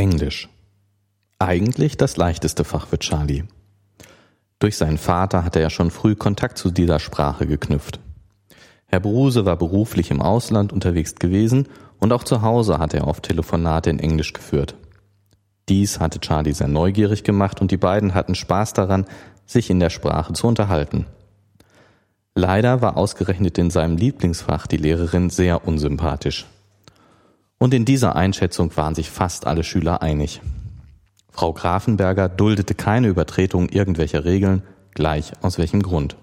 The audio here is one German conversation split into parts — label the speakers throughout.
Speaker 1: Englisch. Eigentlich das leichteste Fach für Charlie. Durch seinen Vater hatte er schon früh Kontakt zu dieser Sprache geknüpft. Herr Bruse war beruflich im Ausland unterwegs gewesen und auch zu Hause hatte er oft Telefonate in Englisch geführt. Dies hatte Charlie sehr neugierig gemacht und die beiden hatten Spaß daran, sich in der Sprache zu unterhalten. Leider war ausgerechnet in seinem Lieblingsfach die Lehrerin sehr unsympathisch. Und in dieser Einschätzung waren sich fast alle Schüler einig. Frau Grafenberger duldete keine Übertretung irgendwelcher Regeln, gleich aus welchem Grund.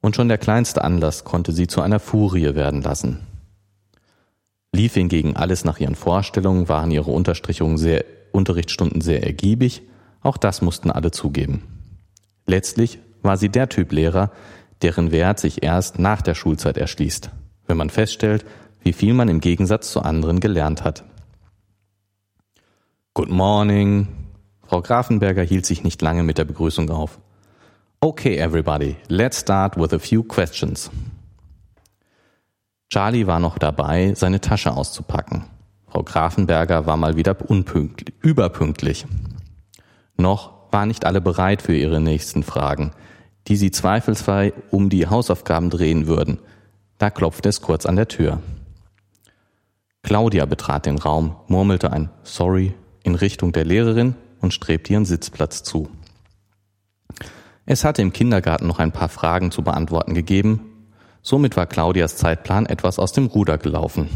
Speaker 1: Und schon der kleinste Anlass konnte sie zu einer Furie werden lassen. Lief hingegen alles nach ihren Vorstellungen, waren ihre Unterstrichungen sehr, Unterrichtsstunden sehr ergiebig, auch das mussten alle zugeben. Letztlich war sie der Typ Lehrer, deren Wert sich erst nach der Schulzeit erschließt, wenn man feststellt, wie viel man im Gegensatz zu anderen gelernt hat. Good morning. Frau Grafenberger hielt sich nicht lange mit der Begrüßung auf. Okay, everybody, let's start with a few questions. Charlie war noch dabei, seine Tasche auszupacken. Frau Grafenberger war mal wieder überpünktlich. Noch waren nicht alle bereit für ihre nächsten Fragen, die sie zweifelsfrei um die Hausaufgaben drehen würden. Da klopfte es kurz an der Tür. Claudia betrat den Raum, murmelte ein Sorry in Richtung der Lehrerin und strebte ihren Sitzplatz zu. Es hatte im Kindergarten noch ein paar Fragen zu beantworten gegeben, Somit war Claudias Zeitplan etwas aus dem Ruder gelaufen.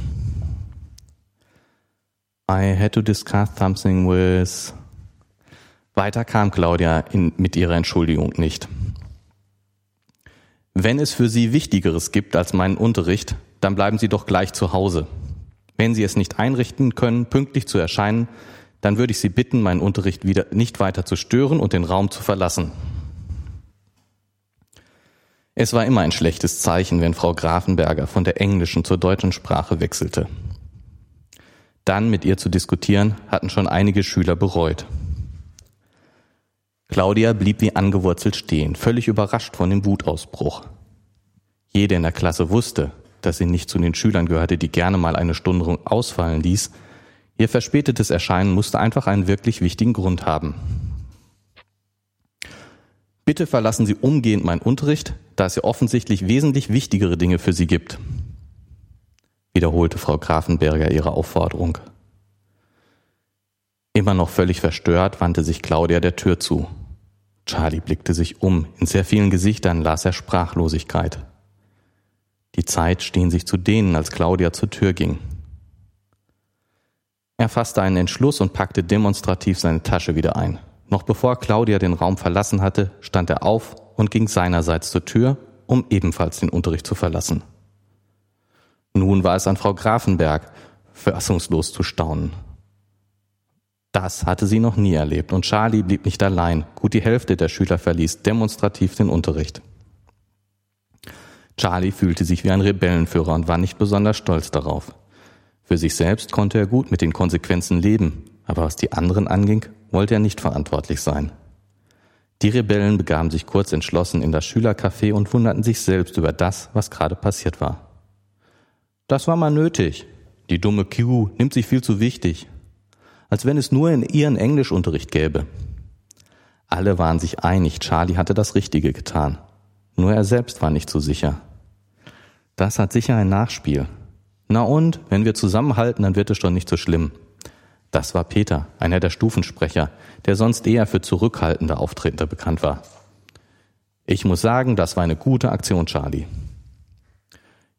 Speaker 1: I had to discuss something with. Weiter kam Claudia in, mit ihrer Entschuldigung nicht. Wenn es für Sie Wichtigeres gibt als meinen Unterricht, dann bleiben Sie doch gleich zu Hause. Wenn Sie es nicht einrichten können, pünktlich zu erscheinen, dann würde ich Sie bitten, meinen Unterricht wieder nicht weiter zu stören und den Raum zu verlassen. Es war immer ein schlechtes Zeichen, wenn Frau Grafenberger von der englischen zur deutschen Sprache wechselte. Dann mit ihr zu diskutieren, hatten schon einige Schüler bereut. Claudia blieb wie angewurzelt stehen, völlig überrascht von dem Wutausbruch. Jede in der Klasse wusste, dass sie nicht zu den Schülern gehörte, die gerne mal eine Stunde ausfallen ließ. Ihr verspätetes Erscheinen musste einfach einen wirklich wichtigen Grund haben. Bitte verlassen Sie umgehend meinen Unterricht, da es ja offensichtlich wesentlich wichtigere Dinge für Sie gibt, wiederholte Frau Grafenberger ihre Aufforderung. Immer noch völlig verstört wandte sich Claudia der Tür zu. Charlie blickte sich um. In sehr vielen Gesichtern las er Sprachlosigkeit. Die Zeit stehen sich zu denen, als Claudia zur Tür ging. Er fasste einen Entschluss und packte demonstrativ seine Tasche wieder ein. Noch bevor Claudia den Raum verlassen hatte, stand er auf und ging seinerseits zur Tür, um ebenfalls den Unterricht zu verlassen. Nun war es an Frau Grafenberg, fassungslos zu staunen. Das hatte sie noch nie erlebt und Charlie blieb nicht allein. Gut die Hälfte der Schüler verließ demonstrativ den Unterricht. Charlie fühlte sich wie ein Rebellenführer und war nicht besonders stolz darauf. Für sich selbst konnte er gut mit den Konsequenzen leben, aber was die anderen anging, wollte er nicht verantwortlich sein. Die Rebellen begaben sich kurz entschlossen in das Schülercafé und wunderten sich selbst über das, was gerade passiert war. Das war mal nötig. Die dumme Q nimmt sich viel zu wichtig. Als wenn es nur in ihren Englischunterricht gäbe. Alle waren sich einig, Charlie hatte das Richtige getan. Nur er selbst war nicht so sicher. Das hat sicher ein Nachspiel. Na und, wenn wir zusammenhalten, dann wird es doch nicht so schlimm. Das war Peter, einer der Stufensprecher, der sonst eher für zurückhaltende Auftretende bekannt war. Ich muss sagen, das war eine gute Aktion, Charlie.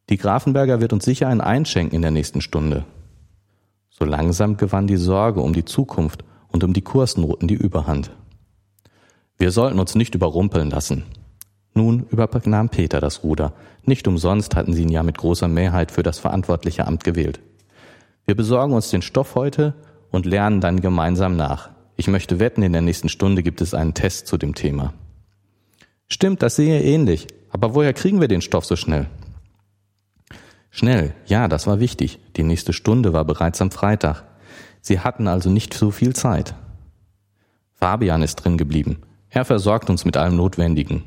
Speaker 1: Die Grafenberger wird uns sicher ein einschenken in der nächsten Stunde. So langsam gewann die Sorge um die Zukunft und um die Kursnoten die Überhand. Wir sollten uns nicht überrumpeln lassen. Nun übernahm Peter das Ruder. Nicht umsonst hatten sie ihn ja mit großer Mehrheit für das verantwortliche Amt gewählt. Wir besorgen uns den Stoff heute und lernen dann gemeinsam nach. Ich möchte wetten, in der nächsten Stunde gibt es einen Test zu dem Thema. Stimmt, das sehe ähnlich. Aber woher kriegen wir den Stoff so schnell? Schnell, ja, das war wichtig. Die nächste Stunde war bereits am Freitag. Sie hatten also nicht so viel Zeit. Fabian ist drin geblieben. Er versorgt uns mit allem Notwendigen.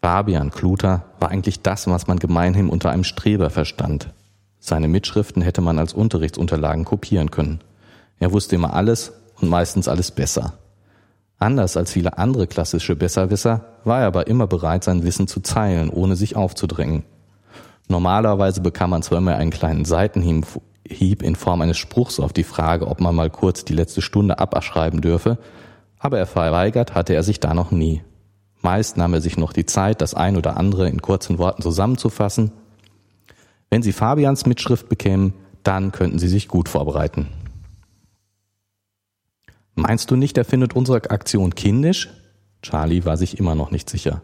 Speaker 1: Fabian Kluter war eigentlich das, was man gemeinhin unter einem Streber verstand. Seine Mitschriften hätte man als Unterrichtsunterlagen kopieren können. Er wusste immer alles und meistens alles besser. Anders als viele andere klassische Besserwisser war er aber immer bereit, sein Wissen zu teilen, ohne sich aufzudrängen. Normalerweise bekam man zwar immer einen kleinen Seitenhieb in Form eines Spruchs auf die Frage, ob man mal kurz die letzte Stunde abschreiben dürfe, aber er verweigert hatte er sich da noch nie. Meist nahm er sich noch die Zeit, das ein oder andere in kurzen Worten zusammenzufassen. Wenn Sie Fabians Mitschrift bekämen, dann könnten Sie sich gut vorbereiten. Meinst du nicht, er findet unsere Aktion kindisch? Charlie war sich immer noch nicht sicher.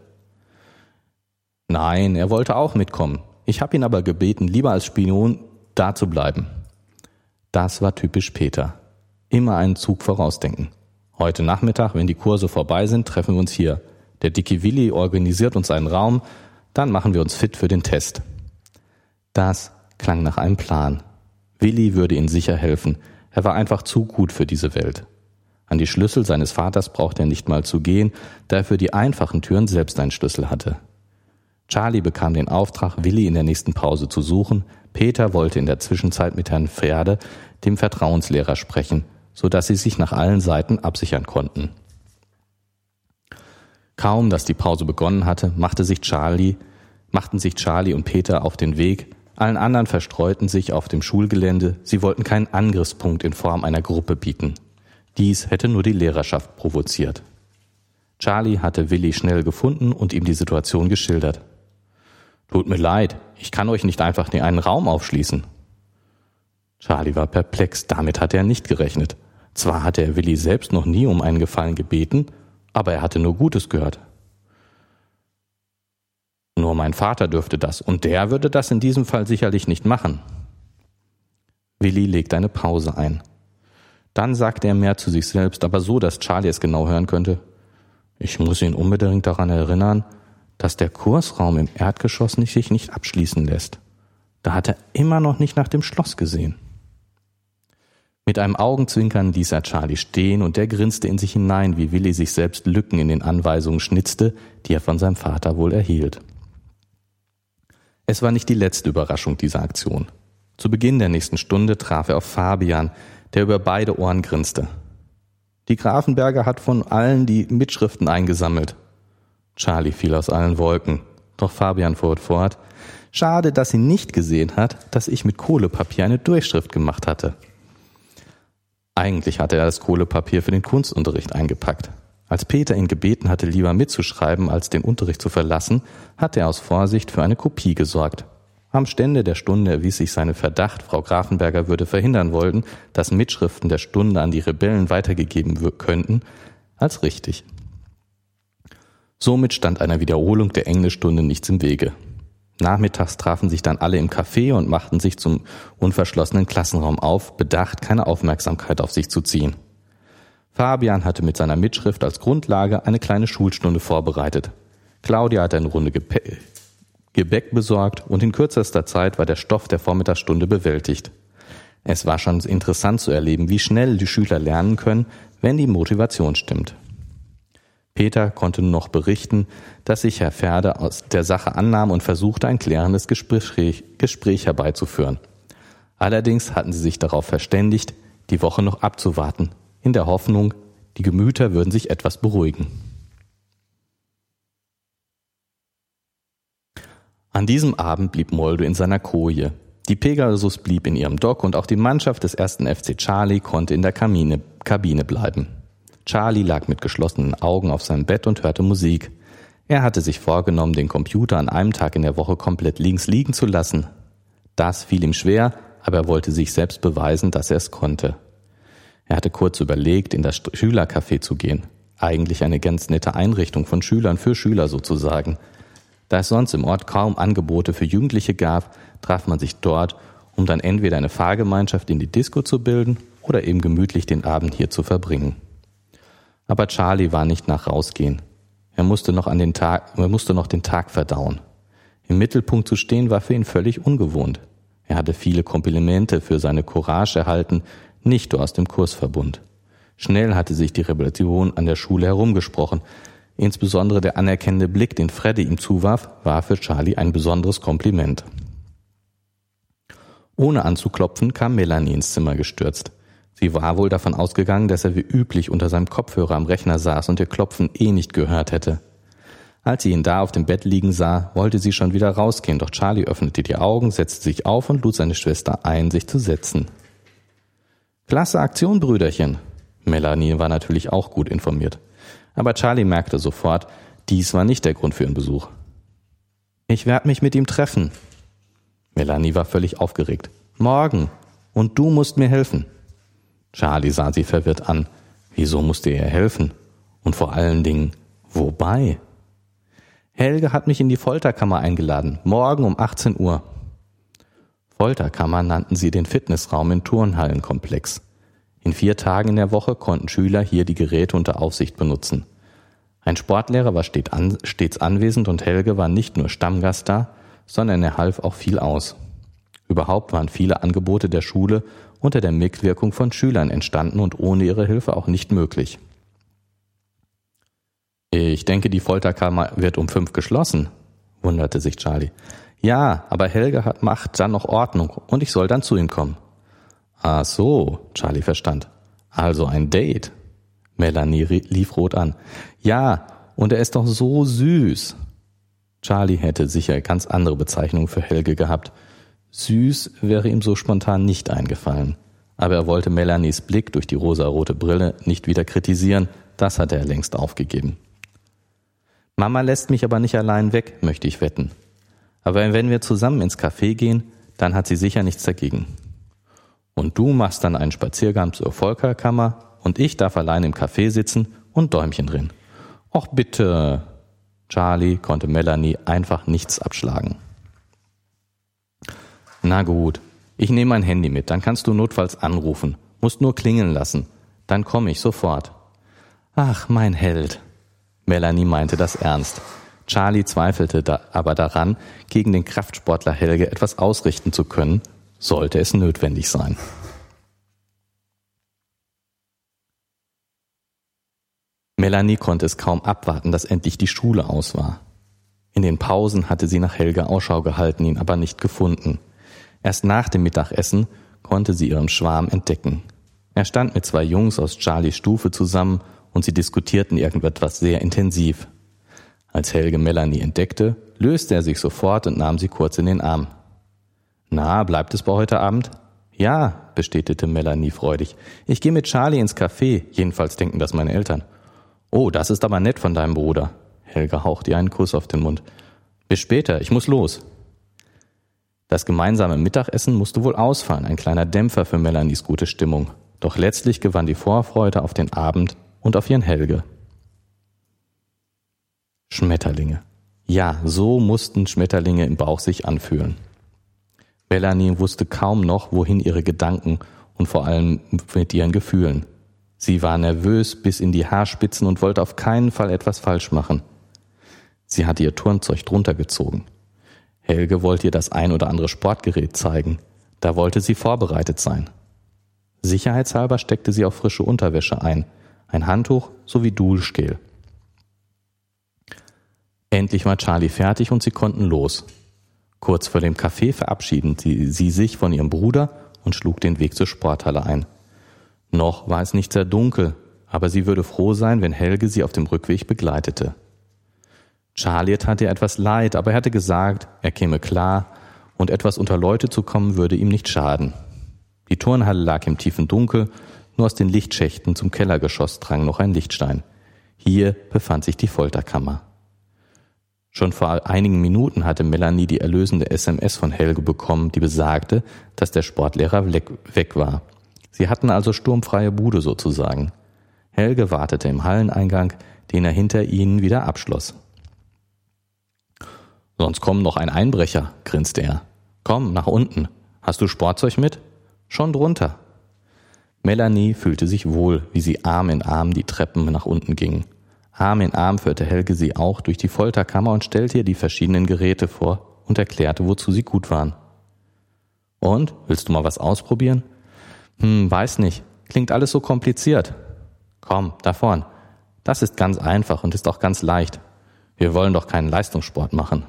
Speaker 1: Nein, er wollte auch mitkommen. Ich habe ihn aber gebeten, lieber als Spion da zu bleiben. Das war typisch Peter. Immer einen Zug vorausdenken. Heute Nachmittag, wenn die Kurse vorbei sind, treffen wir uns hier. Der dicke Willi organisiert uns einen Raum, dann machen wir uns fit für den Test. Das klang nach einem Plan. Willi würde ihnen sicher helfen. Er war einfach zu gut für diese Welt. An die Schlüssel seines Vaters brauchte er nicht mal zu gehen, da er für die einfachen Türen selbst einen Schlüssel hatte. Charlie bekam den Auftrag, Willi in der nächsten Pause zu suchen. Peter wollte in der Zwischenzeit mit Herrn Pferde, dem Vertrauenslehrer, sprechen, so dass sie sich nach allen Seiten absichern konnten. Kaum, dass die Pause begonnen hatte, machte sich Charlie, machten sich Charlie und Peter auf den Weg. Allen anderen verstreuten sich auf dem Schulgelände. Sie wollten keinen Angriffspunkt in Form einer Gruppe bieten. Dies hätte nur die Lehrerschaft provoziert. Charlie hatte Willi schnell gefunden und ihm die Situation geschildert. Tut mir leid, ich kann euch nicht einfach in einen Raum aufschließen. Charlie war perplex, damit hatte er nicht gerechnet. Zwar hatte er Willi selbst noch nie um einen Gefallen gebeten, aber er hatte nur Gutes gehört. Nur mein Vater dürfte das, und der würde das in diesem Fall sicherlich nicht machen. Willi legt eine Pause ein. Dann sagte er mehr zu sich selbst, aber so, dass Charlie es genau hören könnte. Ich muss ihn unbedingt daran erinnern, dass der Kursraum im Erdgeschoss sich nicht abschließen lässt. Da hat er immer noch nicht nach dem Schloss gesehen. Mit einem Augenzwinkern ließ er Charlie stehen und der grinste in sich hinein, wie Willi sich selbst Lücken in den Anweisungen schnitzte, die er von seinem Vater wohl erhielt. Es war nicht die letzte Überraschung dieser Aktion. Zu Beginn der nächsten Stunde traf er auf Fabian, der über beide Ohren grinste. Die Grafenberger hat von allen die Mitschriften eingesammelt. Charlie fiel aus allen Wolken. Doch Fabian fuhr fort. Schade, dass sie nicht gesehen hat, dass ich mit Kohlepapier eine Durchschrift gemacht hatte. Eigentlich hatte er das Kohlepapier für den Kunstunterricht eingepackt. Als Peter ihn gebeten hatte, lieber mitzuschreiben, als den Unterricht zu verlassen, hatte er aus Vorsicht für eine Kopie gesorgt. Am Stände der Stunde erwies sich seine Verdacht, Frau Grafenberger würde verhindern wollen, dass Mitschriften der Stunde an die Rebellen weitergegeben könnten, als richtig. Somit stand einer Wiederholung der Englischstunde nichts im Wege. Nachmittags trafen sich dann alle im Café und machten sich zum unverschlossenen Klassenraum auf, bedacht, keine Aufmerksamkeit auf sich zu ziehen. Fabian hatte mit seiner Mitschrift als Grundlage eine kleine Schulstunde vorbereitet. Claudia hatte eine Runde Gebäck besorgt und in kürzester Zeit war der Stoff der Vormittagsstunde bewältigt. Es war schon interessant zu erleben, wie schnell die Schüler lernen können, wenn die Motivation stimmt. Peter konnte nur noch berichten, dass sich Herr Pferde aus der Sache annahm und versuchte, ein klärendes Gespräch, Gespräch herbeizuführen. Allerdings hatten sie sich darauf verständigt, die Woche noch abzuwarten, in der Hoffnung, die Gemüter würden sich etwas beruhigen. An diesem Abend blieb Moldo in seiner Koje. Die Pegasus blieb in ihrem Dock und auch die Mannschaft des ersten FC Charlie konnte in der Kamine, Kabine bleiben. Charlie lag mit geschlossenen Augen auf seinem Bett und hörte Musik. Er hatte sich vorgenommen, den Computer an einem Tag in der Woche komplett links liegen zu lassen. Das fiel ihm schwer, aber er wollte sich selbst beweisen, dass er es konnte. Er hatte kurz überlegt, in das Schülercafé zu gehen. Eigentlich eine ganz nette Einrichtung von Schülern für Schüler sozusagen. Da es sonst im Ort kaum Angebote für Jugendliche gab, traf man sich dort, um dann entweder eine Fahrgemeinschaft in die Disco zu bilden oder eben gemütlich den Abend hier zu verbringen. Aber Charlie war nicht nach rausgehen. Er musste noch an den Tag, er musste noch den Tag verdauen. Im Mittelpunkt zu stehen war für ihn völlig ungewohnt. Er hatte viele Komplimente für seine Courage erhalten, nicht nur aus dem Kursverbund. Schnell hatte sich die Rebellion an der Schule herumgesprochen, Insbesondere der anerkennende Blick, den Freddy ihm zuwarf, war für Charlie ein besonderes Kompliment. Ohne anzuklopfen kam Melanie ins Zimmer gestürzt. Sie war wohl davon ausgegangen, dass er wie üblich unter seinem Kopfhörer am Rechner saß und ihr Klopfen eh nicht gehört hätte. Als sie ihn da auf dem Bett liegen sah, wollte sie schon wieder rausgehen, doch Charlie öffnete die Augen, setzte sich auf und lud seine Schwester ein, sich zu setzen. Klasse Aktion, Brüderchen. Melanie war natürlich auch gut informiert. Aber Charlie merkte sofort, dies war nicht der Grund für ihren Besuch. Ich werde mich mit ihm treffen. Melanie war völlig aufgeregt. Morgen. Und du musst mir helfen. Charlie sah sie verwirrt an. Wieso musste er helfen? Und vor allen Dingen, wobei? Helge hat mich in die Folterkammer eingeladen, morgen um 18 Uhr. Folterkammer nannten sie den Fitnessraum im Turnhallenkomplex. In vier Tagen in der Woche konnten Schüler hier die Geräte unter Aufsicht benutzen. Ein Sportlehrer war stets anwesend und Helge war nicht nur Stammgast da, sondern er half auch viel aus. Überhaupt waren viele Angebote der Schule unter der Mitwirkung von Schülern entstanden und ohne ihre Hilfe auch nicht möglich. Ich denke, die Folterkammer wird um fünf geschlossen, wunderte sich Charlie. Ja, aber Helge hat, macht dann noch Ordnung und ich soll dann zu ihm kommen. Ah so, Charlie verstand. Also ein Date. Melanie lief rot an. Ja, und er ist doch so süß. Charlie hätte sicher ganz andere Bezeichnungen für Helge gehabt. Süß wäre ihm so spontan nicht eingefallen. Aber er wollte Melanies Blick durch die rosarote Brille nicht wieder kritisieren, das hatte er längst aufgegeben. Mama lässt mich aber nicht allein weg, möchte ich wetten. Aber wenn wir zusammen ins Café gehen, dann hat sie sicher nichts dagegen. Und du machst dann einen Spaziergang zur Volkerkammer und ich darf allein im Café sitzen und Däumchen drehen. Och bitte. Charlie konnte Melanie einfach nichts abschlagen. Na gut, ich nehme mein Handy mit, dann kannst du notfalls anrufen, musst nur klingeln lassen, dann komme ich sofort. Ach, mein Held. Melanie meinte das ernst. Charlie zweifelte da aber daran, gegen den Kraftsportler Helge etwas ausrichten zu können, sollte es notwendig sein. Melanie konnte es kaum abwarten, dass endlich die Schule aus war. In den Pausen hatte sie nach Helge Ausschau gehalten, ihn aber nicht gefunden. Erst nach dem Mittagessen konnte sie ihren Schwarm entdecken. Er stand mit zwei Jungs aus Charlies Stufe zusammen und sie diskutierten irgendetwas sehr intensiv. Als Helge Melanie entdeckte, löste er sich sofort und nahm sie kurz in den Arm. Na, bleibt es bei heute Abend? Ja, bestätigte Melanie freudig. Ich gehe mit Charlie ins Café, jedenfalls denken das meine Eltern. Oh, das ist aber nett von deinem Bruder. Helga haucht ihr einen Kuss auf den Mund. Bis später, ich muss los. Das gemeinsame Mittagessen musste wohl ausfallen, ein kleiner Dämpfer für Melanies gute Stimmung. Doch letztlich gewann die Vorfreude auf den Abend und auf ihren Helge. Schmetterlinge. Ja, so mussten Schmetterlinge im Bauch sich anfühlen. Melanie wusste kaum noch, wohin ihre Gedanken und vor allem mit ihren Gefühlen. Sie war nervös bis in die Haarspitzen und wollte auf keinen Fall etwas falsch machen. Sie hatte ihr Turnzeug drunter gezogen. Helge wollte ihr das ein oder andere Sportgerät zeigen. Da wollte sie vorbereitet sein. Sicherheitshalber steckte sie auch frische Unterwäsche ein, ein Handtuch sowie Duschgel. Endlich war Charlie fertig und sie konnten los. Kurz vor dem Café verabschiedeten sie, sie sich von ihrem Bruder und schlug den Weg zur Sporthalle ein. Noch war es nicht sehr dunkel, aber sie würde froh sein, wenn Helge sie auf dem Rückweg begleitete. Charlie tat ihr etwas leid, aber er hatte gesagt, er käme klar und etwas unter Leute zu kommen würde ihm nicht schaden. Die Turnhalle lag im tiefen Dunkel, nur aus den Lichtschächten zum Kellergeschoss drang noch ein Lichtstein. Hier befand sich die Folterkammer. Schon vor einigen Minuten hatte Melanie die erlösende SMS von Helge bekommen, die besagte, dass der Sportlehrer weg war. Sie hatten also sturmfreie Bude sozusagen. Helge wartete im Halleneingang, den er hinter ihnen wieder abschloss. Sonst kommt noch ein Einbrecher, grinste er. Komm, nach unten. Hast du Sportzeug mit? Schon drunter. Melanie fühlte sich wohl, wie sie Arm in Arm die Treppen nach unten ging. Arm in Arm führte Helge sie auch durch die Folterkammer und stellte ihr die verschiedenen Geräte vor und erklärte, wozu sie gut waren. Und, willst du mal was ausprobieren? Hm, weiß nicht. Klingt alles so kompliziert. Komm, da vorn. Das ist ganz einfach und ist auch ganz leicht. Wir wollen doch keinen Leistungssport machen.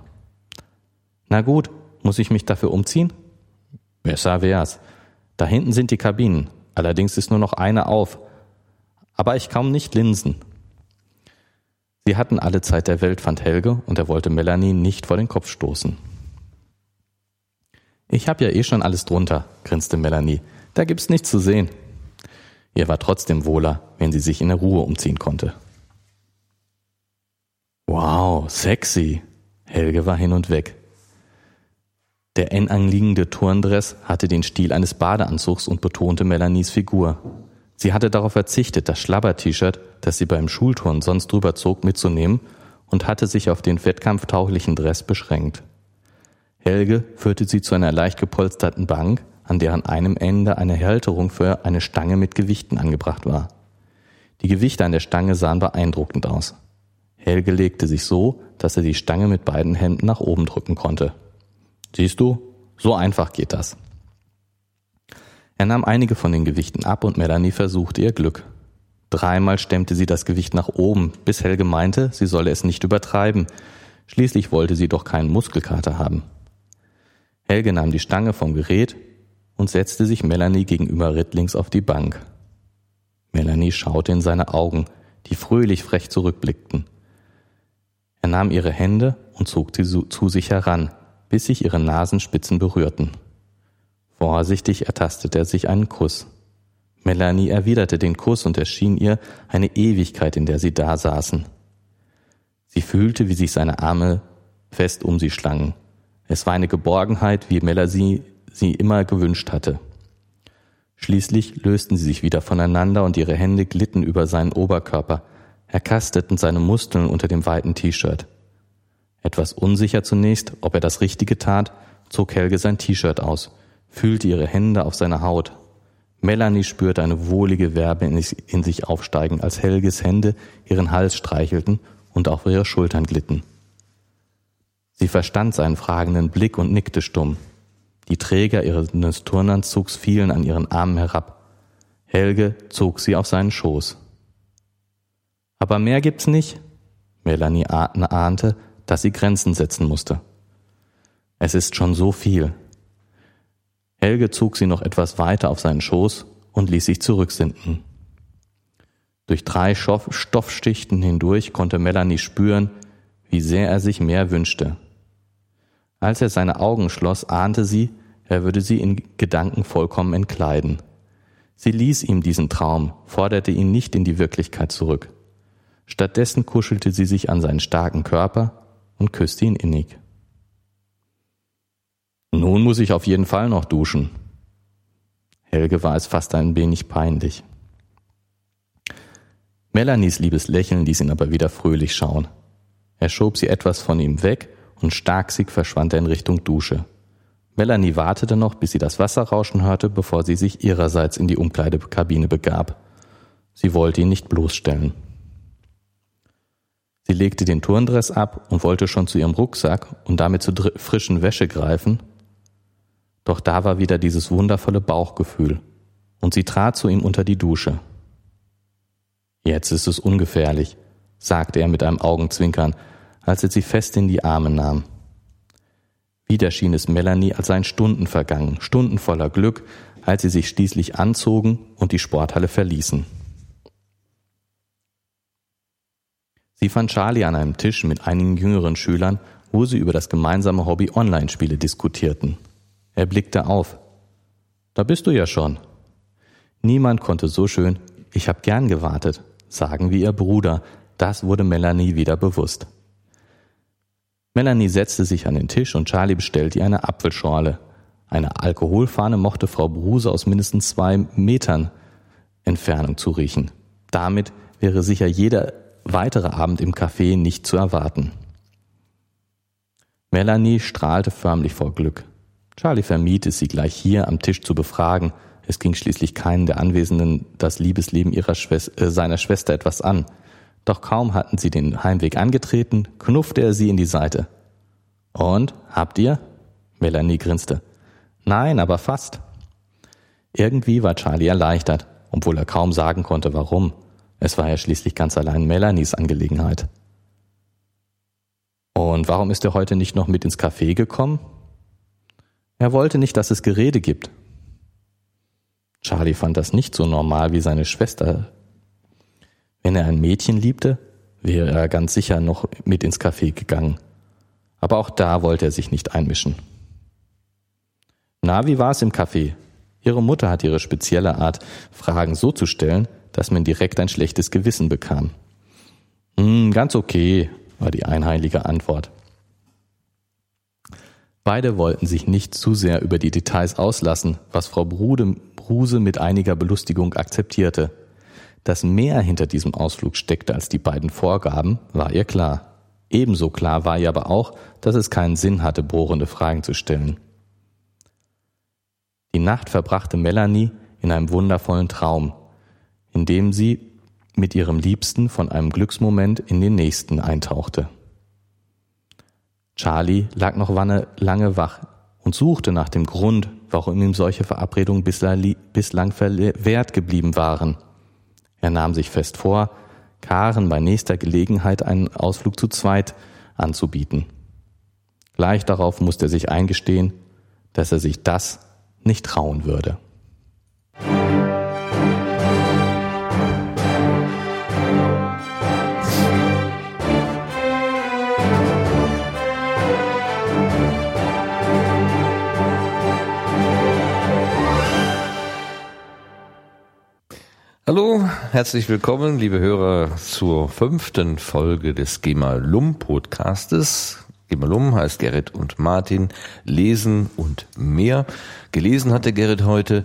Speaker 1: Na gut, muss ich mich dafür umziehen? Besser wär's. Da hinten sind die Kabinen. Allerdings ist nur noch eine auf. Aber ich kaum nicht Linsen. Sie hatten alle Zeit der Welt, fand Helge, und er wollte Melanie nicht vor den Kopf stoßen. Ich hab ja eh schon alles drunter, grinste Melanie. Da gibt's nichts zu sehen. Ihr war trotzdem wohler, wenn sie sich in der Ruhe umziehen konnte. Wow, sexy. Helge war hin und weg. Der eng anliegende Turndress hatte den Stil eines Badeanzugs und betonte Melanies Figur. Sie hatte darauf verzichtet, das Schlabber-T-Shirt, das sie beim Schulturn sonst drüber zog, mitzunehmen und hatte sich auf den wettkampftauchlichen Dress beschränkt. Helge führte sie zu einer leicht gepolsterten Bank, an deren einem Ende eine Halterung für eine Stange mit Gewichten angebracht war. Die Gewichte an der Stange sahen beeindruckend aus. Helge legte sich so, dass er die Stange mit beiden Händen nach oben drücken konnte. Siehst du, so einfach geht das. Er nahm einige von den Gewichten ab und Melanie versuchte ihr Glück. Dreimal stemmte sie das Gewicht nach oben, bis Helge meinte, sie solle es nicht übertreiben. Schließlich wollte sie doch keinen Muskelkater haben. Helge nahm die Stange vom Gerät und setzte sich Melanie gegenüber rittlings auf die Bank. Melanie schaute in seine Augen, die fröhlich frech zurückblickten. Er nahm ihre Hände und zog sie zu sich heran, bis sich ihre Nasenspitzen berührten. Vorsichtig ertastete er sich einen Kuss. Melanie erwiderte den Kuss und erschien ihr eine Ewigkeit, in der sie da saßen. Sie fühlte, wie sich seine Arme fest um sie schlangen. Es war eine Geborgenheit, wie Melanie sie immer gewünscht hatte. Schließlich lösten sie sich wieder voneinander und ihre Hände glitten über seinen Oberkörper, erkasteten seine Muskeln unter dem weiten T-Shirt. Etwas unsicher zunächst, ob er das Richtige tat, zog Helge sein T-Shirt aus fühlte ihre Hände auf seiner Haut. Melanie spürte eine wohlige Werbe in sich aufsteigen, als Helges Hände ihren Hals streichelten und auf ihre Schultern glitten. Sie verstand seinen fragenden Blick und nickte stumm. Die Träger ihres Turnanzugs fielen an ihren Armen herab. Helge zog sie auf seinen Schoß. Aber mehr gibt's nicht? Melanie ahnte, dass sie Grenzen setzen musste. Es ist schon so viel. Helge zog sie noch etwas weiter auf seinen Schoß und ließ sich zurücksinken. Durch drei Stoffschichten hindurch konnte Melanie spüren, wie sehr er sich mehr wünschte. Als er seine Augen schloss, ahnte sie, er würde sie in Gedanken vollkommen entkleiden. Sie ließ ihm diesen Traum, forderte ihn nicht in die Wirklichkeit zurück. Stattdessen kuschelte sie sich an seinen starken Körper und küsste ihn innig. Nun muss ich auf jeden Fall noch duschen. Helge war es fast ein wenig peinlich. Melanies liebes Lächeln ließ ihn aber wieder fröhlich schauen. Er schob sie etwas von ihm weg und starksig verschwand er in Richtung Dusche. Melanie wartete noch, bis sie das Wasser rauschen hörte, bevor sie sich ihrerseits in die Umkleidekabine begab. Sie wollte ihn nicht bloßstellen. Sie legte den Turndress ab und wollte schon zu ihrem Rucksack und damit zur frischen Wäsche greifen, doch da war wieder dieses wundervolle Bauchgefühl, und sie trat zu ihm unter die Dusche. Jetzt ist es ungefährlich, sagte er mit einem Augenzwinkern, als er sie fest in die Arme nahm. Wieder schien es Melanie, als seien Stunden vergangen, Stunden voller Glück, als sie sich schließlich anzogen und die Sporthalle verließen. Sie fand Charlie an einem Tisch mit einigen jüngeren Schülern, wo sie über das gemeinsame Hobby Online-Spiele diskutierten. Er blickte auf. Da bist du ja schon. Niemand konnte so schön, ich hab gern gewartet, sagen wie ihr Bruder. Das wurde Melanie wieder bewusst. Melanie setzte sich an den Tisch und Charlie bestellte ihr eine Apfelschorle. Eine Alkoholfahne mochte Frau Bruse aus mindestens zwei Metern Entfernung zu riechen. Damit wäre sicher jeder weitere Abend im Café nicht zu erwarten. Melanie strahlte förmlich vor Glück. Charlie vermied es, sie gleich hier am Tisch zu befragen. Es ging schließlich keinen der Anwesenden das Liebesleben ihrer Schwester, äh, seiner Schwester etwas an. Doch kaum hatten sie den Heimweg angetreten, knuffte er sie in die Seite. Und, habt ihr? Melanie grinste. Nein, aber fast. Irgendwie war Charlie erleichtert, obwohl er kaum sagen konnte, warum. Es war ja schließlich ganz allein Melanies Angelegenheit. Und warum ist er heute nicht noch mit ins Café gekommen? Er wollte nicht, dass es Gerede gibt. Charlie fand das nicht so normal wie seine Schwester. Wenn er ein Mädchen liebte, wäre er ganz sicher noch mit ins Café gegangen. Aber auch da wollte er sich nicht einmischen. Na, wie war es im Café? Ihre Mutter hat ihre spezielle Art, Fragen so zu stellen, dass man direkt ein schlechtes Gewissen bekam. Hm, ganz okay, war die einheilige Antwort. Beide wollten sich nicht zu sehr über die Details auslassen, was Frau Brude, Bruse mit einiger Belustigung akzeptierte. Dass mehr hinter diesem Ausflug steckte als die beiden Vorgaben, war ihr klar. Ebenso klar war ihr aber auch, dass es keinen Sinn hatte, bohrende Fragen zu stellen. Die Nacht verbrachte Melanie in einem wundervollen Traum, in dem sie mit ihrem Liebsten von einem Glücksmoment in den nächsten eintauchte. Charlie lag noch lange wach und suchte nach dem Grund, warum ihm solche Verabredungen bislang verwehrt geblieben waren. Er nahm sich fest vor, Karen bei nächster Gelegenheit einen Ausflug zu zweit anzubieten. Gleich darauf musste er sich eingestehen, dass er sich das nicht trauen würde.
Speaker 2: Hallo, herzlich willkommen, liebe Hörer, zur fünften Folge des GEMA-LUM Podcastes. GEMA-LUM heißt Gerrit und Martin lesen und mehr. Gelesen hatte Gerrit heute.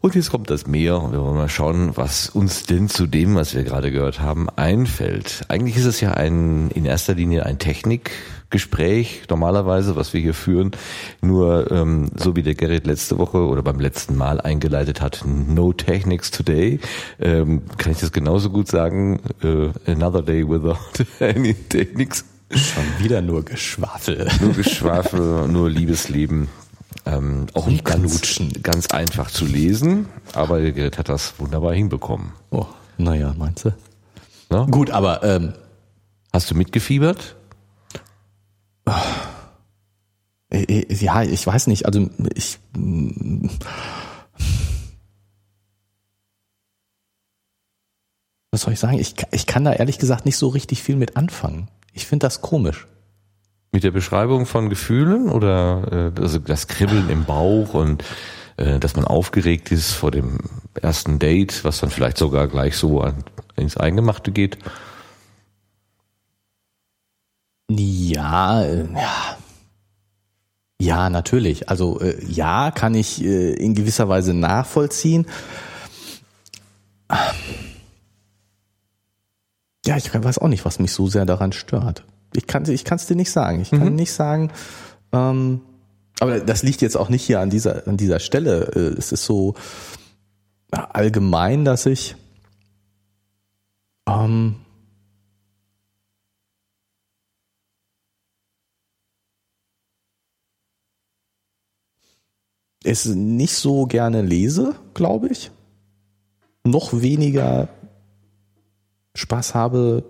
Speaker 2: Und jetzt kommt das Mehr und wir wollen mal schauen, was uns denn zu dem, was wir gerade gehört haben, einfällt. Eigentlich ist es ja ein, in erster Linie ein Technik, Gespräch normalerweise, was wir hier führen. Nur ähm, so wie der Gerrit letzte Woche oder beim letzten Mal eingeleitet hat, no technics today, ähm, kann ich das genauso gut sagen. Äh, another day without any technics.
Speaker 1: Schon wieder nur Geschwafel.
Speaker 2: Nur Geschwafel, nur Liebesleben. Ähm, auch nicht ganz, ganz einfach zu lesen, aber der Gerrit hat das wunderbar hinbekommen.
Speaker 1: Oh, naja, meinst du? Na? Gut, aber ähm,
Speaker 2: hast du mitgefiebert?
Speaker 1: Ja, ich weiß nicht, also ich was soll ich sagen? Ich, ich kann da ehrlich gesagt nicht so richtig viel mit anfangen. Ich finde das komisch.
Speaker 2: Mit der Beschreibung von Gefühlen oder äh, also das Kribbeln im Bauch und äh, dass man aufgeregt ist vor dem ersten Date, was dann vielleicht sogar gleich so ins Eingemachte geht?
Speaker 1: Ja, äh, ja. Ja, natürlich. Also äh, ja, kann ich äh, in gewisser Weise nachvollziehen. Ja, ich weiß auch nicht, was mich so sehr daran stört. Ich kann ich es dir nicht sagen. Ich kann mhm. nicht sagen, ähm, aber das liegt jetzt auch nicht hier an dieser, an dieser Stelle. Es ist so allgemein, dass ich ähm, es nicht so gerne lese, glaube ich. Noch weniger Spaß habe,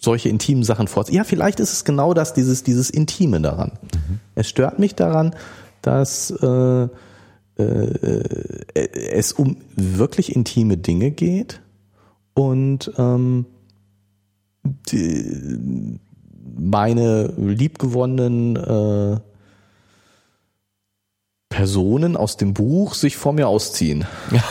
Speaker 1: solche intimen Sachen vorzunehmen. Ja, vielleicht ist es genau das, dieses, dieses Intime daran. Mhm. Es stört mich daran, dass äh, äh, es um wirklich intime Dinge geht und ähm, die, meine liebgewonnenen äh, Personen aus dem Buch sich vor mir ausziehen. Ja.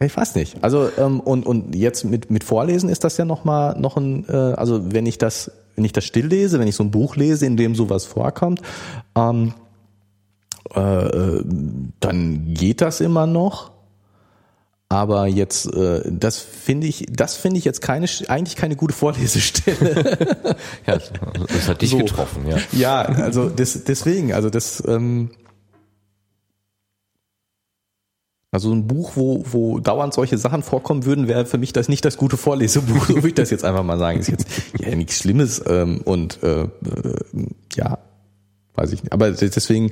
Speaker 1: ich weiß nicht. Also ähm, und und jetzt mit mit Vorlesen ist das ja noch mal noch ein äh, also wenn ich das wenn ich das still lese, wenn ich so ein Buch lese, in dem sowas vorkommt, ähm, äh, äh dann geht das immer noch. Aber jetzt, äh, das finde ich, das finde ich jetzt keine, eigentlich keine gute Vorlesestelle.
Speaker 2: ja, das hat dich so. getroffen, ja.
Speaker 1: Ja, also das, deswegen, also das, ähm, also ein Buch, wo, wo dauernd solche Sachen vorkommen würden, wäre für mich das nicht das gute Vorlesebuch, so würde ich das jetzt einfach mal sagen. Ist jetzt ja nichts Schlimmes ähm, und äh, äh, ja, weiß ich nicht. Aber deswegen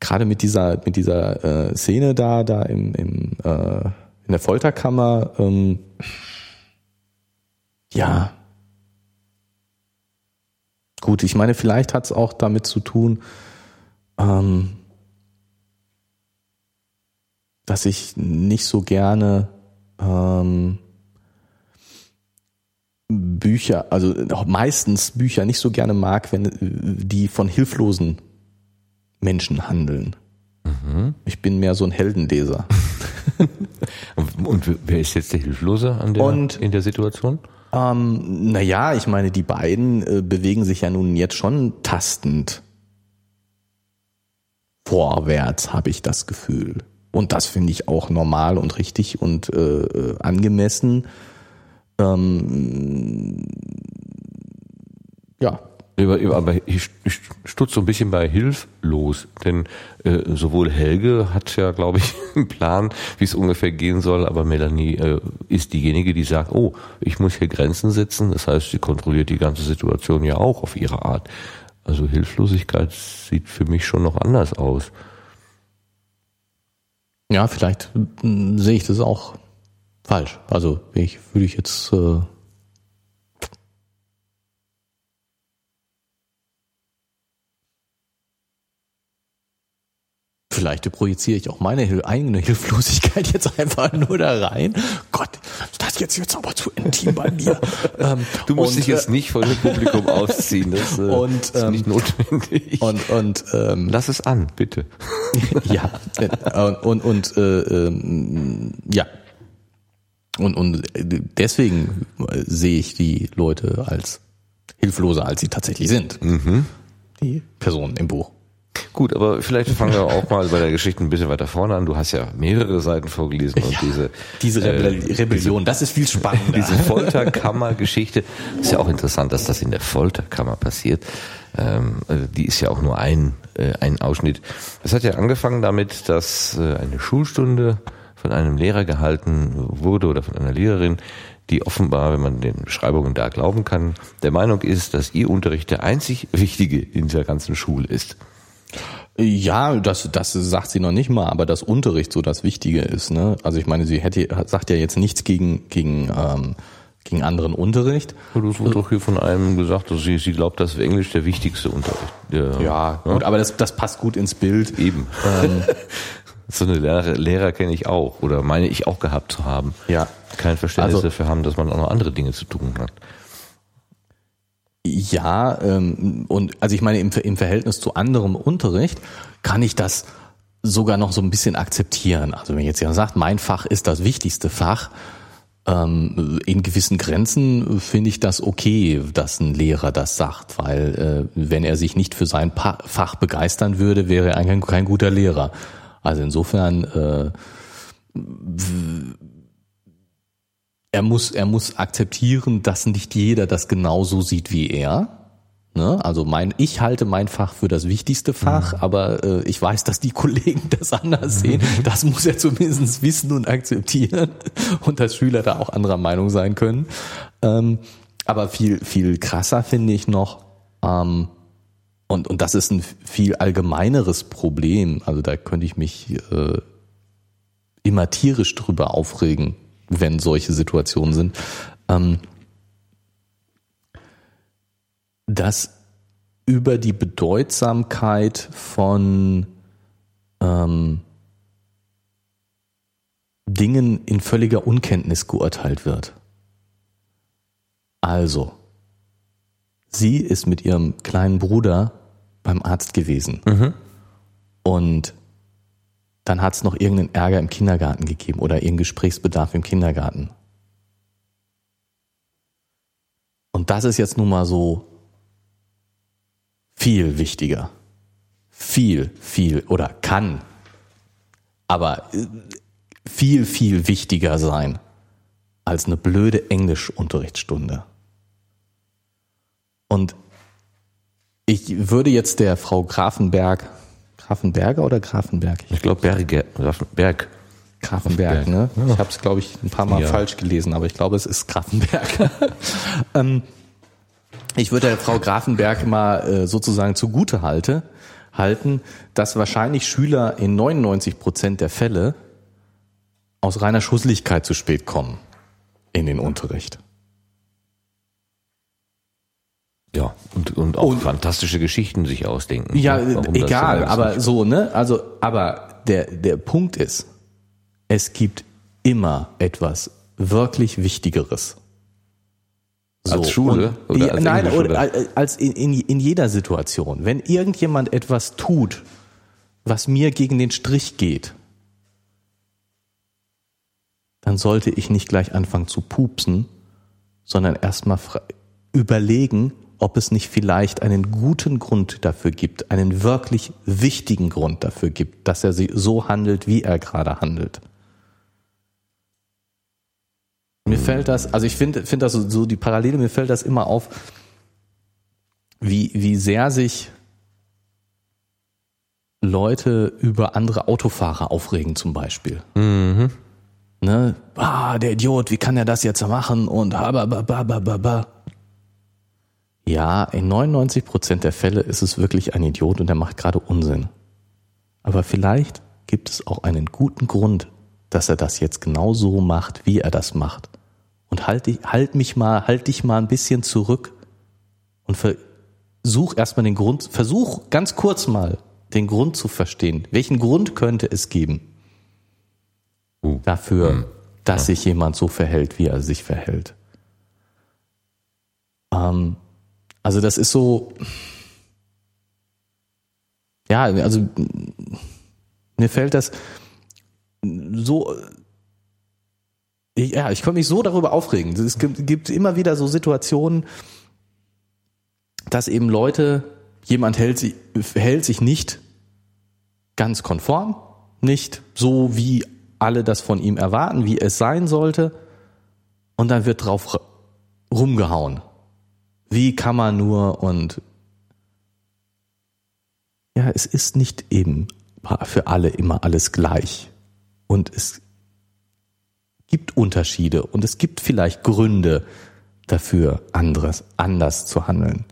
Speaker 1: gerade mit dieser mit dieser äh, Szene da da im, im äh, in der Folterkammer ähm, ja. Gut ich meine vielleicht hat es auch damit zu tun ähm, dass ich nicht so gerne ähm, Bücher, also meistens Bücher nicht so gerne mag, wenn die von hilflosen Menschen handeln. Mhm. Ich bin mehr so ein Heldenleser.
Speaker 2: und, wer ist jetzt der Hilflose an der, und, in der Situation?
Speaker 1: Ähm, naja, ich meine, die beiden äh, bewegen sich ja nun jetzt schon tastend vorwärts, habe ich das Gefühl. Und das finde ich auch normal und richtig und äh, äh angemessen. Ähm,
Speaker 2: ja. Aber ich stutze so ein bisschen bei hilflos, denn äh, sowohl Helge hat ja, glaube ich, einen Plan, wie es ungefähr gehen soll, aber Melanie äh, ist diejenige, die sagt, oh, ich muss hier Grenzen setzen. Das heißt, sie kontrolliert die ganze Situation ja auch auf ihre Art. Also Hilflosigkeit sieht für mich schon noch anders aus.
Speaker 1: Ja, vielleicht hm, sehe ich das auch falsch. Also ich würde ich jetzt äh, Vielleicht projiziere ich auch meine eigene Hilflosigkeit jetzt einfach nur da rein. Gott, das ist jetzt, jetzt aber zu intim bei mir.
Speaker 2: Ähm, du musst und, dich jetzt äh, nicht vor dem Publikum ausziehen. Das äh,
Speaker 1: und, ist ähm, nicht notwendig.
Speaker 2: Und, und ähm, lass es an, bitte.
Speaker 1: ja. Und, und, und äh, ähm, ja. Und, und deswegen sehe ich die Leute als hilfloser, als sie tatsächlich sind. Mhm. Die Personen im Buch.
Speaker 2: Gut, aber vielleicht fangen wir auch mal bei der Geschichte ein bisschen weiter vorne an. Du hast ja mehrere Seiten vorgelesen und ja, diese
Speaker 1: diese Rebell äh, Rebellion, das ist viel spannender.
Speaker 2: Diese Folterkammer-Geschichte ist ja auch interessant, dass das in der Folterkammer passiert. Ähm, also die ist ja auch nur ein äh, ein Ausschnitt. Das hat ja angefangen damit, dass äh, eine Schulstunde von einem Lehrer gehalten wurde oder von einer Lehrerin, die offenbar, wenn man den Beschreibungen da glauben kann, der Meinung ist, dass ihr Unterricht der einzig wichtige in der ganzen Schule ist.
Speaker 1: Ja, das, das sagt sie noch nicht mal, aber das Unterricht so das Wichtige ist. Ne? Also ich meine, sie hätte sagt ja jetzt nichts gegen gegen ähm, gegen anderen Unterricht.
Speaker 2: Ja, du hast doch hier von einem gesagt, dass sie, sie glaubt, dass Englisch der wichtigste Unterricht.
Speaker 1: Ja, ja, gut, aber das, das passt gut ins Bild.
Speaker 2: Eben. Ähm, so eine Lehrer, Lehrer kenne ich auch oder meine ich auch gehabt zu haben.
Speaker 1: Ja.
Speaker 2: Kein Verständnis also, dafür haben, dass man auch noch andere Dinge zu tun hat.
Speaker 1: Ja, ähm, und also ich meine, im, im Verhältnis zu anderem Unterricht kann ich das sogar noch so ein bisschen akzeptieren. Also wenn jetzt jemand sagt, mein Fach ist das wichtigste Fach, ähm, in gewissen Grenzen finde ich das okay, dass ein Lehrer das sagt, weil äh, wenn er sich nicht für sein pa Fach begeistern würde, wäre er kein, kein guter Lehrer. Also insofern äh, er muss, er muss akzeptieren, dass nicht jeder das genauso sieht wie er. Ne? Also mein, ich halte mein Fach für das wichtigste Fach, mhm. aber äh, ich weiß, dass die Kollegen das anders sehen. Das muss er zumindest wissen und akzeptieren und dass Schüler da auch anderer Meinung sein können. Ähm, aber viel, viel krasser finde ich noch, ähm, und, und das ist ein viel allgemeineres Problem. Also da könnte ich mich äh, immer tierisch drüber aufregen, wenn solche Situationen sind, ähm, dass über die Bedeutsamkeit von ähm, Dingen in völliger Unkenntnis geurteilt wird. Also, sie ist mit ihrem kleinen Bruder beim Arzt gewesen. Mhm. Und dann hat es noch irgendeinen Ärger im Kindergarten gegeben oder irgendeinen Gesprächsbedarf im Kindergarten. Und das ist jetzt nun mal so viel wichtiger. Viel, viel oder kann, aber äh, viel, viel wichtiger sein als eine blöde Englischunterrichtsstunde. Und ich würde jetzt der Frau Grafenberg Grafenberger oder Grafenberg?
Speaker 2: Ich, ich glaube Berge,
Speaker 1: Grafenberg. Grafenberg, ne? Ich habe es, glaube ich, ein paar Mal ja. falsch gelesen, aber ich glaube, es ist Grafenberg. ähm, ich würde der Frau Grafenberg mal äh, sozusagen zugute halte, halten, dass wahrscheinlich Schüler in 99 Prozent der Fälle aus reiner Schusseligkeit zu spät kommen in den Unterricht.
Speaker 2: Ja, und, und auch und, fantastische Geschichten sich ausdenken.
Speaker 1: Ja, egal, aber so, ne? Also, aber der, der Punkt ist, es gibt immer etwas wirklich Wichtigeres.
Speaker 2: Als Schule
Speaker 1: und,
Speaker 2: oder als
Speaker 1: nein,
Speaker 2: Englischschule?
Speaker 1: oder äh, als in, in, in jeder Situation. Wenn irgendjemand etwas tut, was mir gegen den Strich geht, dann sollte ich nicht gleich anfangen zu pupsen, sondern erstmal überlegen, ob es nicht vielleicht einen guten Grund dafür gibt, einen wirklich wichtigen Grund dafür gibt, dass er so handelt, wie er gerade handelt. Mir fällt das, also ich finde finde das so, so die Parallele, mir fällt das immer auf, wie, wie sehr sich Leute über andere Autofahrer aufregen zum Beispiel.
Speaker 2: Mhm.
Speaker 1: Ne? Ah, der Idiot, wie kann er das jetzt machen? Und habababababa. Ja, in 99 Prozent der Fälle ist es wirklich ein Idiot und der macht gerade Unsinn. Aber vielleicht gibt es auch einen guten Grund, dass er das jetzt genau so macht, wie er das macht. Und halt, dich, halt mich mal, halt dich mal ein bisschen zurück und versuch erstmal den Grund, versuch ganz kurz mal den Grund zu verstehen. Welchen Grund könnte es geben
Speaker 2: Uh.
Speaker 1: dafür,
Speaker 2: Hm.
Speaker 1: dass sich jemand so verhält, wie er sich verhält? Ähm, also das ist so, ja, also mir fällt das so, ja, ich kann mich so darüber aufregen. Es gibt, gibt immer wieder so Situationen, dass eben Leute, jemand hält sich, hält sich nicht ganz konform, nicht so wie alle das von ihm erwarten, wie es sein sollte, und dann wird drauf rumgehauen. Wie kann man nur und ja, es ist nicht eben für alle immer alles gleich. Und es gibt Unterschiede und es gibt vielleicht Gründe dafür, anderes, anders zu handeln.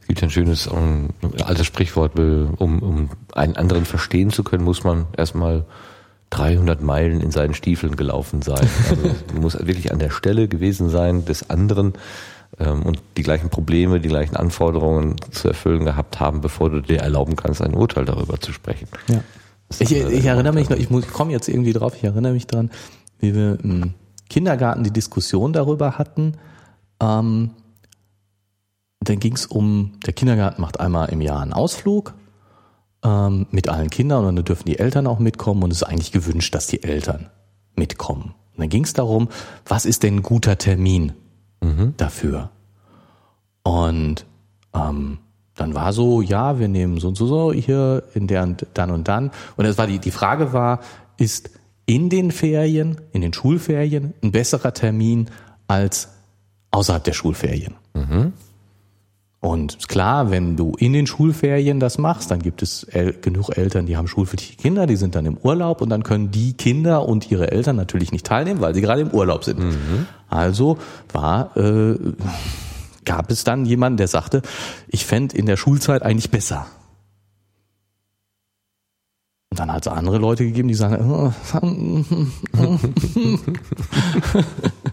Speaker 2: Es gibt ein schönes um, altes Sprichwort, um, um einen anderen verstehen zu können, muss man erstmal 300 Meilen in seinen Stiefeln gelaufen sein. Also muss wirklich an der Stelle gewesen sein des anderen ähm, und die gleichen Probleme, die gleichen Anforderungen zu erfüllen gehabt haben, bevor du dir erlauben kannst, ein Urteil darüber zu sprechen.
Speaker 1: Ja. Ich, ich erinnere mich noch, ich, komme jetzt irgendwie drauf, ich erinnere mich dran, wie wir im Kindergarten die Diskussion darüber hatten. Ähm, dann ging es um, der Kindergarten macht einmal im Jahr einen Ausflug ähm, mit allen Kindern und dann dürfen die Eltern auch mitkommen und es ist eigentlich gewünscht, dass die Eltern mitkommen. Und dann ging es darum, was ist denn ein guter Termin
Speaker 2: Mhm.
Speaker 1: dafür? Und ähm, dann war so, ja, wir nehmen so und so, so hier in der und dann und dann. Und es war die, die Frage war, ist in den Ferien, in den Schulferien ein besserer Termin als außerhalb der Schulferien? Und klar, wenn du in den Schulferien das machst, dann gibt es el genug Eltern, die haben schulpflichtige Kinder, die sind dann im Urlaub und dann können die Kinder und ihre Eltern natürlich nicht teilnehmen, weil sie gerade im Urlaub sind. Also war äh, gab es dann jemanden, der sagte, ich fände in der Schulzeit eigentlich besser. Und dann hat es andere Leute gegeben, die sagen,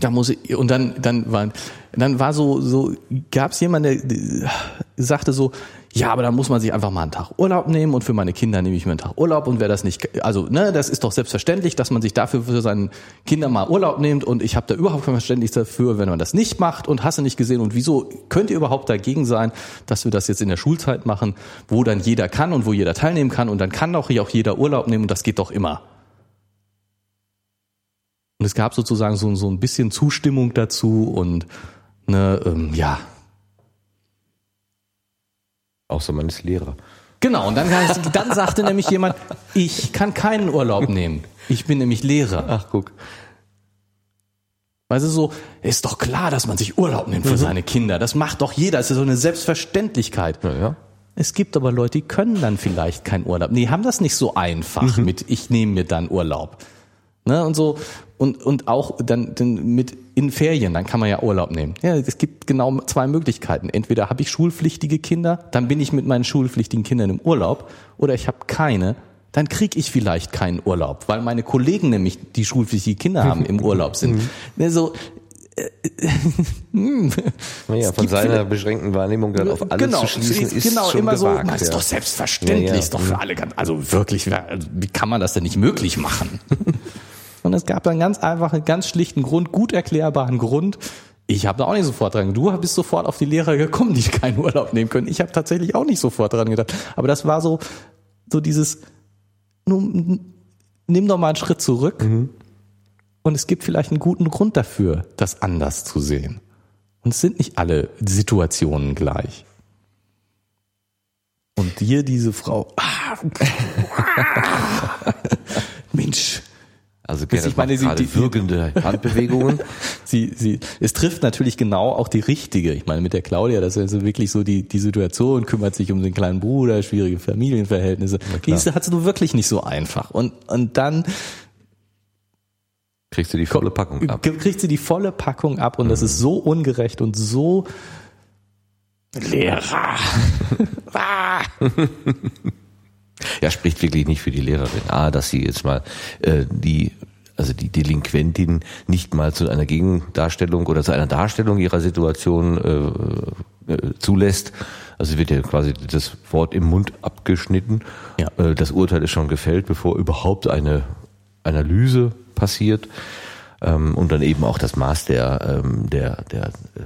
Speaker 1: da muss ich, und dann, dann war, dann war so, so, gab es jemanden, der sagte so, ja, aber dann muss man sich einfach mal einen Tag Urlaub nehmen und für meine Kinder nehme ich mir einen Tag Urlaub und wer das nicht, also ne, das ist doch selbstverständlich, dass man sich dafür für seine Kinder mal Urlaub nimmt und ich habe da überhaupt kein Verständnis dafür, wenn man das nicht macht und hast du nicht gesehen und wieso könnt ihr überhaupt dagegen sein, dass wir das jetzt in der Schulzeit machen, wo dann jeder kann und wo jeder teilnehmen kann und dann kann doch hier auch jeder Urlaub nehmen und das geht doch immer. Und es gab sozusagen so, so ein bisschen Zustimmung dazu und ne, ähm, ja,
Speaker 2: Außer man ist Lehrer.
Speaker 1: Genau, und dann, dann sagte nämlich jemand, ich kann keinen Urlaub nehmen. Ich bin nämlich Lehrer.
Speaker 2: Ach, guck.
Speaker 1: Weißt du, so, ist doch klar, dass man sich Urlaub nimmt für seine Kinder. Das macht doch jeder. Das ist so eine Selbstverständlichkeit.
Speaker 2: Ja, ja.
Speaker 1: Es gibt aber Leute, die können dann vielleicht keinen Urlaub. Nee, haben das nicht so einfach mit, ich nehme mir dann Urlaub. Ne, und so, und, und auch dann, dann mit in Ferien, dann kann man ja Urlaub nehmen. Ja, es gibt genau zwei Möglichkeiten. Entweder habe ich schulpflichtige Kinder, dann bin ich mit meinen schulpflichtigen Kindern im Urlaub, oder ich habe keine, dann kriege ich vielleicht keinen Urlaub, weil meine Kollegen nämlich, die schulpflichtige Kinder haben, im Urlaub sind. Ne, so,
Speaker 2: naja, von seiner beschränkten Wahrnehmung dann auf alles
Speaker 1: genau,
Speaker 2: zu schließen, ist
Speaker 1: genau,
Speaker 2: schon
Speaker 1: immer
Speaker 2: gewagt,
Speaker 1: so, na, ist
Speaker 2: ja.
Speaker 1: doch selbstverständlich,
Speaker 2: Ja, ja.
Speaker 1: ist doch für alle ganz, also wirklich, wie kann man das denn nicht möglich machen? Und es gab einen ganz einfachen, ganz schlichten Grund, gut erklärbaren Grund. Ich habe da auch nicht sofort dran. Du bist sofort auf die Lehrer gekommen, die keinen Urlaub nehmen können. Ich habe tatsächlich auch nicht sofort dran gedacht. Aber das war so, so dieses, nun, nimm doch mal einen Schritt zurück. Und es gibt vielleicht einen guten Grund dafür, das anders zu sehen. Und es sind nicht alle Situationen gleich. Und hier diese Frau, ah, Mensch,
Speaker 2: Also Gerrit
Speaker 1: ich meine,
Speaker 2: macht
Speaker 1: sie-
Speaker 2: gerade
Speaker 1: die-
Speaker 2: würgende Handbewegungen.
Speaker 1: sie, sie, es trifft natürlich genau auch die richtige. Ich meine, mit der Claudia, das ist also wirklich so die, die Situation, kümmert sich um den kleinen Bruder, schwierige Familienverhältnisse. Die hat du wirklich nicht so einfach. Und, und dann
Speaker 2: Kriegst du die volle Packung ab. Mhm.
Speaker 1: kriegt sie die volle Packung ab und das ist so ungerecht und so Lehrer. Ah.
Speaker 2: Ja, spricht wirklich nicht für die Lehrerin. A, dass sie jetzt mal äh, die also die Delinquentin nicht mal zu einer Gegendarstellung oder zu einer Darstellung ihrer Situation äh, äh, zulässt. Also wird ja quasi das Wort im Mund abgeschnitten.
Speaker 1: Ja.
Speaker 2: Äh, das Urteil ist schon gefällt, bevor überhaupt eine Analyse passiert. Ähm, und dann eben auch das Maß der, ähm, der, der, äh,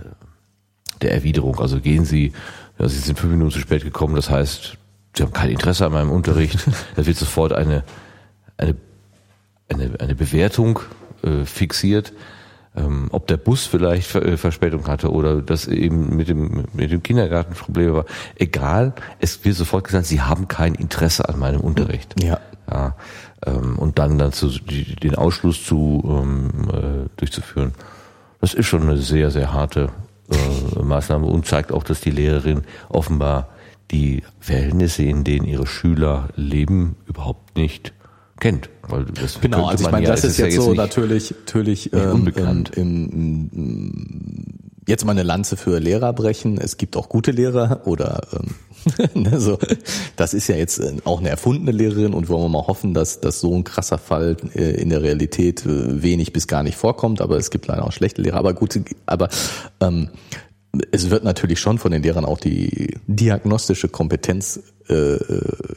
Speaker 2: der Erwiderung. Also gehen Sie, ja, Sie sind fünf Minuten zu spät gekommen, das heißt, Sie haben kein Interesse an meinem Unterricht. Da wird sofort eine, eine, eine, eine Bewertung äh, fixiert, ähm, ob der Bus vielleicht Ver äh, Verspätung hatte oder das eben mit dem, mit dem Kindergarten Probleme war. Egal, es wird sofort gesagt, Sie haben kein Interesse an meinem Unterricht.
Speaker 1: Ja.
Speaker 2: Ja, ähm, und dann dazu die, den Ausschluss zu ähm, äh, durchzuführen. Das ist schon eine sehr, sehr harte äh, Maßnahme und zeigt auch, dass die Lehrerin offenbar die Verhältnisse, in denen ihre Schüler leben, überhaupt nicht kennt. Weil das
Speaker 1: Genau, also ich meine,
Speaker 2: ja-
Speaker 1: das ist
Speaker 2: ja
Speaker 1: jetzt so
Speaker 2: nicht-
Speaker 1: natürlich, natürlich ähm,
Speaker 2: unbekannt.
Speaker 1: Im, im, jetzt mal eine Lanze für Lehrer brechen. Es gibt auch gute Lehrer oder ähm, ne, so. Das ist ja jetzt äh, auch eine erfundene Lehrerin und wollen wir mal hoffen, dass, dass so ein krasser Fall äh, in der Realität äh, wenig bis gar nicht vorkommt. Aber es gibt leider auch schlechte Lehrer. Aber gut, aber ähm, es wird natürlich schon von den Lehrern auch die diagnostische Kompetenz äh,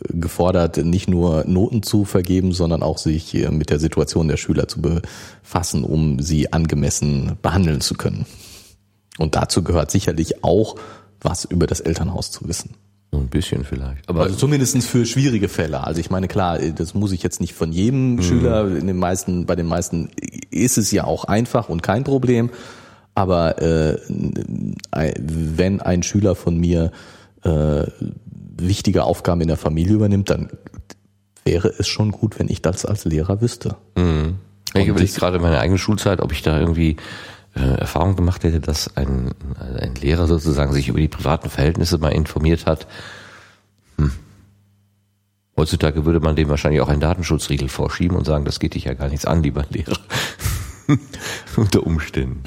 Speaker 1: gefordert, nicht nur Noten zu vergeben, sondern auch sich äh, mit der Situation der Schüler zu befassen, um sie angemessen behandeln zu können. Und dazu gehört sicherlich auch, was über das Elternhaus zu wissen.
Speaker 2: So ein bisschen vielleicht. Aber
Speaker 1: Also zumindestens für schwierige Fälle. Also ich meine, klar, das muss ich jetzt nicht von jedem Schüler, in den meisten, bei den meisten ist es ja auch einfach und kein Problem. Aber äh, wenn ein Schüler von mir äh, wichtige Aufgaben in der Familie übernimmt, dann wäre es schon gut, wenn ich das als Lehrer wüsste.
Speaker 2: ich
Speaker 1: Und
Speaker 2: überlege gerade meine eigene Schulzeit, ob ich da irgendwie äh, Erfahrung gemacht hätte, dass ein, ein Lehrer sozusagen sich über die privaten Verhältnisse mal informiert hat. Hm. Heutzutage würde man dem wahrscheinlich auch einen Datenschutzriegel vorschieben und sagen, das geht dich ja gar nichts an, lieber Lehrer. Unter Umständen.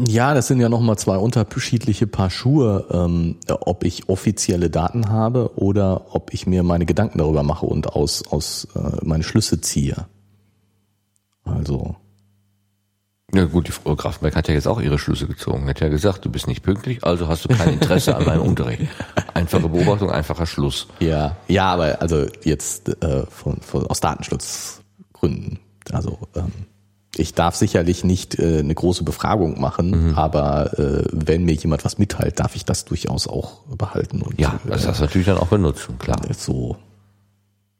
Speaker 1: Ja, das sind ja nochmal zwei unterschiedliche Paar Schuhe, ähm, ob ich offizielle Daten habe oder ob ich mir meine Gedanken darüber mache und aus, aus äh, meine Schlüsse ziehe. Also,
Speaker 2: Ja gut, die Frau Grafenberg hat ja jetzt auch ihre Schlüsse gezogen. Hat ja gesagt, du bist nicht pünktlich, also hast du kein Interesse an meinem Unterricht. Einfache Beobachtung, einfacher Schluss.
Speaker 1: ja, ja, aber also jetzt äh, von, von, aus Datenschutzgründen. Also ähm, ich darf sicherlich nicht äh, eine große Befragung machen, aber äh, wenn mir jemand was mitteilt, darf ich das durchaus auch behalten und
Speaker 2: Ja, das hast du natürlich dann auch benutzen, klar.
Speaker 1: äh, so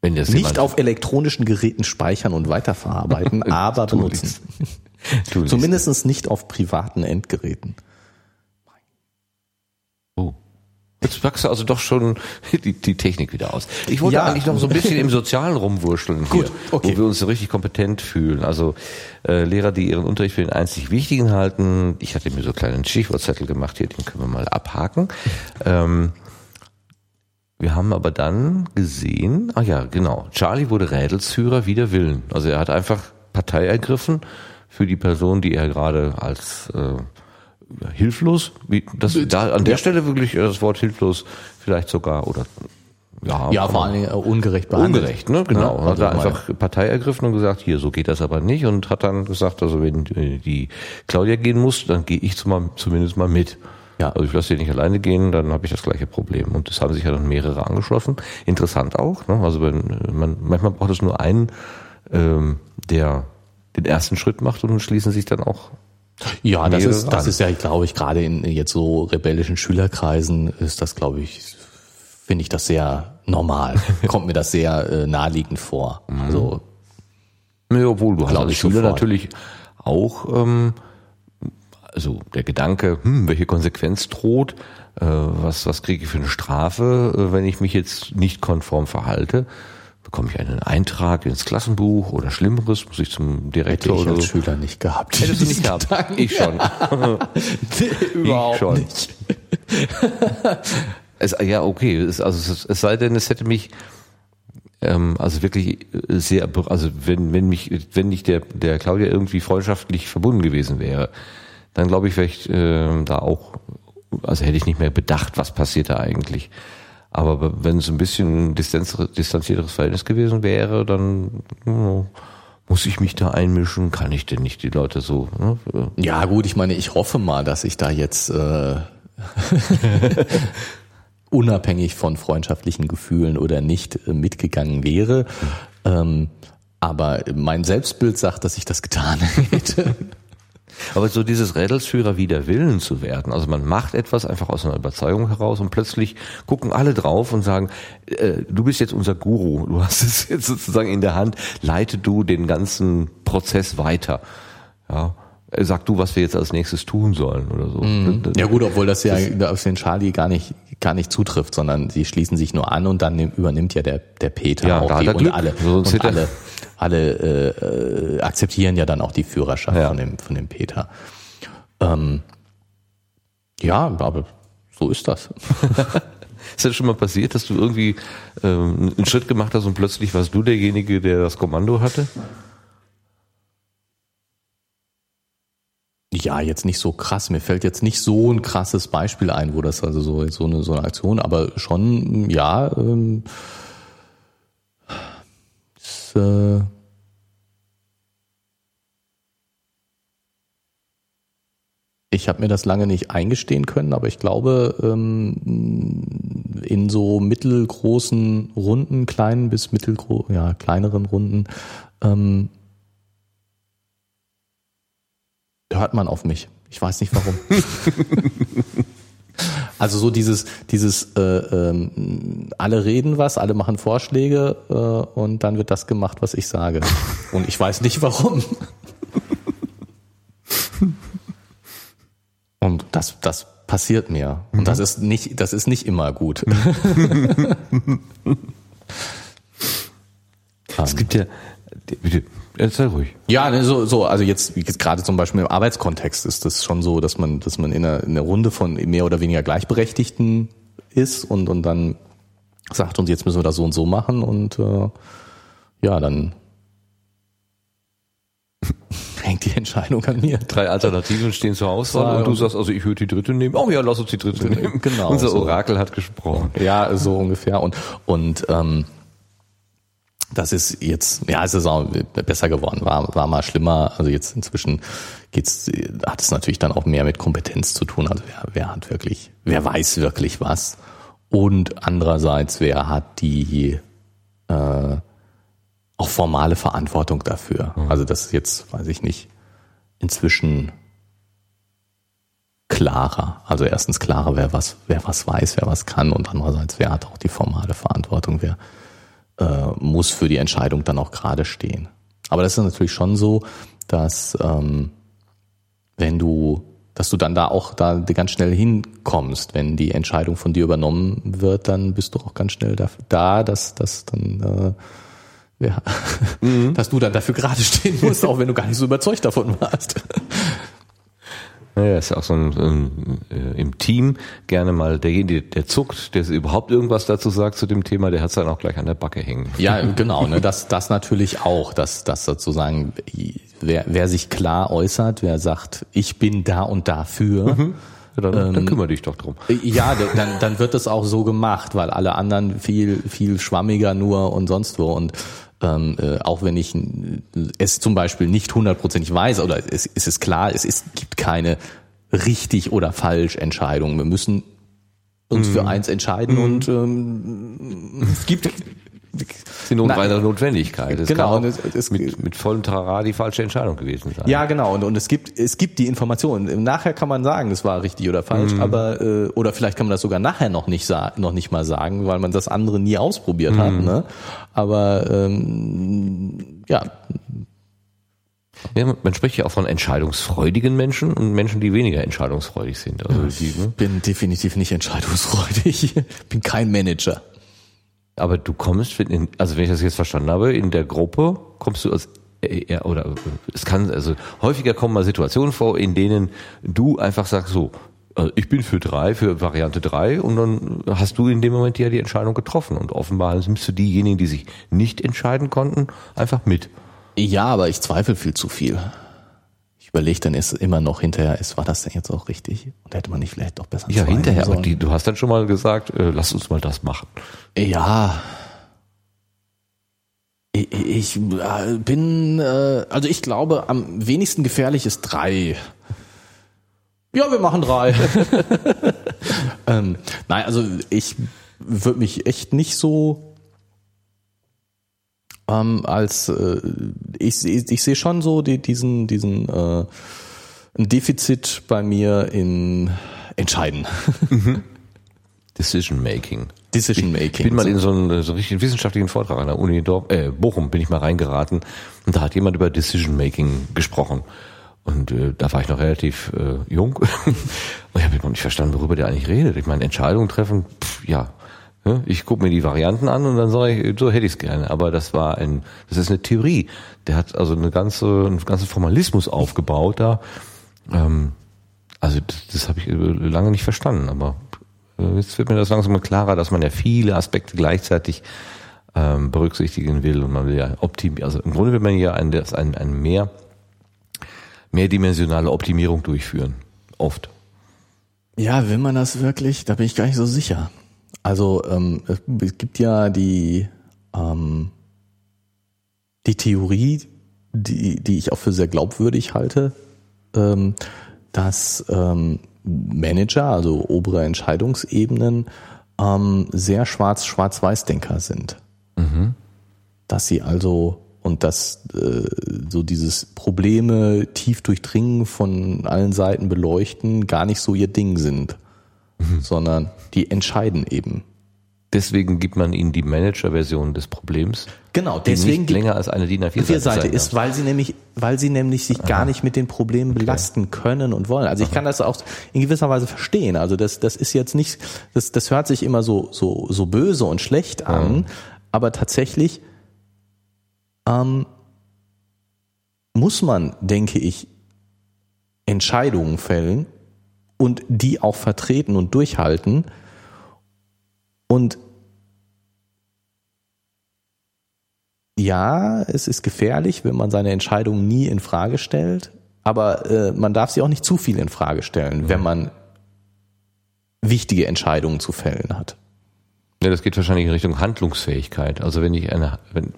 Speaker 2: Wenn das
Speaker 1: Nicht auf elektronischen Geräten speichern und weiterverarbeiten, aber benutzen. Zumindest nicht auf privaten Endgeräten.
Speaker 2: Oh. Jetzt packst du also doch schon die, die Technik wieder aus. Ich wollte
Speaker 1: Ja.
Speaker 2: eigentlich noch so ein bisschen im Sozialen rumwurschteln hier,
Speaker 1: Gut, okay.
Speaker 2: wo wir uns so richtig kompetent fühlen. Also äh, Lehrer, die ihren Unterricht für den einzig Wichtigen halten. Ich hatte mir so einen kleinen Stichwortzettel gemacht hier, den können wir mal abhaken. Ähm, wir haben aber dann gesehen, ah ja, genau, Charlie wurde Rädelsführer wider Willen. Also er hat einfach Partei ergriffen für die Person, die er gerade als äh, hilflos, wie, das, da an der. Stelle wirklich äh, das Wort hilflos vielleicht sogar oder ja,
Speaker 1: Ja, vor allen Dingen äh, ungerecht behandelt.
Speaker 2: ungerecht, ne? Genau.
Speaker 1: Ja,
Speaker 2: hat er
Speaker 1: also
Speaker 2: einfach Partei ergriffen und gesagt, hier, so geht das aber nicht und hat dann gesagt, also wenn äh, die Claudia gehen muss, dann gehe ich zum- zumindest mal mit.
Speaker 1: Ja.
Speaker 2: Also ich lasse sie nicht alleine gehen, dann habe ich das gleiche Problem. Und das haben sich ja dann mehrere angeschlossen. Interessant auch. Ne? Also wenn man manchmal braucht es nur einen, ähm, der den ersten Schritt macht und dann schließen sich dann auch
Speaker 1: Ja, das ist, das ist ja, glaube ich, gerade in jetzt so rebellischen Schülerkreisen ist das, glaube ich, finde ich das sehr normal. Kommt mir das sehr äh, naheliegend vor. Also,
Speaker 2: Ja, obwohl du hast als
Speaker 1: ich
Speaker 2: Schüler
Speaker 1: sofort.
Speaker 2: natürlich auch, ähm, also der Gedanke, hm, welche Konsequenz droht, äh, was, was kriege ich für eine Strafe, äh, wenn ich mich jetzt nicht konform verhalte? Bekomme ich einen Eintrag ins Klassenbuch oder Schlimmeres? Muss ich zum
Speaker 1: hätte
Speaker 2: Direktor
Speaker 1: ich
Speaker 2: oder
Speaker 1: als
Speaker 2: so?
Speaker 1: Schüler nicht gehabt.
Speaker 2: Hättest du nicht gehabt? Ich schon.
Speaker 1: Überhaupt
Speaker 2: schon.
Speaker 1: nicht.
Speaker 2: Es, ja, okay. Es, also es, es sei denn, es hätte mich ähm, also wirklich äh, sehr, also wenn wenn mich wenn nicht der der Claudia irgendwie freundschaftlich verbunden gewesen wäre, dann glaube ich, ich ähm, da auch, also hätte ich nicht mehr bedacht, was passiert da eigentlich. Aber wenn es ein bisschen ein distanz- distanzierteres Verhältnis gewesen wäre, dann hm, muss ich mich da einmischen? Kann ich denn nicht die Leute so? Ne?
Speaker 1: Ja, gut, ich meine, ich hoffe mal, dass ich da jetzt äh, unabhängig von freundschaftlichen Gefühlen oder nicht äh, mitgegangen wäre. Ähm, aber mein Selbstbild sagt, dass ich das getan hätte.
Speaker 2: Aber so dieses Rädelsführer wider Willen zu werden, also man macht etwas einfach aus einer Überzeugung heraus und plötzlich gucken alle drauf und sagen, äh, du bist jetzt unser Guru, du hast es jetzt sozusagen in der Hand, leite du den ganzen Prozess weiter. Ja, sag du, was wir jetzt als nächstes tun sollen oder so.
Speaker 1: Ja gut, obwohl das ja auf den Charlie gar nicht gar nicht zutrifft, sondern sie schließen sich nur an und dann nimm- übernimmt ja der der Peter
Speaker 2: Ja,
Speaker 1: auch die und
Speaker 2: Glück.
Speaker 1: alle
Speaker 2: Sonst
Speaker 1: und alle alle äh, äh, akzeptieren ja dann auch die Führerschaft
Speaker 2: Ja.
Speaker 1: von dem von dem Peter. Ähm, ja, aber so ist das.
Speaker 2: Ist das schon mal passiert, dass du irgendwie ähm, einen Schritt gemacht hast und plötzlich warst du derjenige, der das Kommando hatte?
Speaker 1: Ja, jetzt nicht so krass. Mir fällt jetzt nicht so ein krasses Beispiel ein, wo das also so, so, eine, so eine Aktion, aber schon, ja, ähm, ist, äh, ich habe mir das lange nicht eingestehen können, aber ich glaube, ähm, in so mittelgroßen Runden, kleinen bis mittelgro ja, kleineren Runden, ähm, hört man auf mich. Ich weiß nicht warum. also so dieses, dieses, äh, ähm, alle reden was, alle machen Vorschläge äh, und dann wird das gemacht, was ich sage. Und ich weiß nicht warum. Und das, das passiert mir. Und das ist nicht, das ist nicht immer gut.
Speaker 2: Es gibt ja, erzähl ruhig.
Speaker 1: Ja, ne, so, so, also jetzt, jetzt gerade zum Beispiel im Arbeitskontext ist das schon so, dass man, dass man in einer, in einer Runde von mehr oder weniger Gleichberechtigten ist und, und dann sagt uns, jetzt müssen wir das so und so machen und äh, ja, dann hängt die Entscheidung an mir.
Speaker 2: Drei Alternativen stehen zur Auswahl
Speaker 1: Ja,
Speaker 2: und du sagst, also ich würde die dritte nehmen. Oh ja, lass uns die dritte nehmen.
Speaker 1: Genau,
Speaker 2: Unser
Speaker 1: so.
Speaker 2: Orakel hat gesprochen.
Speaker 1: Ja, so ungefähr. Und, und ähm, das ist jetzt, ja, es ist auch besser geworden, war, war mal schlimmer. Also jetzt inzwischen geht's, hat es natürlich dann auch mehr mit Kompetenz zu tun. Also wer, wer hat wirklich, wer weiß wirklich was? Und andererseits, wer hat die äh, auch formale Verantwortung dafür? Also das ist jetzt, weiß ich nicht, inzwischen klarer. Also erstens klarer, wer was, wer was weiß, wer was kann und andererseits, wer hat auch die formale Verantwortung, wer äh, muss für die Entscheidung dann auch gerade stehen. Aber das ist natürlich schon so, dass ähm, wenn du, dass du dann da auch da ganz schnell hinkommst, wenn die Entscheidung von dir übernommen wird, dann bist du auch ganz schnell da, da dass das dann äh, ja, dass du dann dafür gerade stehen musst, auch wenn du gar nicht so überzeugt davon warst.
Speaker 2: Naja, ist ja auch so ein, ein äh, im Team gerne mal derjenige, der zuckt, der überhaupt irgendwas dazu sagt zu dem Thema, der hat es dann auch gleich an der Backe hängen.
Speaker 1: Ja, genau, ne, das, das natürlich auch, dass, dass sozusagen, wer, wer sich klar äußert, wer sagt, ich bin da und dafür,
Speaker 2: dann, dann ähm, kümmere dich doch drum.
Speaker 1: Ja, dann, dann wird es auch so gemacht, weil alle anderen viel, viel schwammiger nur und sonst wo. Und ähm, äh, auch wenn ich es zum Beispiel nicht hundertprozentig weiß oder es, es ist klar, es ist, gibt keine richtig oder falsch Entscheidung. Wir müssen uns mhm. für eins entscheiden mhm. und ähm, es gibt
Speaker 2: die notwendige Notwendigkeit.
Speaker 1: Es genau,
Speaker 2: kann es, es, mit, mit vollem Trara die falsche Entscheidung gewesen sein.
Speaker 1: Ja, genau. Und, und es gibt es gibt die Informationen. Nachher kann man sagen, es war richtig oder falsch, mhm. aber äh, oder vielleicht kann man das sogar nachher noch nicht noch nicht mal sagen, weil man das andere nie ausprobiert mhm. hat. Ne? Aber ähm, ja.
Speaker 2: Ja, man spricht ja auch von entscheidungsfreudigen Menschen und Menschen, die weniger entscheidungsfreudig sind.
Speaker 1: Also ich die, ne? bin definitiv nicht entscheidungsfreudig. bin kein Manager.
Speaker 2: Aber du kommst, in, also wenn ich das jetzt verstanden habe, in der Gruppe kommst du als eher, oder es kann, also häufiger kommen mal Situationen vor, in denen du einfach sagst so, also ich bin für drei, für Variante drei und dann hast du in dem Moment ja die Entscheidung getroffen und offenbar nimmst du diejenigen, die sich nicht entscheiden konnten, einfach mit.
Speaker 1: Ja, aber ich zweifle viel zu viel überlegt dann ist immer noch hinterher, ist, war das denn jetzt auch richtig? Und hätte man nicht vielleicht doch besser
Speaker 2: Ja, hinterher, aber die, du hast dann schon mal gesagt, äh, lass uns mal das machen.
Speaker 1: Ja. Ich, ich äh, bin, äh, also ich glaube, am wenigsten gefährlich ist drei. Ja, wir machen drei. ähm, nein, also ich würde mich echt nicht so ähm, als äh, ich, ich, ich sehe schon so die, diesen, diesen äh, ein Defizit bei mir in Entscheiden.
Speaker 2: Mhm. Decision Making.
Speaker 1: Decision Making. Ich
Speaker 2: bin mal in so einen so richtig wissenschaftlichen Vortrag an der Uni Dorf, äh, Bochum bin ich mal reingeraten und da hat jemand über Decision Making gesprochen. Und äh, da war ich noch relativ äh, jung und ich habe noch nicht verstanden, worüber der eigentlich redet. Ich meine, Entscheidungen treffen, pff, ja, ich gucke mir die Varianten an und dann sage ich, so hätte ich es gerne. Aber das war ein, das ist eine Theorie. Der hat also eine ganze, einen ganzen Formalismus aufgebaut da. Ähm, also das, das habe ich lange nicht verstanden. Aber äh, jetzt wird mir das langsam mal klarer, dass man ja viele Aspekte gleichzeitig ähm, berücksichtigen will und man will ja optimieren. Also im Grunde will man ja ein, ein, ein mehr mehrdimensionale Optimierung durchführen. Oft.
Speaker 1: Ja, will man das wirklich? Da bin ich gar nicht so sicher. Also ähm, es gibt ja die, ähm, die Theorie, die, die ich auch für sehr glaubwürdig halte, ähm, dass ähm, Manager, also obere Entscheidungsebenen, ähm, sehr schwarz-schwarz-weiß-Denker sind. Mhm. Dass sie also und dass äh, so dieses Probleme tief durchdringen von allen Seiten beleuchten gar nicht so ihr Ding sind mhm. sondern die entscheiden eben.
Speaker 2: Deswegen gibt man ihnen die Manager-Version des Problems.
Speaker 1: Genau, deswegen
Speaker 2: nicht länger als eine DIN
Speaker 1: A4 Seite ist, weil sie nämlich, weil sie nämlich sich Aha. gar nicht mit den Problemen okay. belasten können und wollen. Also ich Aha. kann das auch in gewisser Weise verstehen. Also das, das ist jetzt nicht, das, das hört sich immer so, so, so böse und schlecht an, mhm. aber tatsächlich ähm, muss man, denke ich, Entscheidungen fällen, und die auch vertreten und durchhalten. Und ja, es ist gefährlich, wenn man seine Entscheidungen nie in Frage stellt, aber äh, man darf sie auch nicht zu viel in Frage stellen, wenn man wichtige Entscheidungen zu fällen hat.
Speaker 2: Ja, das geht wahrscheinlich in Richtung Handlungsfähigkeit. Also wenn ich eine, wenn,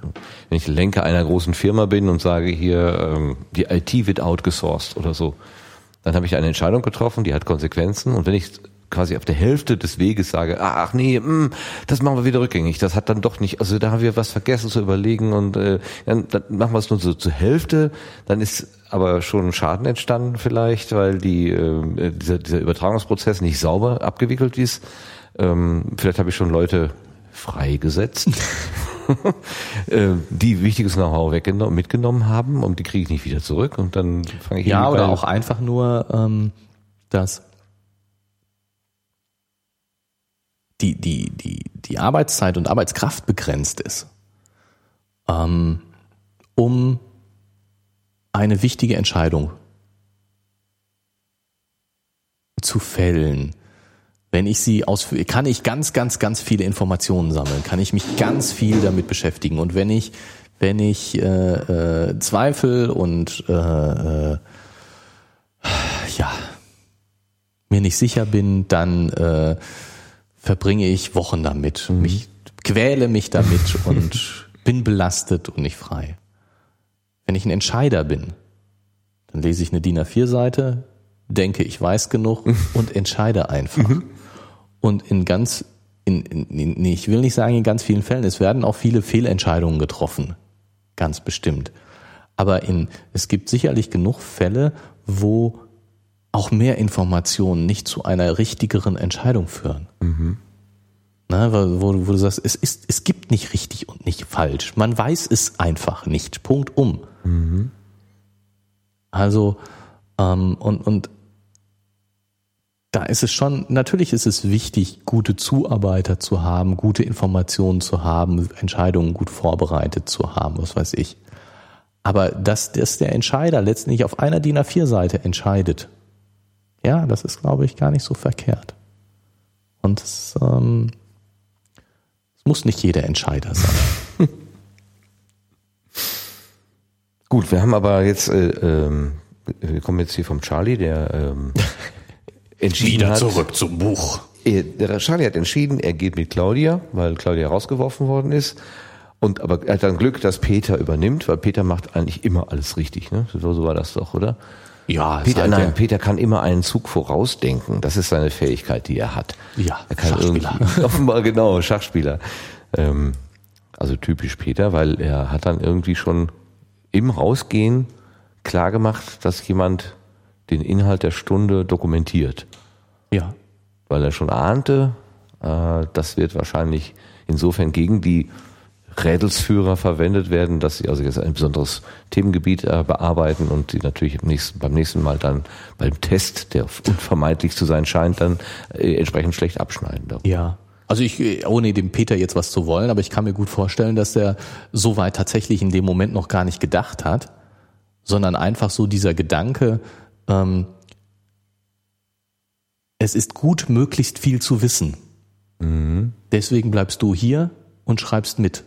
Speaker 2: wenn ich Lenker einer großen Firma bin und sage hier, ähm, die IT wird outgesourced oder so, dann habe ich eine Entscheidung getroffen, die hat Konsequenzen. Und wenn ich quasi auf der Hälfte des Weges sage, ach nee, mh, hm, das machen wir wieder rückgängig, das hat dann doch nicht, also da haben wir was vergessen zu überlegen und äh, dann, dann machen wir es nur so zur Hälfte, dann ist aber schon Schaden entstanden vielleicht, weil die äh, dieser, dieser Übertragungsprozess nicht sauber abgewickelt ist. Ähm, vielleicht habe ich schon Leute freigesetzt. Äh, die wichtiges Know-how mitgenommen haben und die kriege ich nicht wieder zurück und dann fange ich
Speaker 1: Ja, oder auch einfach nur, ähm, dass die, die, die, die Arbeitszeit und Arbeitskraft begrenzt ist, ähm, um eine wichtige Entscheidung zu fällen wenn ich sie ausführe, kann ich ganz, ganz, ganz viele Informationen sammeln, kann ich mich ganz viel damit beschäftigen. Und wenn ich, wenn ich äh, äh, Zweifel und äh, äh, ja mir nicht sicher bin, dann äh, verbringe ich Wochen damit, mhm. mich quäle mich damit und bin belastet und nicht frei. Wenn ich ein Entscheider bin, dann lese ich eine DIN A4-Seite, denke, ich weiß genug und entscheide einfach. Mhm. Und in ganz, in, in, ich will nicht sagen in ganz vielen Fällen, es werden auch viele Fehlentscheidungen getroffen. Ganz bestimmt. Aber in, es gibt sicherlich genug Fälle, wo auch mehr Informationen nicht zu einer richtigeren Entscheidung führen. Mhm. Na, wo, wo, du sagst, es, ist, es gibt nicht richtig und nicht falsch. Man weiß es einfach nicht. Punkt um. Mhm. Also, ähm, und, und da ist es schon, natürlich ist es wichtig, gute Zuarbeiter zu haben, gute Informationen zu haben, Entscheidungen gut vorbereitet zu haben, was weiß ich. Aber dass, dass der Entscheider letztendlich auf einer DIN A4-Seite entscheidet, ja, das ist, glaube ich, gar nicht so verkehrt. Und es, ähm, es muss nicht jeder Entscheider sein.
Speaker 2: Gut, wir haben aber jetzt, äh, ähm, wir kommen jetzt hier vom Charlie, der ähm, entschieden
Speaker 1: Wieder
Speaker 2: hat.
Speaker 1: zurück zum Buch.
Speaker 2: Charlie hat entschieden, er geht mit Claudia, weil Claudia rausgeworfen worden ist. Und aber er hat dann Glück, dass Peter übernimmt, weil Peter macht eigentlich immer alles richtig. Ne? So, so war das doch, oder?
Speaker 1: Ja,
Speaker 2: Peter, halt nein, Peter kann immer einen Zug vorausdenken. Das ist seine Fähigkeit, die er hat.
Speaker 1: Ja,
Speaker 2: er kann Schachspieler. Offenbar genau, Schachspieler. Ähm, also typisch Peter, weil er hat dann irgendwie schon im Rausgehen klar gemacht, dass jemand den Inhalt der Stunde dokumentiert.
Speaker 1: Ja.
Speaker 2: Weil er schon ahnte, äh, das wird wahrscheinlich insofern gegen die Rädelsführer verwendet werden, dass sie also jetzt ein besonderes Themengebiet äh, bearbeiten und die natürlich nächsten, beim nächsten Mal dann beim Test, der unvermeidlich zu sein scheint, dann äh, entsprechend schlecht abschneiden.
Speaker 1: Darf. Ja. Also ich, ohne dem Peter jetzt was zu wollen, aber ich kann mir gut vorstellen, dass er soweit tatsächlich in dem Moment noch gar nicht gedacht hat, sondern einfach so dieser Gedanke, ähm, es ist gut, möglichst viel zu wissen. Mhm. Deswegen bleibst du hier und schreibst mit.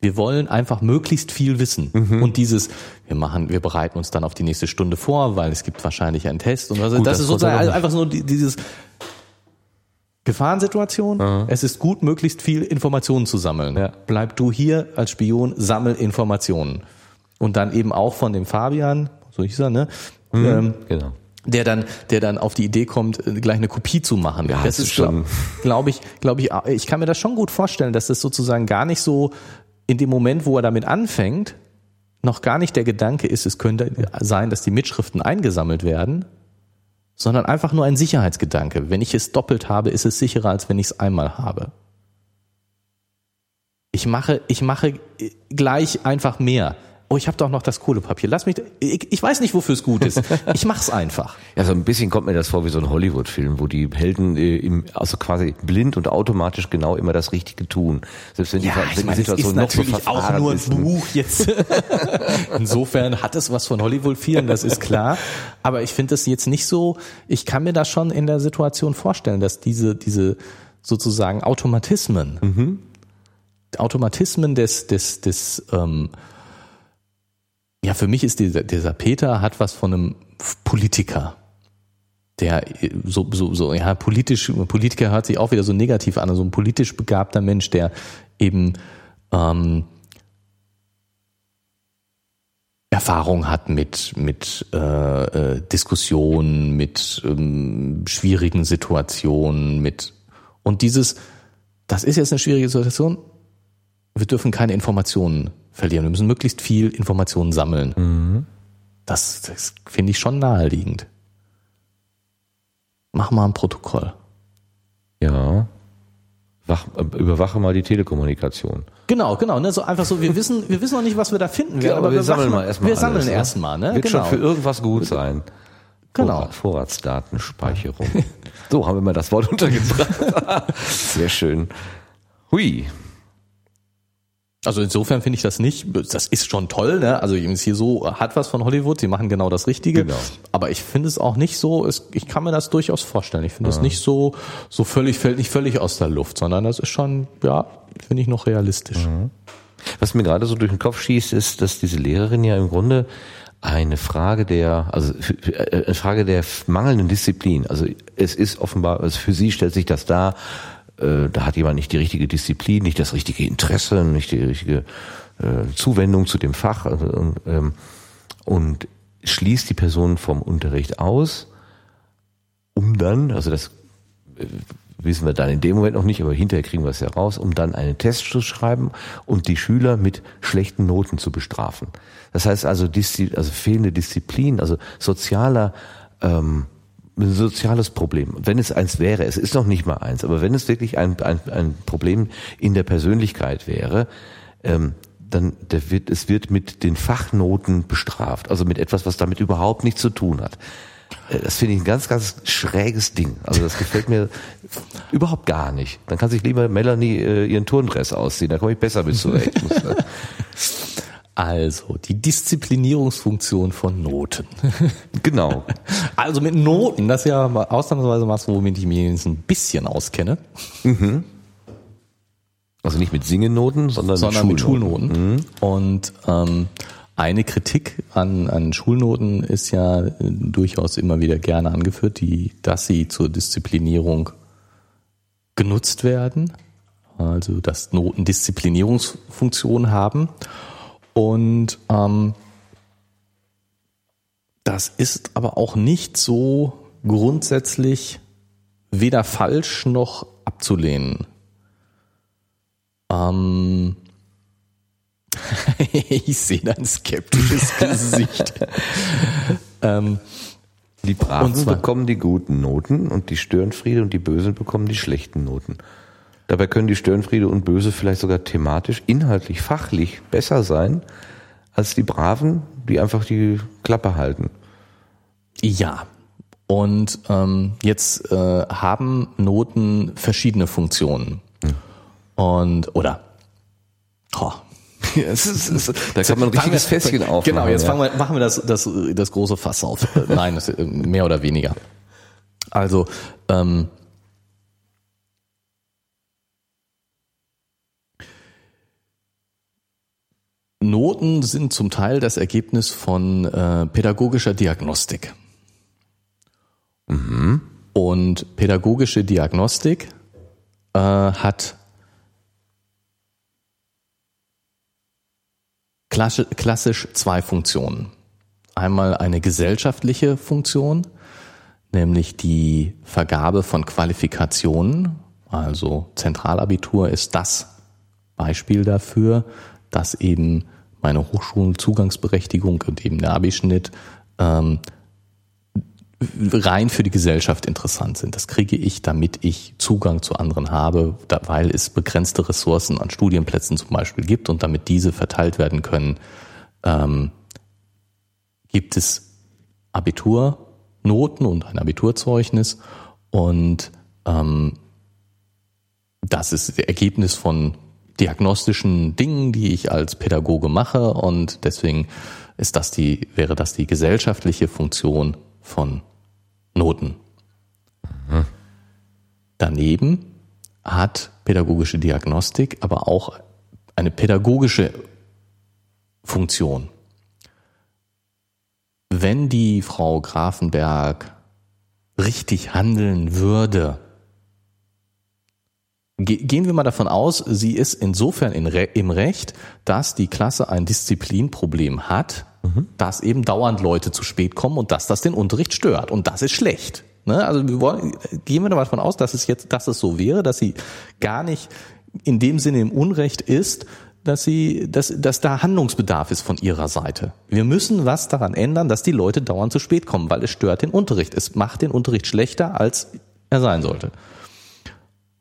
Speaker 1: Wir wollen einfach möglichst viel wissen. Mhm. Und dieses, wir machen, wir bereiten uns dann auf die nächste Stunde vor, weil es gibt wahrscheinlich einen Test und was. Gut, das, das ist sozusagen einfach so dieses Gefahrensituation. Mhm. Es ist gut, möglichst viel Informationen zu sammeln. Ja. Bleib du hier als Spion, sammel Informationen. Und dann eben auch von dem Fabian, so hieß er, ne? Mhm, ähm, genau der dann, der dann auf die Idee kommt, äh, gleich eine Kopie zu machen.
Speaker 2: Ja, das ist schon,
Speaker 1: glaube ich, glaube ich, ich kann mir das schon gut vorstellen, dass das sozusagen gar nicht so in dem Moment, wo er damit anfängt, noch gar nicht der Gedanke ist, es könnte sein, dass die Mitschriften eingesammelt werden, sondern einfach nur ein Sicherheitsgedanke. Wenn ich es doppelt habe, ist es sicherer, als wenn ich es einmal habe. Ich mache, ich mache gleich einfach mehr oh, ich habe doch noch das Kohlepapier. Lass mich, ich, ich weiß nicht, wofür es gut ist. Ich mach's einfach.
Speaker 2: Ja, so ein bisschen kommt mir das vor wie so ein Hollywood-Film, wo die Helden äh, im, also quasi blind und automatisch genau immer das Richtige tun.
Speaker 1: Selbst wenn die, ja, wenn meine, Situation noch so verfahren auch nur ein ist. Buch jetzt. Insofern hat es was von Hollywood-Filmen, das ist klar. Aber ich finde das jetzt nicht so, ich kann mir das schon in der Situation vorstellen, dass diese, diese sozusagen Automatismen, mhm. Automatismen des, des, des, ähm, ja, für mich ist dieser, dieser Peter hat was von einem Politiker. Der so, so, so, ja, politisch, Politiker hört sich auch wieder so negativ an, also ein politisch begabter Mensch, der eben ähm, Erfahrung hat mit, mit äh, äh, Diskussionen, mit ähm, schwierigen Situationen, mit und dieses, das ist jetzt eine schwierige Situation, wir dürfen keine Informationen verlieren. Wir müssen möglichst viel Informationen sammeln. Mhm. Das, das finde ich schon naheliegend. Mach mal ein Protokoll.
Speaker 2: Ja. Wach, überwache mal die Telekommunikation.
Speaker 1: Genau, genau. Ne? So einfach so, wir wissen, wir wissen noch nicht, was wir da finden werden,
Speaker 2: ja, aber, wir, wir sammeln mal erstmal.
Speaker 1: Wir sammeln ne? erstmal, ne?
Speaker 2: Wird genau. schon für irgendwas gut sein.
Speaker 1: Genau.
Speaker 2: Vorratsdatenspeicherung. so haben wir mal das Wort untergebracht. Sehr schön. Hui.
Speaker 1: Also insofern finde ich das nicht, das ist schon toll, ne? Also hier so hat was von Hollywood, sie machen genau das Richtige. Genau. Aber ich finde es auch nicht so, es, ich kann mir das durchaus vorstellen. Ich finde es nicht so, so völlig, fällt nicht völlig aus der Luft, sondern das ist schon, ja, finde ich noch realistisch. Mhm.
Speaker 2: Was mir gerade so durch den Kopf schießt, ist, dass diese Lehrerin ja im Grunde eine Frage der, also äh, eine Frage der mangelnden Disziplin. Also es ist offenbar, also für sie stellt sich das dar, äh, da hat jemand nicht die richtige Disziplin, nicht das richtige Interesse, nicht die richtige äh, Zuwendung zu dem Fach also, und, ähm, und schließt die Person vom Unterricht aus, um dann, also das äh, wissen wir dann in dem Moment noch nicht, aber hinterher kriegen wir es ja raus, um dann einen Test zu schreiben und die Schüler mit schlechten Noten zu bestrafen. Das heißt also, also fehlende Disziplin, also sozialer ähm, ein soziales Problem. Wenn es eins wäre, es ist noch nicht mal eins, aber wenn es wirklich ein, ein, ein Problem in der Persönlichkeit wäre, ähm, dann der wird, es wird mit den Fachnoten bestraft, also mit etwas, was damit überhaupt nichts zu tun hat. Äh, das finde ich ein ganz, ganz schräges Ding. Also das gefällt mir überhaupt gar nicht. Dann kann sich lieber Melanie äh, ihren Turndress ausziehen, da komme ich besser mit zurecht.
Speaker 1: Also, die Disziplinierungsfunktion von Noten.
Speaker 2: Genau.
Speaker 1: Also mit Noten, das ist ja ausnahmsweise was, womit ich mich ein bisschen auskenne. Mhm.
Speaker 2: Also nicht mit Singennoten, sondern,
Speaker 1: sondern mit Schulnoten. Mit Schulnoten. Mhm. Und ähm, eine Kritik an, an Schulnoten ist ja äh, durchaus immer wieder gerne angeführt, die, dass sie zur Disziplinierung genutzt werden, also dass Noten Disziplinierungsfunktion haben. Und ähm, das ist aber auch nicht so grundsätzlich weder falsch noch abzulehnen. Ähm, ich sehe ein skeptisches Gesicht.
Speaker 2: ähm, die Braven bekommen die guten Noten und die Störenfriede und die Bösen bekommen die schlechten Noten. Dabei können die Störenfriede und Böse vielleicht sogar thematisch, inhaltlich, fachlich besser sein als die Braven, die einfach die Klappe halten.
Speaker 1: Ja. Und ähm, jetzt äh, haben Noten verschiedene Funktionen. Hm. Und oder
Speaker 2: oh, ja, es ist, es ist, da kann man ein richtiges Fässchen auf.
Speaker 1: Genau, jetzt ja. wir, machen wir das, das, das große Fass auf. Nein, das, mehr oder weniger. Also, ähm, Noten sind zum Teil das Ergebnis von äh, pädagogischer Diagnostik. Mhm. Und pädagogische Diagnostik äh, hat klassisch zwei Funktionen. Einmal eine gesellschaftliche Funktion, nämlich die Vergabe von Qualifikationen. Also Zentralabitur ist das Beispiel dafür, dass eben meine Hochschulzugangsberechtigung und eben der Abischnitt ähm, rein für die Gesellschaft interessant sind. Das kriege ich, damit ich Zugang zu anderen habe, weil es begrenzte Ressourcen an Studienplätzen zum Beispiel gibt und damit diese verteilt werden können, ähm, gibt es Abiturnoten und ein Abiturzeugnis und ähm, das ist das Ergebnis von diagnostischen Dingen, die ich als Pädagoge mache und deswegen ist das die, wäre das die gesellschaftliche Funktion von Noten. Mhm. Daneben hat pädagogische Diagnostik aber auch eine pädagogische Funktion. Wenn die Frau Grafenberg richtig handeln würde, Gehen wir mal davon aus, sie ist insofern im Recht, dass die Klasse ein Disziplinproblem hat, mhm. dass eben dauernd Leute zu spät kommen und dass das den Unterricht stört. Und das ist schlecht. Ne? Also wir wollen, gehen wir davon aus, dass es jetzt, dass es so wäre, dass sie gar nicht in dem Sinne im Unrecht ist, dass sie, dass, dass da Handlungsbedarf ist von ihrer Seite. Wir müssen was daran ändern, dass die Leute dauernd zu spät kommen, weil es stört den Unterricht. Es macht den Unterricht schlechter, als er sein sollte.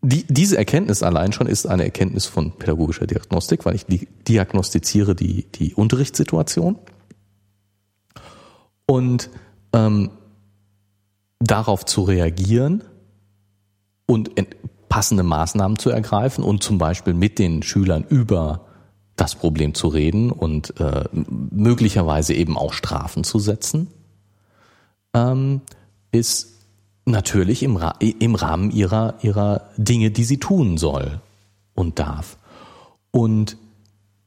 Speaker 1: Die, diese Erkenntnis allein schon ist eine Erkenntnis von pädagogischer Diagnostik, weil ich die, diagnostiziere die, die Unterrichtssituation. Und ähm, darauf zu reagieren und passende Maßnahmen zu ergreifen und zum Beispiel mit den Schülern über das Problem zu reden und äh, möglicherweise eben auch Strafen zu setzen, ähm, ist Natürlich im, Ra im Rahmen ihrer, ihrer Dinge, die sie tun soll und darf. Und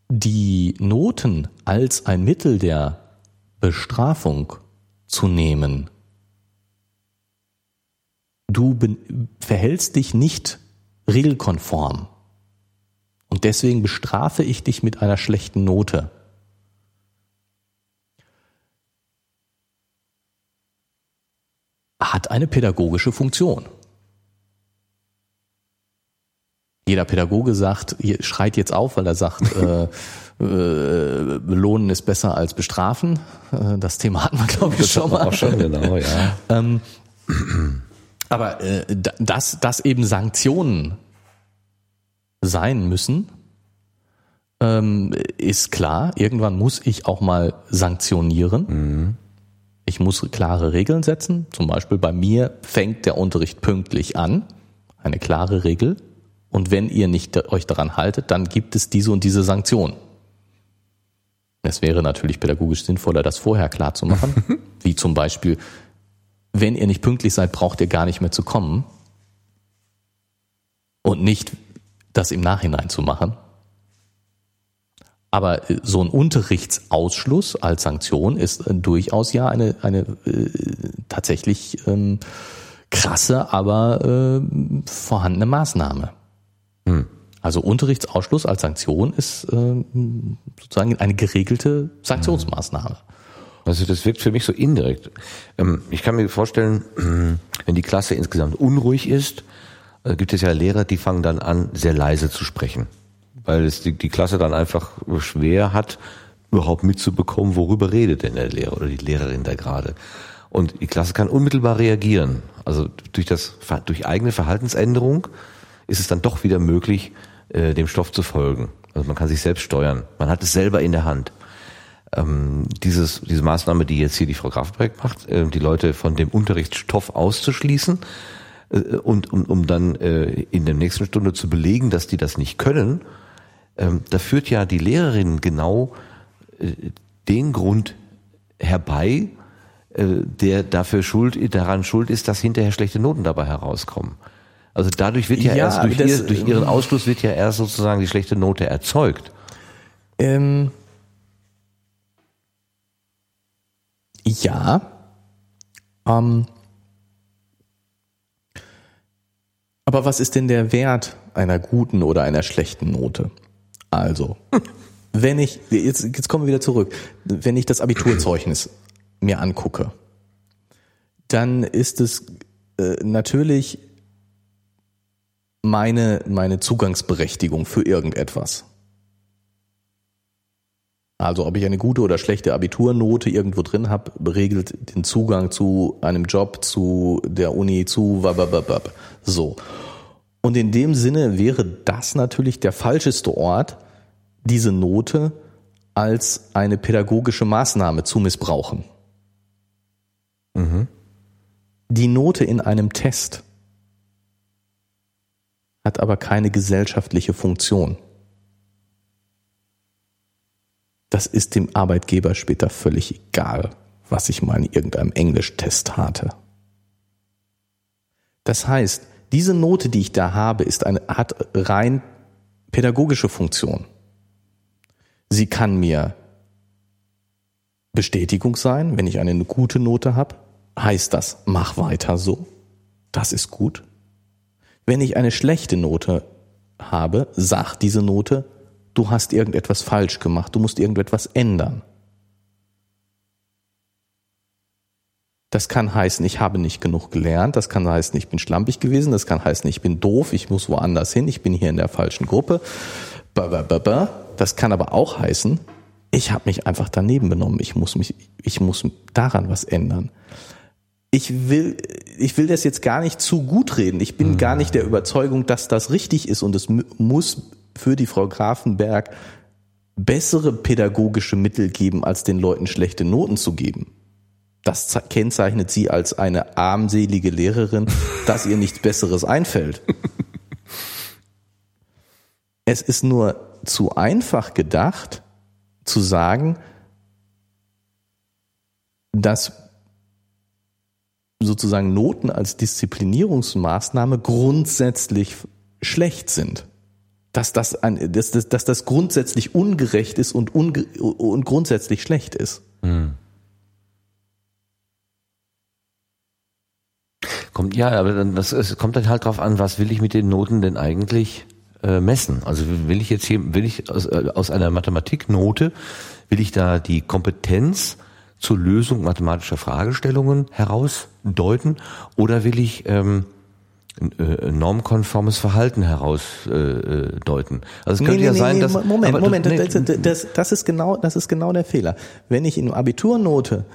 Speaker 1: die Noten als ein Mittel der Bestrafung zu nehmen. Du verhältst dich nicht regelkonform. Und deswegen bestrafe ich dich mit einer schlechten Note. Hat eine pädagogische Funktion. Jeder Pädagoge sagt, schreit jetzt auf, weil er sagt, äh, äh, belohnen ist besser als bestrafen. Äh, das Thema hatten wir, glaube ich, das schon mal. Auch schon, genau, ja. ähm, aber äh, dass, dass eben Sanktionen sein müssen, ähm, ist klar. Irgendwann muss ich auch mal sanktionieren. Mhm. Ich muss klare Regeln setzen. Zum Beispiel bei mir fängt der Unterricht pünktlich an. Eine klare Regel. Und wenn ihr nicht euch daran haltet, dann gibt es diese und diese Sanktion. Es wäre natürlich pädagogisch sinnvoller, das vorher klar zu machen. wie zum Beispiel, wenn ihr nicht pünktlich seid, braucht ihr gar nicht mehr zu kommen. Und nicht, das im Nachhinein zu machen. Aber äh, so ein Unterrichtsausschluss als Sanktion ist äh, durchaus ja eine, eine äh, tatsächlich ähm, krasse, aber äh, vorhandene Maßnahme. Hm. Also Unterrichtsausschluss als Sanktion ist äh, sozusagen eine geregelte Sanktionsmaßnahme.
Speaker 2: Also das wirkt für mich so indirekt. Ähm, ich kann mir vorstellen, wenn die Klasse insgesamt unruhig ist, äh, gibt es ja Lehrer, die fangen dann an, sehr leise zu sprechen, weil es die, die Klasse dann einfach schwer hat, überhaupt mitzubekommen, worüber redet denn der Lehrer oder die Lehrerin da gerade. Und die Klasse kann unmittelbar reagieren. Also durch das durch eigene Verhaltensänderung ist es dann doch wieder möglich, äh, dem Stoff zu folgen. Also man kann sich selbst steuern. Man hat es selber in der Hand. Ähm, dieses, diese Maßnahme, die jetzt hier die Frau Grafberg macht, äh, die Leute von dem Unterrichtsstoff auszuschließen, äh, und um, um dann äh, in der nächsten Stunde zu belegen, dass die das nicht können, ähm, da führt ja die Lehrerin genau äh, den Grund herbei, äh, der dafür schuld, daran schuld ist, dass hinterher schlechte Noten dabei herauskommen. Also dadurch wird ja, ja erst durch, das, ihr, durch ihren Ausschluss wird ja erst sozusagen die schlechte Note erzeugt. Ähm,
Speaker 1: ja. Ähm, Aber was ist denn der Wert einer guten oder einer schlechten Note? Also, wenn ich, jetzt, jetzt kommen wir wieder zurück, wenn ich das Abiturzeugnis mir angucke, dann ist es äh, natürlich meine, meine Zugangsberechtigung für irgendetwas. Also ob ich eine gute oder schlechte Abiturnote irgendwo drin habe, regelt den Zugang zu einem Job, zu der Uni, zu wabababab. So. Und in dem Sinne wäre das natürlich der falscheste Ort, diese Note als eine pädagogische Maßnahme zu missbrauchen. Mhm. Die Note in einem Test hat aber keine gesellschaftliche Funktion. Das ist dem Arbeitgeber später völlig egal, was ich mal in irgendeinem Englischtest hatte. Das heißt, diese Note, die ich da habe, ist eine, hat rein pädagogische Funktion. Sie kann mir Bestätigung sein, wenn ich eine gute Note habe, heißt das, mach weiter so. Das ist gut. Wenn ich eine schlechte Note habe, sagt diese Note, du hast irgendetwas falsch gemacht, du musst irgendetwas ändern. Das kann heißen, ich habe nicht genug gelernt. Das kann heißen, ich bin schlampig gewesen. Das kann heißen, ich bin doof. Ich muss woanders hin. Ich bin hier in der falschen Gruppe. Das kann aber auch heißen, ich habe mich einfach daneben benommen. Ich muss mich, ich muss daran was ändern. Ich will, ich will das jetzt gar nicht zu gut reden. Ich bin mhm. gar nicht der Überzeugung, dass das richtig ist und es muss für die Frau Grafenberg bessere pädagogische Mittel geben, als den Leuten schlechte Noten zu geben. Das kennzeichnet sie als eine armselige Lehrerin, dass ihr nichts Besseres einfällt. Es ist nur zu einfach gedacht, zu sagen, dass sozusagen Noten als Disziplinierungsmaßnahme grundsätzlich schlecht sind. Dass das, ein, dass, dass, dass das grundsätzlich ungerecht ist und, unge und grundsätzlich schlecht ist. Hm.
Speaker 2: Kommt, ja, aber dann, das, es kommt dann halt drauf an, was will ich mit den Noten denn eigentlich äh, messen? Also will ich jetzt hier, will ich aus, äh, aus einer Mathematiknote, will ich da die Kompetenz zur Lösung mathematischer Fragestellungen herausdeuten oder will ich ähm, äh, normkonformes Verhalten herausdeuten. Äh, also es könnte nee, ja nee, sein, dass
Speaker 1: Moment, Moment, das, das, das, ist genau, das ist genau der Fehler. Wenn ich in Abiturnote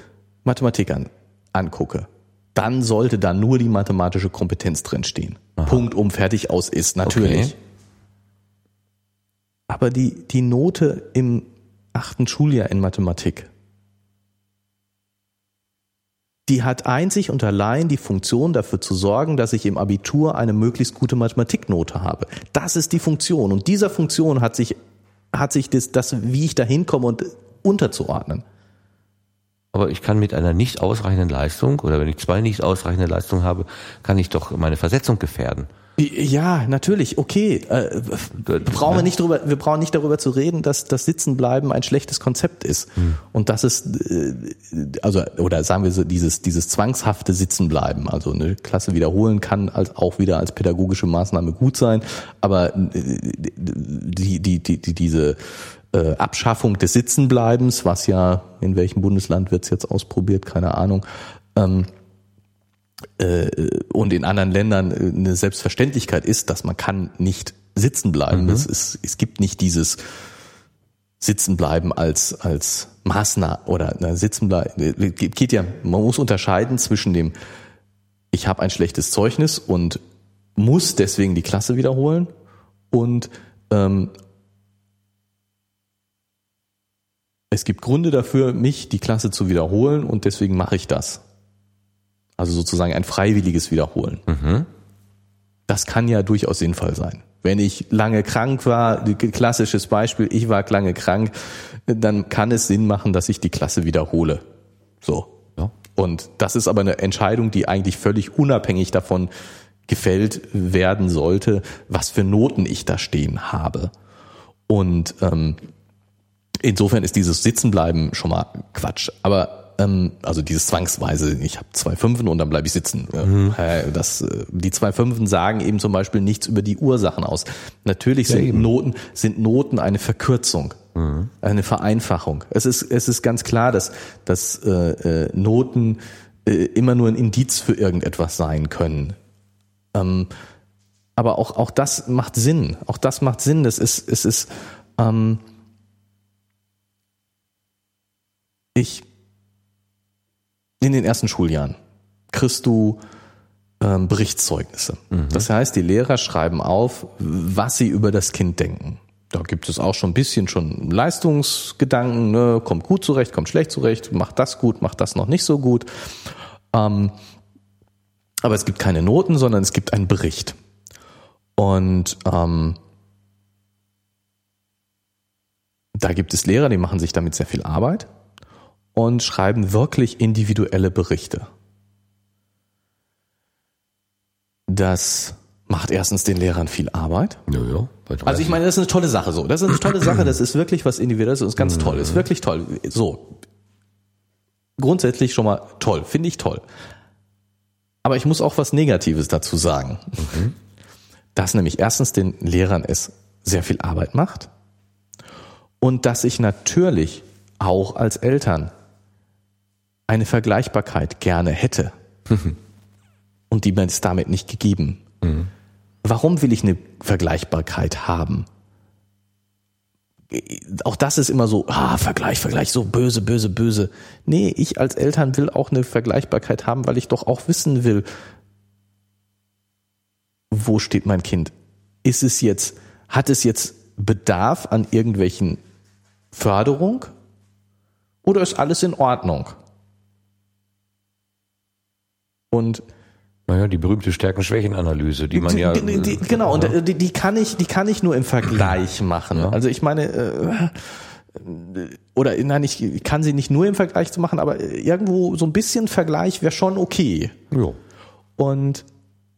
Speaker 1: Mathematik an, angucke, dann sollte da nur die mathematische Kompetenz drinstehen. Aha. Punkt um fertig aus ist natürlich. Okay. Aber die die Note im achten Schuljahr in Mathematik die hat einzig und allein die Funktion dafür zu sorgen, dass ich im Abitur eine möglichst gute Mathematiknote habe. Das ist die Funktion. Und dieser Funktion hat sich, hat sich das, das wie ich da hinkomme und unterzuordnen.
Speaker 2: Aber ich kann mit einer nicht ausreichenden Leistung oder wenn ich zwei nicht ausreichende Leistungen habe, kann ich doch meine Versetzung gefährden.
Speaker 1: Ja, natürlich, okay. Äh, wir brauchen wir nicht darüber, wir brauchen nicht darüber zu reden, dass das Sitzenbleiben ein schlechtes Konzept ist. Hm. Und das ist, äh, also, oder sagen wir so, dieses, dieses zwangshafte Sitzenbleiben, also eine Klasse wiederholen kann als auch wieder als pädagogische Maßnahme gut sein, aber äh, die, die, die, die diese äh, Abschaffung des Sitzenbleibens, was ja, in welchem Bundesland wird's jetzt ausprobiert, keine Ahnung, ähm, äh, und in anderen Ländern äh, eine Selbstverständlichkeit ist, dass man kann nicht sitzen bleiben. Mhm. Das ist, es gibt nicht dieses Sitzen bleiben als als Maßnahme oder na, sitzen bleiben äh, geht ja man muss unterscheiden zwischen dem ich habe ein schlechtes Zeugnis und muss deswegen die Klasse wiederholen und ähm, es gibt Gründe dafür, mich die Klasse zu wiederholen und deswegen mache ich das. Also sozusagen ein freiwilliges Wiederholen. Mhm. Das kann ja durchaus sinnvoll sein. Wenn ich lange krank war, klassisches Beispiel, ich war lange krank, dann kann es Sinn machen, dass ich die Klasse wiederhole. So. Ja. Und das ist aber eine Entscheidung, die eigentlich völlig unabhängig davon gefällt werden sollte, was für Noten ich da stehen habe. Und ähm, insofern ist dieses Sitzenbleiben schon mal Quatsch. Aber ähm, also dieses zwangsweise, ich habe zwei Fünfen und dann bleibe ich sitzen. Mhm. Das, äh, die zwei Fünfen sagen eben zum Beispiel nichts über die Ursachen aus. Natürlich sind ja, Noten, sind Noten eine Verkürzung. Mhm. Eine Vereinfachung. Es ist, es ist ganz klar, dass, dass äh, äh, Noten äh, immer nur ein Indiz für irgendetwas sein können. Ähm, aber auch, auch das macht Sinn. Auch das macht Sinn. Das ist, es ist, ähm, ich in den ersten Schuljahren kriegst du ähm, Berichtszeugnisse. Mhm. Das heißt, die Lehrer schreiben auf, was sie über das Kind denken. Da gibt es auch schon ein bisschen schon Leistungsgedanken, ne? kommt gut zurecht, kommt schlecht zurecht, macht das gut, macht das noch nicht so gut. Ähm, aber es gibt keine Noten, sondern es gibt einen Bericht. Und ähm, da gibt es Lehrer, die machen sich damit sehr viel Arbeit und schreiben wirklich individuelle Berichte. Das macht erstens den Lehrern viel Arbeit. Ja, ja, also ich meine, das ist eine tolle Sache so. Das ist eine tolle Sache, das ist wirklich was Individuelles und ist ganz toll, ist wirklich toll. So. Grundsätzlich schon mal toll, finde ich toll. Aber ich muss auch was Negatives dazu sagen. Mhm. Dass nämlich erstens den Lehrern es sehr viel Arbeit macht und dass ich natürlich auch als Eltern eine Vergleichbarkeit gerne hätte. Und die mir ist damit nicht gegeben. Mhm. Warum will ich eine Vergleichbarkeit haben? Auch das ist immer so, ah, Vergleich, Vergleich, so böse, böse, böse. Nee, ich als Eltern will auch eine Vergleichbarkeit haben, weil ich doch auch wissen will, wo steht mein Kind? Ist es jetzt, hat es jetzt Bedarf an irgendwelchen Förderung? Oder ist alles in Ordnung?
Speaker 2: Und naja, die berühmte Stärken-Schwächen-Analyse, die man ja.
Speaker 1: Die, die, genau, und äh, die, die, kann ich, die kann ich nur im Vergleich machen. Ja. Also ich meine, äh, oder nein, ich kann sie nicht nur im Vergleich zu machen, aber irgendwo so ein bisschen Vergleich wäre schon okay. Ja. Und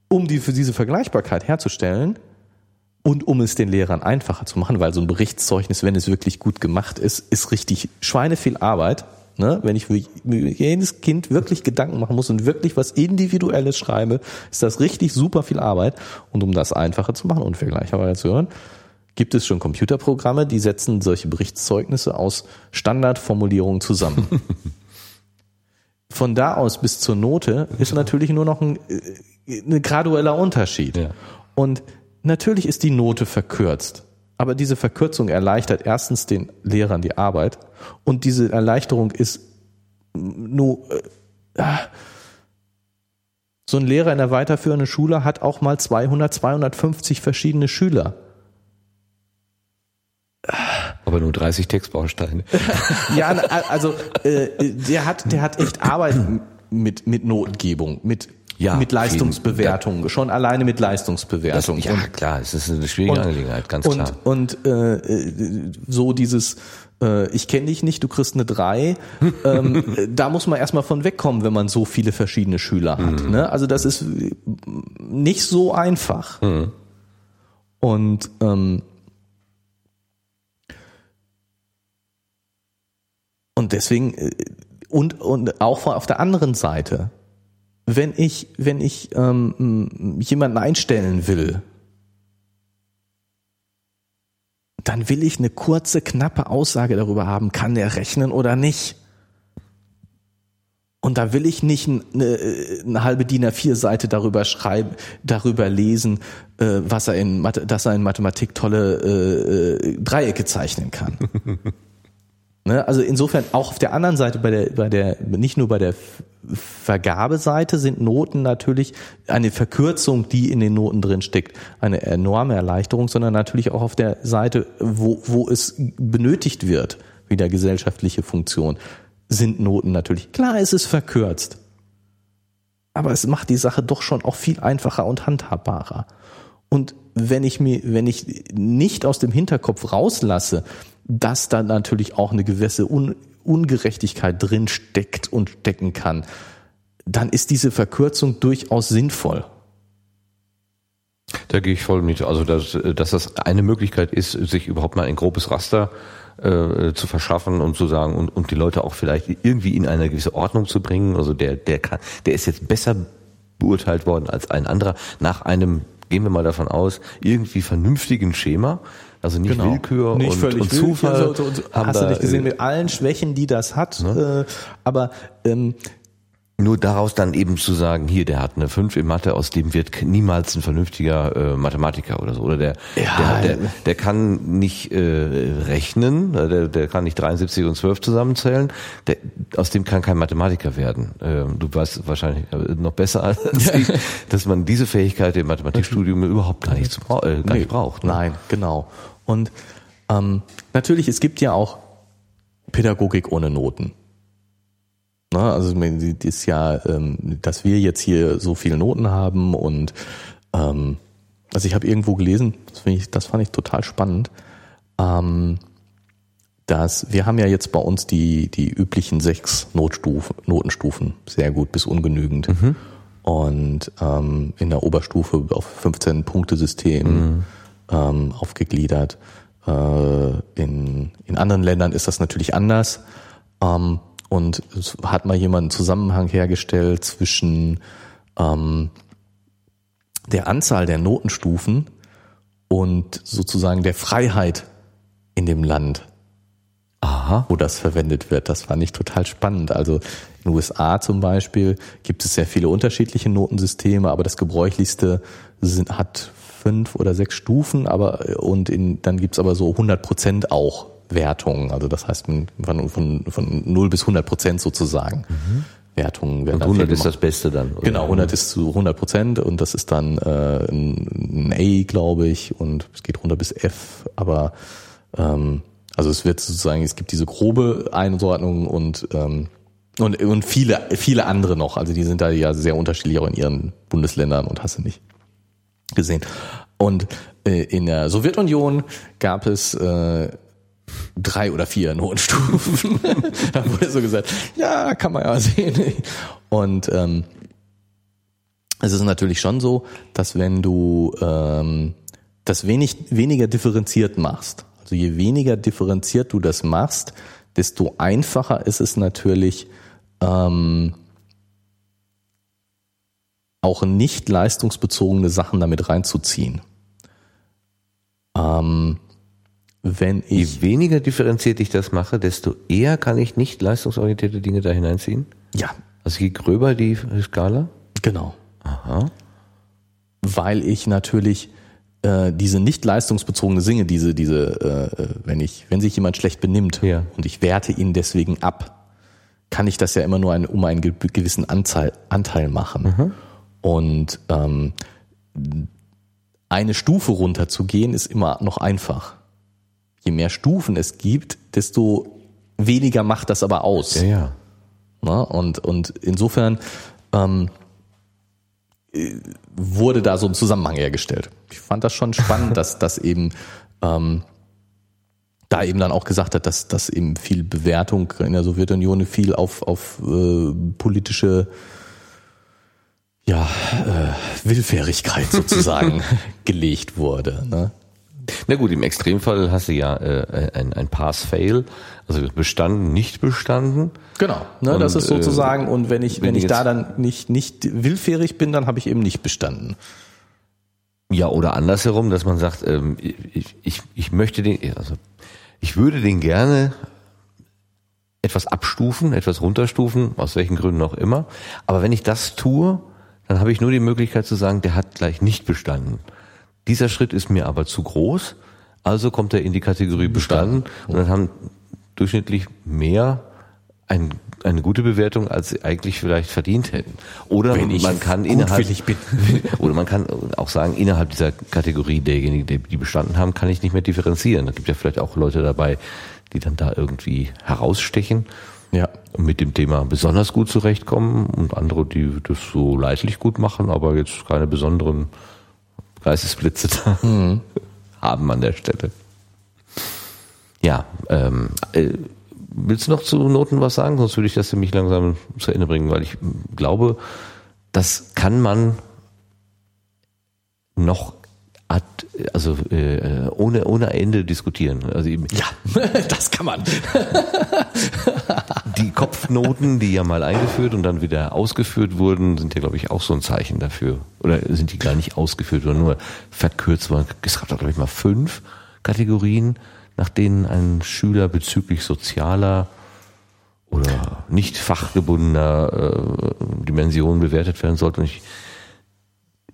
Speaker 1: um die für diese Vergleichbarkeit herzustellen und um es den Lehrern einfacher zu machen, weil so ein Berichtszeugnis, wenn es wirklich gut gemacht ist, ist richtig Schweine viel Arbeit Ne? Wenn ich für jedes Kind wirklich Gedanken machen muss und wirklich was Individuelles schreibe, ist das richtig super viel Arbeit. Und um das einfacher zu machen und vergleichbar zu hören, gibt es schon Computerprogramme, die setzen solche Berichtszeugnisse aus Standardformulierungen zusammen. Von da aus bis zur Note ist natürlich nur noch ein, äh, ein gradueller Unterschied. Ja. Und natürlich ist die Note verkürzt. Aber diese Verkürzung erleichtert erstens den Lehrern die Arbeit und diese Erleichterung ist nur äh, ah. so ein Lehrer in der weiterführenden Schule hat auch mal 200, 250 verschiedene Schüler.
Speaker 2: Aber nur 30 Textbausteine.
Speaker 1: ja, also äh, der hat, der hat echt Arbeit mit mit Notengebung, mit ja, mit Leistungsbewertung, ja. schon alleine mit Leistungsbewertung.
Speaker 2: Das, ja, und, klar, es ist eine schwierige und, Angelegenheit, ganz
Speaker 1: und,
Speaker 2: klar.
Speaker 1: Und äh, so dieses äh, ich kenne dich nicht, du kriegst eine 3. ähm, da muss man erstmal von wegkommen, wenn man so viele verschiedene Schüler hat. Mhm. Ne? Also das ist nicht so einfach. Mhm. Und ähm, und deswegen äh, und und auch auf der anderen Seite wenn ich, wenn ich ähm, jemanden einstellen will, dann will ich eine kurze, knappe Aussage darüber haben, kann der rechnen oder nicht. Und da will ich nicht eine, eine halbe DIN A4-Seite darüber schreiben, darüber lesen, äh, was er in, dass er in Mathematik tolle äh, äh Dreiecke zeichnen kann. Ne? Also insofern auch auf der anderen Seite bei der, bei der, nicht nur bei der Vergabeseite sind Noten natürlich eine Verkürzung, die in den Noten drin steckt, eine enorme Erleichterung, sondern natürlich auch auf der Seite, wo, wo es benötigt wird, wieder gesellschaftliche Funktion, sind Noten natürlich. Klar, es ist verkürzt. Aber es macht die Sache doch schon auch viel einfacher und handhabbarer. Und wenn ich mir, wenn ich nicht aus dem Hinterkopf rauslasse, dass da natürlich auch eine gewisse Un Ungerechtigkeit drin steckt und stecken kann, dann ist diese Verkürzung durchaus sinnvoll.
Speaker 2: Da gehe ich voll mit. Also, dass, dass das eine Möglichkeit ist, sich überhaupt mal ein grobes Raster äh, zu verschaffen und zu sagen und, und die Leute auch vielleicht irgendwie in eine gewisse Ordnung zu bringen. Also der, der kann, der ist jetzt besser beurteilt worden als ein anderer nach einem, gehen wir mal davon aus, irgendwie vernünftigen Schema. Also nicht genau. Willkür
Speaker 1: nicht
Speaker 2: und,
Speaker 1: völlig
Speaker 2: und Zufall.
Speaker 1: So, so, hast du nicht gesehen mit allen Schwächen, die das hat. Ne? Äh, aber ähm,
Speaker 2: nur daraus dann eben zu sagen, hier, der hat eine 5 in Mathe, aus dem wird niemals ein vernünftiger äh, Mathematiker oder so. Oder der, ja, der, der, der kann nicht äh, rechnen, äh, der, der kann nicht 73 und 12 zusammenzählen, der, aus dem kann kein Mathematiker werden. Ähm, du weißt wahrscheinlich äh, noch besser als ich, dass man diese Fähigkeit im Mathematikstudium überhaupt gar nicht, zu, äh, gar nee, nicht braucht.
Speaker 1: Ne? Nein, genau. Und ähm, natürlich, es gibt ja auch Pädagogik ohne Noten. Ne? Also das ist ja, ähm, dass wir jetzt hier so viele Noten haben und ähm, also ich habe irgendwo gelesen, das, ich, das fand ich total spannend, ähm, dass wir haben ja jetzt bei uns die, die üblichen sechs Notstufen, Notenstufen, sehr gut bis ungenügend. Mhm. Und ähm, in der Oberstufe auf 15 Punktesystem mhm. Ähm, aufgegliedert. Äh, in, in anderen Ländern ist das natürlich anders. Ähm, und es hat mal jemand einen Zusammenhang hergestellt zwischen ähm, der Anzahl der Notenstufen und sozusagen der Freiheit in dem Land, Aha. wo das verwendet wird. Das fand ich total spannend. Also in den USA zum Beispiel gibt es sehr viele unterschiedliche Notensysteme, aber das gebräuchlichste sind, hat fünf oder sechs Stufen, aber und in, dann gibt's aber so 100 Prozent auch Wertungen. Also das heißt von, von, von 0 bis 100 Prozent sozusagen. Mhm. Wertungen
Speaker 2: werden und 100 ist das Beste dann.
Speaker 1: Oder? Genau, 100 ist zu 100 Prozent und das ist dann äh, ein, A, glaube ich, und es geht runter bis F. Aber ähm, also es wird sozusagen, es gibt diese grobe Einordnung und ähm, und, und viele viele andere noch. Also die sind da ja sehr unterschiedlich auch in ihren Bundesländern und hast du nicht gesehen. Und äh, in der Sowjetunion gab es äh, drei oder vier Notenstufen. da wurde so gesagt, ja, kann man ja sehen. Und ähm, es ist natürlich schon so, dass wenn du ähm, das wenig, weniger differenziert machst, also je weniger differenziert du das machst, desto einfacher ist es natürlich, ähm, auch nicht leistungsbezogene Sachen damit reinzuziehen. Ähm, wenn ich
Speaker 2: Je weniger differenziert ich das mache, desto eher kann ich nicht leistungsorientierte Dinge da hineinziehen.
Speaker 1: ja
Speaker 2: Also je gröber die Skala.
Speaker 1: genau
Speaker 2: Aha.
Speaker 1: weil ich natürlich äh, diese nicht leistungsbezogene Singe, diese, diese, äh, wenn ich, wenn sich jemand schlecht benimmt
Speaker 2: Ja.
Speaker 1: und ich werte ihn deswegen ab, kann ich das ja immer nur ein, um einen ge- gewissen Anteil, Anteil machen. Und ähm, eine Stufe runterzugehen ist immer noch einfach. Je mehr Stufen es gibt, desto weniger macht das aber aus.
Speaker 2: Ja, ja.
Speaker 1: Ne? Und, und insofern ähm, äh, wurde da so ein Zusammenhang hergestellt. Ich fand das schon spannend, dass, dass eben ähm, da eben dann auch gesagt hat, dass, dass eben viel Bewertung in der Sowjetunion viel auf, auf äh, politische ja, äh, Willfährigkeit sozusagen gelegt wurde. Ne?
Speaker 2: Na gut, im Extremfall hast du ja äh, ein, ein Pass-Fail, also bestanden, nicht bestanden.
Speaker 1: Genau, ne,
Speaker 2: Und,
Speaker 1: das ist sozusagen,
Speaker 2: äh,
Speaker 1: und wenn ich,
Speaker 2: wenn
Speaker 1: wenn ich da dann nicht, nicht willfährig bin, dann habe ich eben nicht bestanden.
Speaker 2: Ja, oder andersherum, dass man sagt, ähm, ich, ich, ich möchte den, also ich würde den gerne etwas abstufen, etwas runterstufen, aus welchen Gründen auch immer. Aber wenn ich das tue, dann habe ich nur die Möglichkeit zu sagen, der hat gleich nicht bestanden. Dieser Schritt ist mir aber zu groß, also kommt er in die Kategorie bestanden, und dann haben durchschnittlich mehr ein, eine gute Bewertung, als sie eigentlich vielleicht verdient hätten. Oder man kann innerhalb oder man kann auch sagen, innerhalb dieser Kategorie derjenigen, die, die bestanden haben, kann ich nicht mehr differenzieren. Da gibt ja vielleicht auch Leute dabei, die dann da irgendwie herausstechen
Speaker 1: Ja.
Speaker 2: und mit dem Thema besonders gut zurechtkommen und andere, die das so leidlich gut machen, aber jetzt keine besonderen Geistesblitze da haben an der Stelle. Ja, ähm, äh, willst du noch zu Noten was sagen? Sonst würde ich das nämlich langsam zu Ende bringen, weil ich glaube, das kann man noch ad, also äh, ohne ohne Ende diskutieren. Also eben
Speaker 1: Ja, das kann man.
Speaker 2: die Kopfnoten, die ja mal eingeführt und dann wieder ausgeführt wurden, sind ja glaube ich auch so ein Zeichen dafür. Oder sind die gar nicht ausgeführt, sondern nur verkürzt worden. Es gab da glaube ich mal fünf Kategorien, nach denen ein Schüler bezüglich sozialer oder nicht fachgebundener äh, Dimensionen bewertet werden sollte. Und ich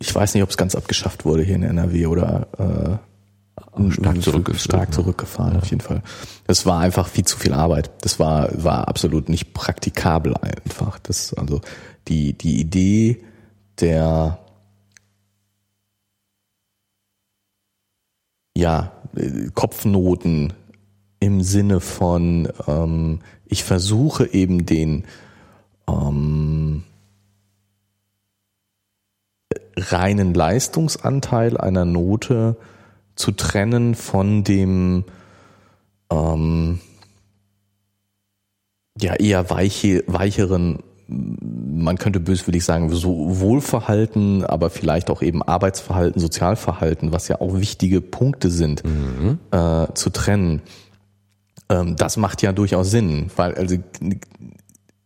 Speaker 1: Ich weiß nicht, ob es ganz abgeschafft wurde hier in NRW oder äh,
Speaker 2: stark zurückgeführt,
Speaker 1: stark
Speaker 2: ne?
Speaker 1: zurückgefahren auf jeden Fall. Das war einfach viel zu viel Arbeit. Das war war absolut nicht praktikabel einfach. Das also die die Idee der ja Kopfnoten im Sinne von ähm, ich versuche eben den ähm, reinen Leistungsanteil einer Note zu trennen von dem ähm, ja eher weiche, weicheren, man könnte böswillig sagen, so Wohlverhalten, aber vielleicht auch eben Arbeitsverhalten, Sozialverhalten, was ja auch wichtige Punkte sind, äh, zu trennen. Ähm, das macht ja durchaus Sinn, weil also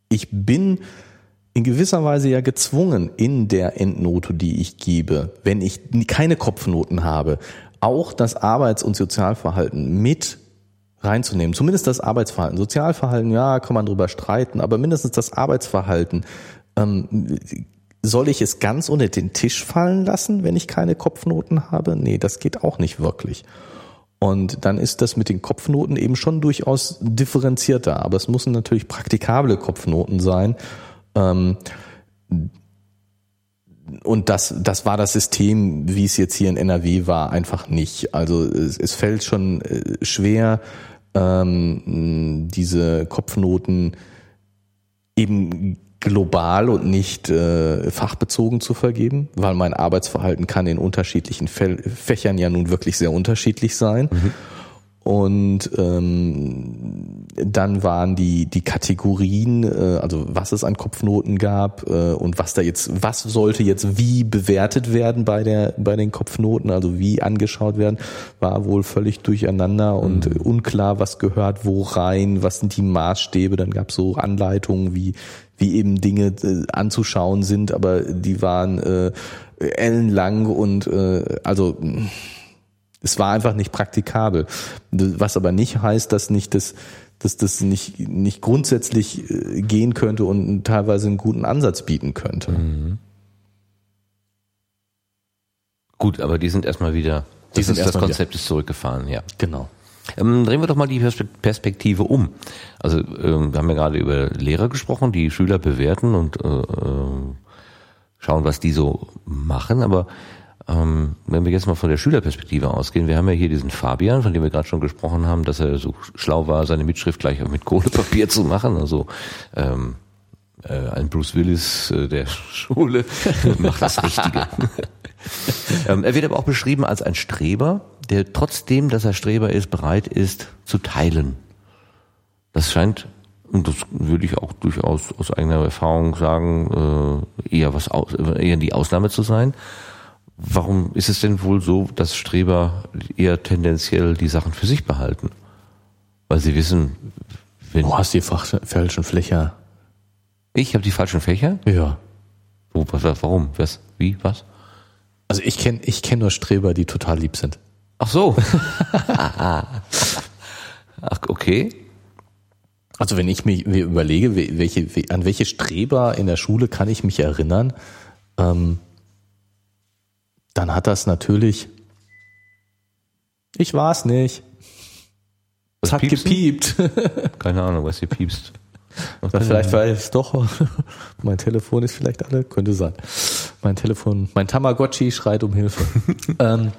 Speaker 1: ich bin in gewisser Weise ja gezwungen in der Endnote, die ich gebe, wenn ich keine Kopfnoten habe, auch das Arbeits- und Sozialverhalten mit reinzunehmen. Zumindest das Arbeitsverhalten. Sozialverhalten, ja, kann man drüber streiten, aber mindestens das Arbeitsverhalten. Ähm, soll ich es ganz unter den Tisch fallen lassen, wenn ich keine Kopfnoten habe? Nee, das geht auch nicht wirklich. Und dann ist das mit den Kopfnoten eben schon durchaus differenzierter. Aber es müssen natürlich praktikable Kopfnoten sein. Ähm, und das, das war das System, wie es jetzt hier in NRW war, einfach nicht. Also es, es fällt schon äh, schwer, ähm, diese Kopfnoten eben global und nicht äh, fachbezogen zu vergeben, weil mein Arbeitsverhalten kann in unterschiedlichen Fächern ja nun wirklich sehr unterschiedlich sein. Und ähm, dann waren die die Kategorien, äh, also was es an Kopfnoten gab äh, und was da jetzt, was sollte jetzt wie bewertet werden bei der bei den Kopfnoten, also wie angeschaut werden, war wohl völlig durcheinander und mhm. unklar, was gehört wo rein, was sind die Maßstäbe. Dann gab es so Anleitungen, wie wie eben Dinge äh, anzuschauen sind, aber die waren äh, ellenlang und äh, also es war einfach nicht praktikabel. Was aber nicht heißt, dass nicht das, dass das nicht, nicht grundsätzlich äh, gehen könnte und teilweise einen guten Ansatz bieten könnte. Mhm.
Speaker 2: Gut, aber die sind erstmal wieder, die das, ist, das Konzept wieder. ist zurückgefahren, ja.
Speaker 1: Genau.
Speaker 2: Ähm, drehen wir doch mal die Perspektive um. Also ähm, wir haben ja gerade über Lehrer gesprochen, die Schüler bewerten und äh, äh schauen, was die so machen, aber ähm, wenn wir jetzt mal von der Schülerperspektive ausgehen, wir haben ja hier diesen Fabian, von dem wir gerade schon gesprochen haben, dass er so schlau war, seine Mitschrift gleich mit Kohlepapier zu machen. Also ähm, äh, ein Bruce Willis äh, der Schule macht das Richtige. ähm, er wird aber auch beschrieben als ein Streber, der trotzdem, dass er Streber ist, bereit ist zu teilen. Das scheint und das würde ich auch durchaus aus eigener Erfahrung sagen, äh, eher was aus, eher die Ausnahme zu sein. Warum ist es denn wohl so, dass Streber eher tendenziell die Sachen für sich behalten? Weil sie wissen,
Speaker 1: wenn. Du hast die falschen Fächer.
Speaker 2: Ich habe die falschen Fächer?
Speaker 1: Ja.
Speaker 2: Wo, was, warum? Was? Wie? Was?
Speaker 1: Also ich kenne ich kenn nur Streber, die total lieb sind.
Speaker 2: Ach so. Ach, okay.
Speaker 1: Also wenn ich mir überlege, welche, an welche Streber in der Schule kann ich mich erinnern, ähm, dann hat das natürlich, ich war's nicht.
Speaker 2: Es hat piepsen? gepiept. Keine Ahnung, was hier piepst.
Speaker 1: Okay. Vielleicht war es doch, mein Telefon ist vielleicht alle, könnte sein. Mein Telefon, mein Tamagotchi schreit um Hilfe. ähm,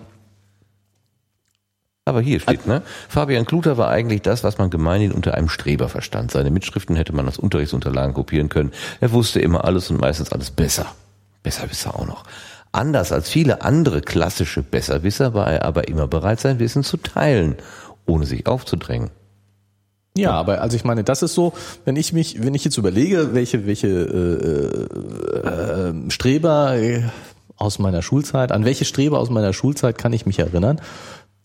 Speaker 2: aber hier steht, ne? Fabian Kluter war eigentlich das, was man gemeinhin unter einem Streber verstand. Seine Mitschriften hätte man aus Unterrichtsunterlagen kopieren können. Er wusste immer alles und meistens alles besser. Besser wisse auch noch. Anders als viele andere klassische Besserwisser war er aber immer bereit, sein Wissen zu teilen, ohne sich aufzudrängen.
Speaker 1: Ja, aber also ich meine, das ist so, wenn ich mich, wenn ich jetzt überlege, welche welche äh, äh, Streber aus meiner Schulzeit, an welche Streber aus meiner Schulzeit kann ich mich erinnern,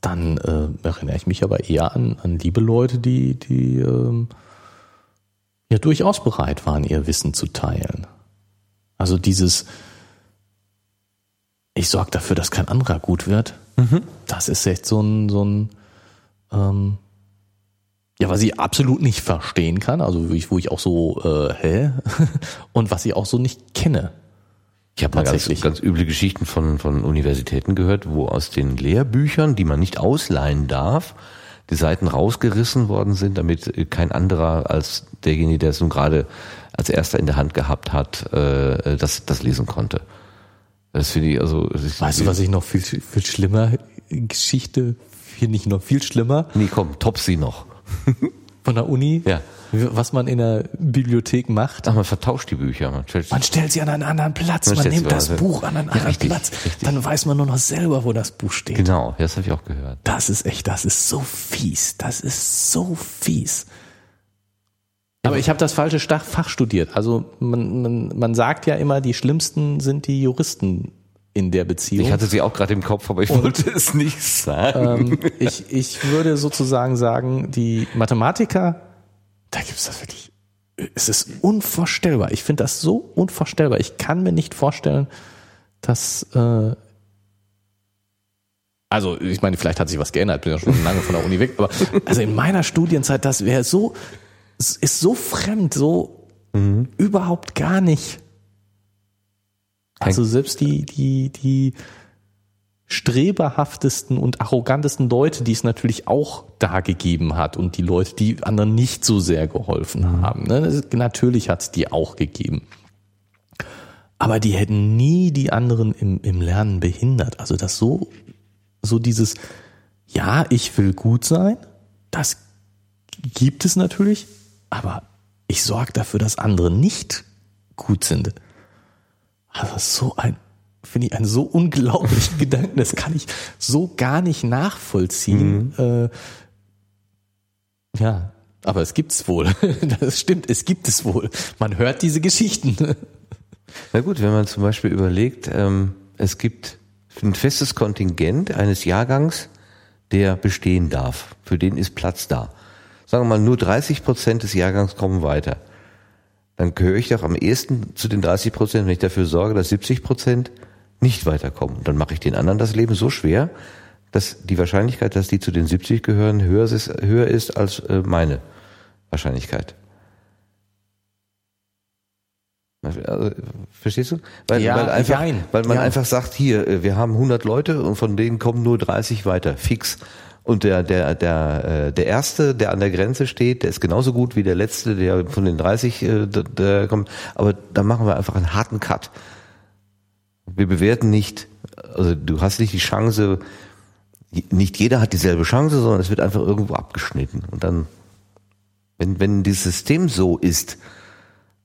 Speaker 1: dann äh, erinnere ich mich aber eher an, an liebe Leute, die die äh, ja durchaus bereit waren, ihr Wissen zu teilen. Also dieses ich sorge dafür, dass kein anderer gut wird. Mhm. Das ist echt so ein, so ein ähm, ja, was ich absolut nicht verstehen kann, also wo ich, wo ich auch so, äh, hä? Und was ich auch so nicht kenne.
Speaker 2: Ich habe mal ganz, ganz üble Geschichten von, von Universitäten gehört, wo aus den Lehrbüchern, die man nicht ausleihen darf, die Seiten rausgerissen worden sind, damit kein anderer als derjenige, der es nun gerade als erster in der Hand gehabt hat, äh, das, das lesen konnte. Das finde ich also.
Speaker 1: Ich weißt du, was ich noch viel, viel schlimmer Geschichte finde ich noch viel schlimmer?
Speaker 2: Nee, komm, top sie noch.
Speaker 1: Von der Uni?
Speaker 2: Ja.
Speaker 1: Was man in der Bibliothek macht.
Speaker 2: Ach, man vertauscht die Bücher. Man
Speaker 1: stellt, man stellt sie an einen anderen Platz. Man, man nimmt das Buch an einen ja, anderen richtig, Platz. Richtig. Dann weiß man nur noch selber, wo das Buch steht.
Speaker 2: Genau, das habe ich auch gehört.
Speaker 1: Das ist echt, das ist so fies. Das ist so fies. Aber ich habe das falsche Fach studiert. Also man, man, man sagt ja immer, die schlimmsten sind die Juristen in der Beziehung.
Speaker 2: Ich hatte sie auch gerade im Kopf, aber ich Und, wollte es nicht sagen.
Speaker 1: Ähm, ich, ich würde sozusagen sagen, die Mathematiker, da gibt's das wirklich. Es ist unvorstellbar. Ich finde das so unvorstellbar. Ich kann mir nicht vorstellen, dass äh, also ich meine, vielleicht hat sich was geändert, bin ja schon lange von der Uni weg, aber also in meiner Studienzeit, das wäre so ist so fremd, so mhm. überhaupt gar nicht. Also selbst die, die, die streberhaftesten und arrogantesten Leute, die es natürlich auch da gegeben hat und die Leute, die anderen nicht so sehr geholfen mhm. haben. Ne? Natürlich hat es die auch gegeben. Aber die hätten nie die anderen im, im Lernen behindert. Also das so, so dieses, ja, ich will gut sein, das gibt es natürlich, aber ich sorge dafür, dass andere nicht gut sind. Also so ein, finde ich, einen so unglaublichen Gedanken, das kann ich so gar nicht nachvollziehen. Mhm. Äh, Ja, aber es gibt's wohl. Das stimmt, es gibt es wohl. Man hört diese Geschichten.
Speaker 2: Na gut, wenn man zum Beispiel überlegt, ähm, es gibt ein festes Kontingent eines Jahrgangs, der bestehen darf. Für den ist Platz da. Sagen wir mal, nur 30 Prozent des Jahrgangs kommen weiter. Dann gehöre ich doch am ehesten zu den 30 Prozent, wenn ich dafür sorge, dass 70 Prozent nicht weiterkommen. Dann mache ich den anderen das Leben so schwer, dass die Wahrscheinlichkeit, dass die zu den 70 gehören, höher ist, höher ist als äh, meine Wahrscheinlichkeit. Also, verstehst du? Weil,
Speaker 1: Ja,
Speaker 2: weil, einfach, weil man
Speaker 1: Ja.
Speaker 2: einfach sagt, hier, äh, wir haben 100 Leute und von denen kommen nur 30 weiter, fix. Und der, der, der, äh, der Erste, der an der Grenze steht, der ist genauso gut wie der Letzte, der von den 30 äh, der, kommt. Aber da machen wir einfach einen harten Cut. Wir bewerten nicht, also du hast nicht die Chance, nicht jeder hat dieselbe Chance, sondern es wird einfach irgendwo abgeschnitten. Und dann, wenn, wenn dieses System so ist,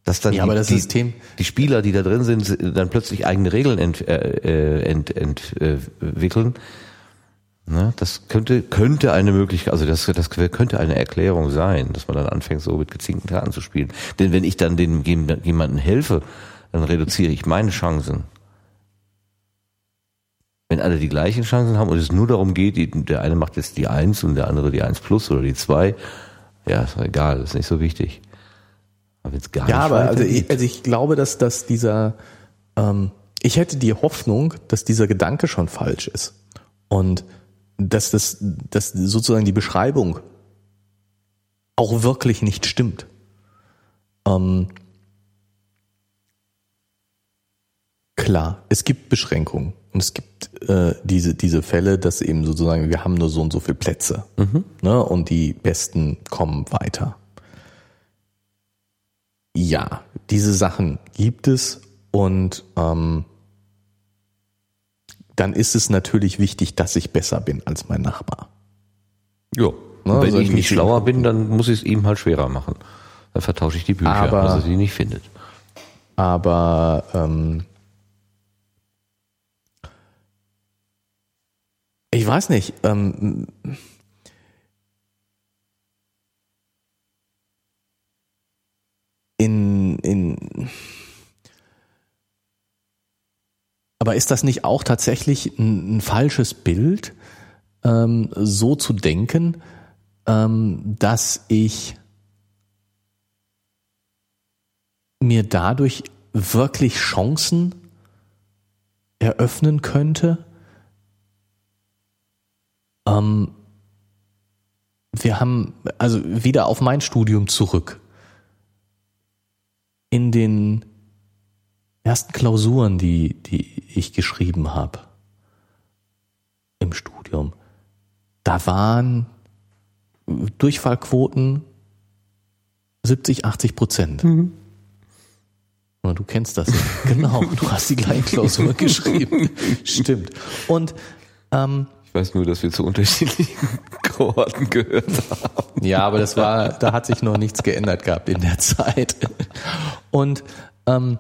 Speaker 2: dass dann
Speaker 1: Ja,
Speaker 2: die,
Speaker 1: das
Speaker 2: die, die Spieler, die da drin sind, dann plötzlich eigene Regeln ent, äh, ent, entwickeln, ne, das könnte, könnte eine Möglichkeit, also das, das könnte eine Erklärung sein, dass man dann anfängt, so mit gezinkten Karten zu spielen. Denn wenn ich dann dem jemandem helfe, dann reduziere ich meine Chancen. Wenn alle die gleichen Chancen haben und es nur darum geht, die, der eine macht jetzt die Eins und der andere die Eins plus oder die Zwei, ja, ist egal, ist nicht so wichtig. Aber wenn's gar
Speaker 1: Ja,
Speaker 2: nicht
Speaker 1: aber also ich, also ich glaube, dass, dass dieser, ähm, ich hätte die Hoffnung, dass dieser Gedanke schon falsch ist. Und dass das, dass sozusagen die Beschreibung auch wirklich nicht stimmt. Ähm, klar, es gibt Beschränkungen und es gibt äh, diese, diese Fälle, dass eben sozusagen, wir haben nur so und so viele Plätze ne, und die Besten kommen weiter. Ja, diese Sachen gibt es und ähm, dann ist es natürlich wichtig, dass ich besser bin als mein Nachbar.
Speaker 2: Ja.
Speaker 1: Ne,
Speaker 2: wenn
Speaker 1: also
Speaker 2: ich nicht schlauer bin, dann muss ich es ihm halt schwerer machen. Dann vertausche ich die Bücher,
Speaker 1: Aber-
Speaker 2: dass er die nicht findet.
Speaker 1: Aber ähm, ich weiß nicht. Ähm, in, in aber ist das nicht auch tatsächlich ein, ein falsches Bild, ähm, so zu denken, ähm, dass ich mir dadurch wirklich Chancen eröffnen könnte? Ähm, wir haben, also wieder auf mein Studium zurück. In den ersten Klausuren, die, die ich geschrieben habe im Studium, da waren Durchfallquoten 70, 80 Prozent. Ja, Du kennst das. ja. Genau, du hast die gleichen Klausuren geschrieben. Stimmt. Und ähm,
Speaker 2: Ich weiß nur, dass wir zu unterschiedlichen Kohorten gehört haben.
Speaker 1: ja, aber das war, da hat sich noch nichts geändert gehabt in der Zeit. Und ähm,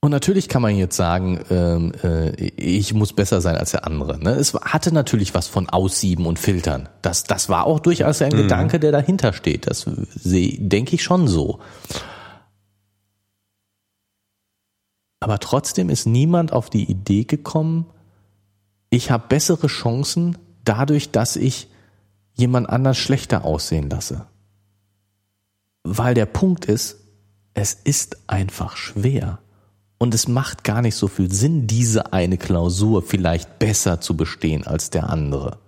Speaker 1: und natürlich kann man jetzt sagen, ähm, äh, ich muss besser sein als der andere. Ne? Es hatte natürlich was von Aussieben und Filtern. Das, das war auch durchaus ein Gedanke, der dahinter steht. Das sehe, denke ich schon so. Aber trotzdem ist niemand auf die Idee gekommen, ich habe bessere Chancen dadurch, dass ich jemand anders schlechter aussehen lasse. Weil der Punkt ist, es ist einfach schwer. Und es macht gar nicht so viel Sinn, diese eine Klausur vielleicht besser zu bestehen als der andere.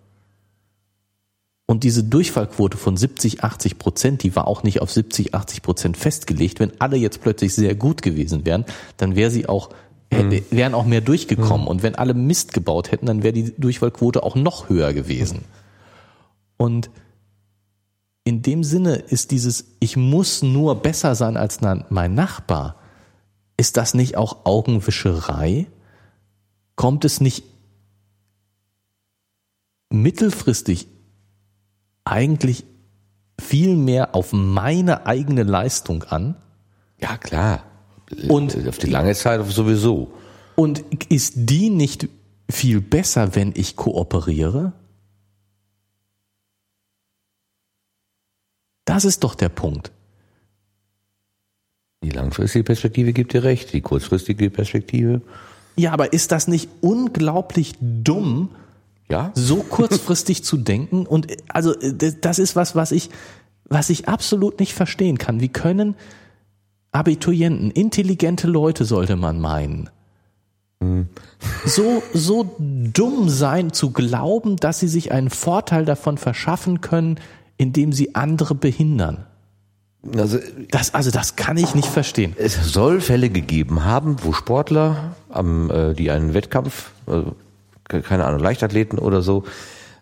Speaker 1: Und diese Durchfallquote von 70, 80 Prozent, die war auch nicht auf 70, 80 Prozent festgelegt. Wenn alle jetzt plötzlich sehr gut gewesen wären, dann wäre sie auch, hätte, wären auch mehr durchgekommen. Und wenn alle Mist gebaut hätten, dann wäre die Durchfallquote auch noch höher gewesen. Und in dem Sinne ist dieses, ich muss nur besser sein als mein Nachbar, ist das nicht auch Augenwischerei? Kommt es nicht mittelfristig eigentlich viel mehr auf meine eigene Leistung an?
Speaker 2: Ja, klar.
Speaker 1: Und äh,
Speaker 2: auf die lange Zeit sowieso.
Speaker 1: Und ist die nicht viel besser, wenn ich kooperiere? Das ist doch der Punkt.
Speaker 2: Die langfristige Perspektive gibt dir recht, die kurzfristige Perspektive.
Speaker 1: Ja, aber ist das nicht unglaublich dumm,
Speaker 2: Ja?
Speaker 1: so kurzfristig zu denken? Und also das ist was, was ich, was ich absolut nicht verstehen kann. Wie können Abiturienten, intelligente Leute sollte man meinen, so, so dumm sein zu glauben, dass sie sich einen Vorteil davon verschaffen können, indem sie andere behindern?
Speaker 2: Also
Speaker 1: Das, also das kann ich nicht verstehen.
Speaker 2: es soll Fälle gegeben haben, wo Sportler, am, äh, die einen Wettkampf, ke- keine Ahnung, Leichtathleten oder so,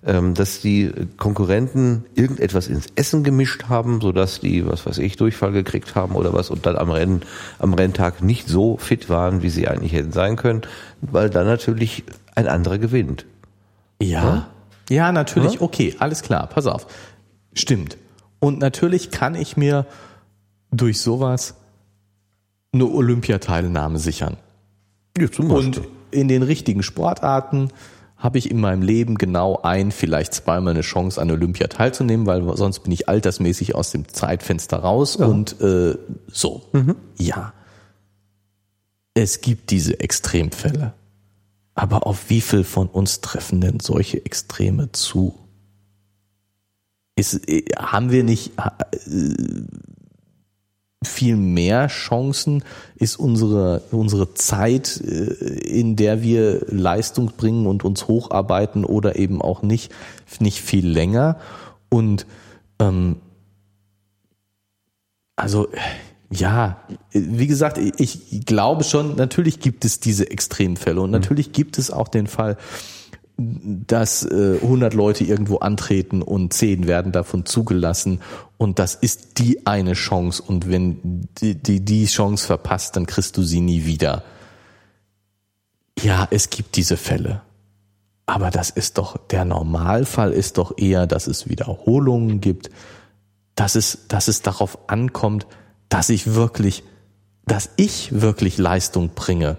Speaker 2: ähm, dass die Konkurrenten irgendetwas ins Essen gemischt haben, sodass die, was weiß ich, Durchfall gekriegt haben oder was und dann am Rennen, am Renntag nicht so fit waren, wie sie eigentlich hätten sein können, weil dann natürlich ein anderer gewinnt.
Speaker 1: Ja? Ja, natürlich. Okay, alles klar. Pass auf. Stimmt. Und natürlich kann ich mir durch sowas eine Olympiateilnahme sichern.
Speaker 2: Ja, zum
Speaker 1: Und in den richtigen Sportarten habe ich in meinem Leben genau ein, vielleicht zweimal eine Chance, an Olympia teilzunehmen, weil sonst bin ich altersmäßig aus dem Zeitfenster raus und äh, so. Ja. Es gibt diese Extremfälle. Aber auf wie viel von uns treffen denn solche Extreme zu? Ist, äh, haben wir nicht äh, viel mehr Chancen? Ist unsere, unsere Zeit, äh, in der wir Leistung bringen und uns hocharbeiten oder eben auch nicht, nicht viel länger? Und ähm, also ja, wie gesagt, ich glaube schon, natürlich gibt es diese Extremfälle und natürlich gibt es auch den Fall, dass äh, 100 Leute irgendwo antreten und 10 werden davon zugelassen. Und das ist die eine Chance. Und wenn die, die die Chance verpasst, dann kriegst du sie nie wieder. Ja, es gibt diese Fälle. Aber das ist doch, der Normalfall ist doch eher, dass es Wiederholungen gibt, dass es, dass es darauf ankommt, dass ich wirklich, dass ich wirklich Leistung bringe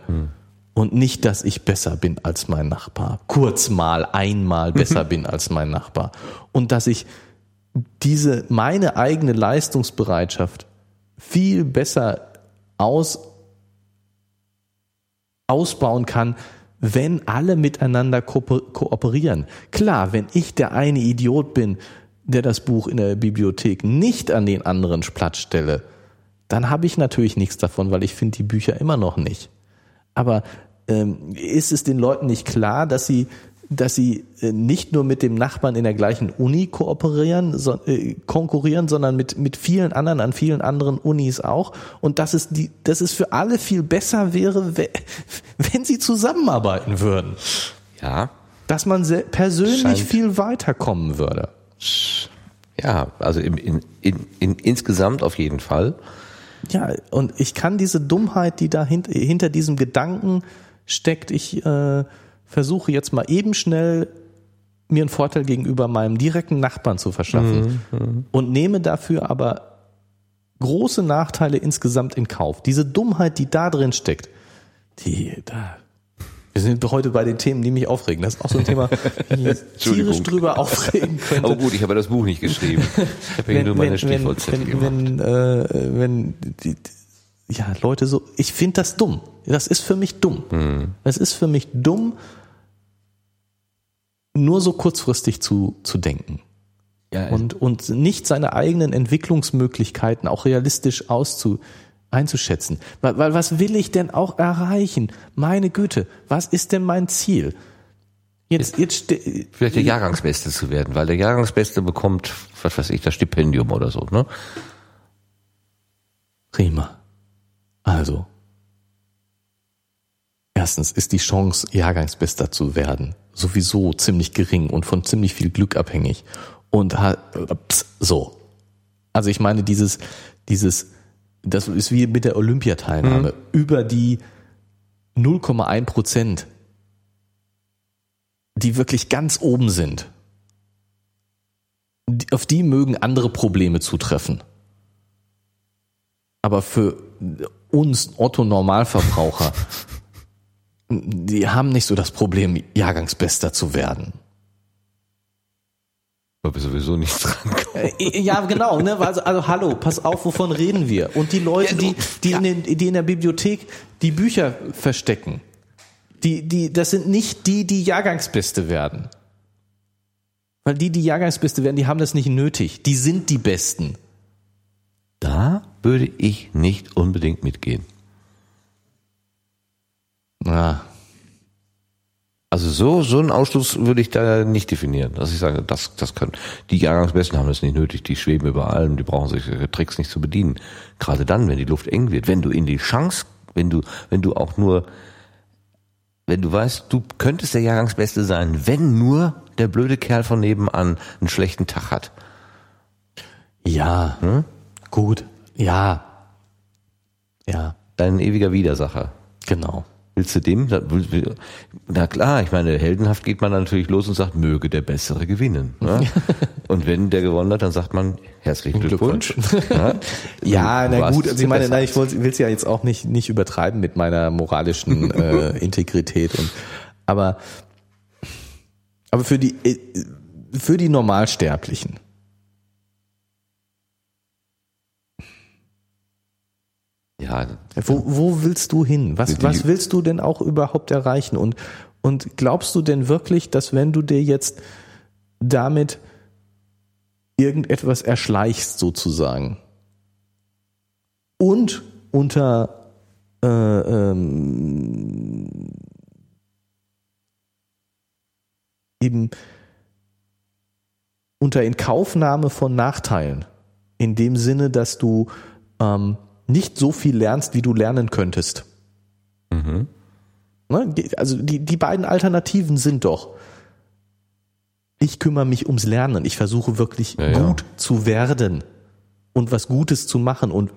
Speaker 1: und nicht, dass ich besser bin als mein Nachbar. Kurz mal, einmal besser bin als mein Nachbar. Und dass ich diese, meine eigene Leistungsbereitschaft viel besser aus, ausbauen kann, wenn alle miteinander ko kooperieren. Klar, wenn ich der eine Idiot bin, der das Buch in der Bibliothek nicht an den anderen Platz stelle, dann habe ich natürlich nichts davon, weil ich finde die Bücher immer noch nicht. Aber ist es den Leuten nicht klar, dass sie, dass sie äh, nicht nur mit dem Nachbarn in der gleichen Uni kooperieren, so, äh, konkurrieren, sondern mit, mit vielen anderen, an vielen anderen Unis auch. Und dass es die, dass es für alle viel besser wäre, we- wenn sie zusammenarbeiten würden.
Speaker 2: Ja,
Speaker 1: Dass man persönlich
Speaker 2: Scheint-
Speaker 1: viel weiterkommen würde.
Speaker 2: ja, also im, in, in, in, insgesamt auf jeden Fall.
Speaker 1: Ja, und ich kann diese Dummheit, die da hint, hinter diesem Gedanken steckt, ich äh, versuche jetzt mal eben schnell mir einen Vorteil gegenüber meinem direkten Nachbarn zu verschaffen und nehme dafür aber große Nachteile insgesamt in Kauf. Diese Dummheit, die da drin steckt, die da. Wir sind heute bei den Themen, die mich aufregen. Das ist auch so ein Thema, tierisch drüber aufregen könnte.
Speaker 2: Aber gut, ich habe das Buch nicht geschrieben. Ich habe ja nur meine Stichwortzettel
Speaker 1: wenn,
Speaker 2: gemacht.
Speaker 1: wenn, äh, wenn die, die- ja, Leute so, ich finde das dumm. Das ist für mich dumm.
Speaker 2: Hm.
Speaker 1: Es ist für mich dumm, nur so kurzfristig zu, zu denken
Speaker 2: ja,
Speaker 1: und, und nicht seine eigenen Entwicklungsmöglichkeiten auch realistisch auszu, einzuschätzen. Weil, weil was will ich denn auch erreichen? Meine Güte, was ist denn mein Ziel? Jetzt, jetzt,
Speaker 2: vielleicht der Jahrgangsbeste zu werden, weil der Jahrgangsbeste bekommt, was weiß ich, das Stipendium oder so, ne?
Speaker 1: Prima. Also, erstens ist die Chance, Jahrgangsbester zu werden, sowieso ziemlich gering und von ziemlich viel Glück abhängig. Und ha- ups, so. Also ich meine, dieses, dieses, das ist wie mit der Olympiateilnahme. Über die 0,1 Prozent, die wirklich ganz oben sind, auf die mögen andere Probleme zutreffen. Aber für uns Otto Normalverbraucher, die haben nicht so das Problem, Jahrgangsbester zu werden.
Speaker 2: Weil wir sowieso nicht dran kommen.
Speaker 1: Äh, ja, genau, ne? Also, also hallo, pass auf, wovon reden wir? Und die Leute, die, die, in den, die in der Bibliothek die Bücher verstecken, die, die, das sind nicht die, die Jahrgangsbeste werden. Weil die, die Jahrgangsbeste werden, die haben das nicht nötig. Die sind die Besten.
Speaker 2: Da würde ich nicht unbedingt mitgehen.
Speaker 1: Ja.
Speaker 2: Also so, so einen Ausschluss würde ich da nicht definieren, dass ich sage, das, das können. Die Jahrgangsbesten haben das nicht nötig, die schweben über allem, die brauchen solche Tricks nicht zu bedienen. Gerade dann, wenn die Luft eng wird, wenn du in die Chance, wenn du, wenn du auch nur, wenn du weißt, du könntest der Jahrgangsbeste sein, wenn nur der blöde Kerl von nebenan einen schlechten Tag hat.
Speaker 1: Ja. Hm? Gut. Ja. Ja.
Speaker 2: Dein ewiger Widersacher.
Speaker 1: Genau.
Speaker 2: Willst du dem? Na klar, ich meine, heldenhaft geht man natürlich los und sagt, möge der Bessere gewinnen. Ne? und wenn der gewonnen hat, dann sagt man, herzlichen Glückwunsch. Glückwunsch.
Speaker 1: Ja, ja na gut, also ich meine, nein, ich will es ja jetzt auch nicht, nicht übertreiben mit meiner moralischen äh, Integrität. Und, aber, aber für die, äh, für die Normalsterblichen,
Speaker 2: Ja.
Speaker 1: Wo, wo willst du hin? Was, was willst du denn auch überhaupt erreichen? Und, und glaubst du denn wirklich, dass wenn du dir jetzt damit irgendetwas erschleichst sozusagen und unter äh, ähm, eben unter Inkaufnahme von Nachteilen, in dem Sinne, dass du ähm, nicht so viel lernst, wie du lernen könntest. Mhm. Ne? Also die, die beiden Alternativen sind doch, ich kümmere mich ums Lernen, ich versuche wirklich ja, gut ja. zu werden und was Gutes zu machen und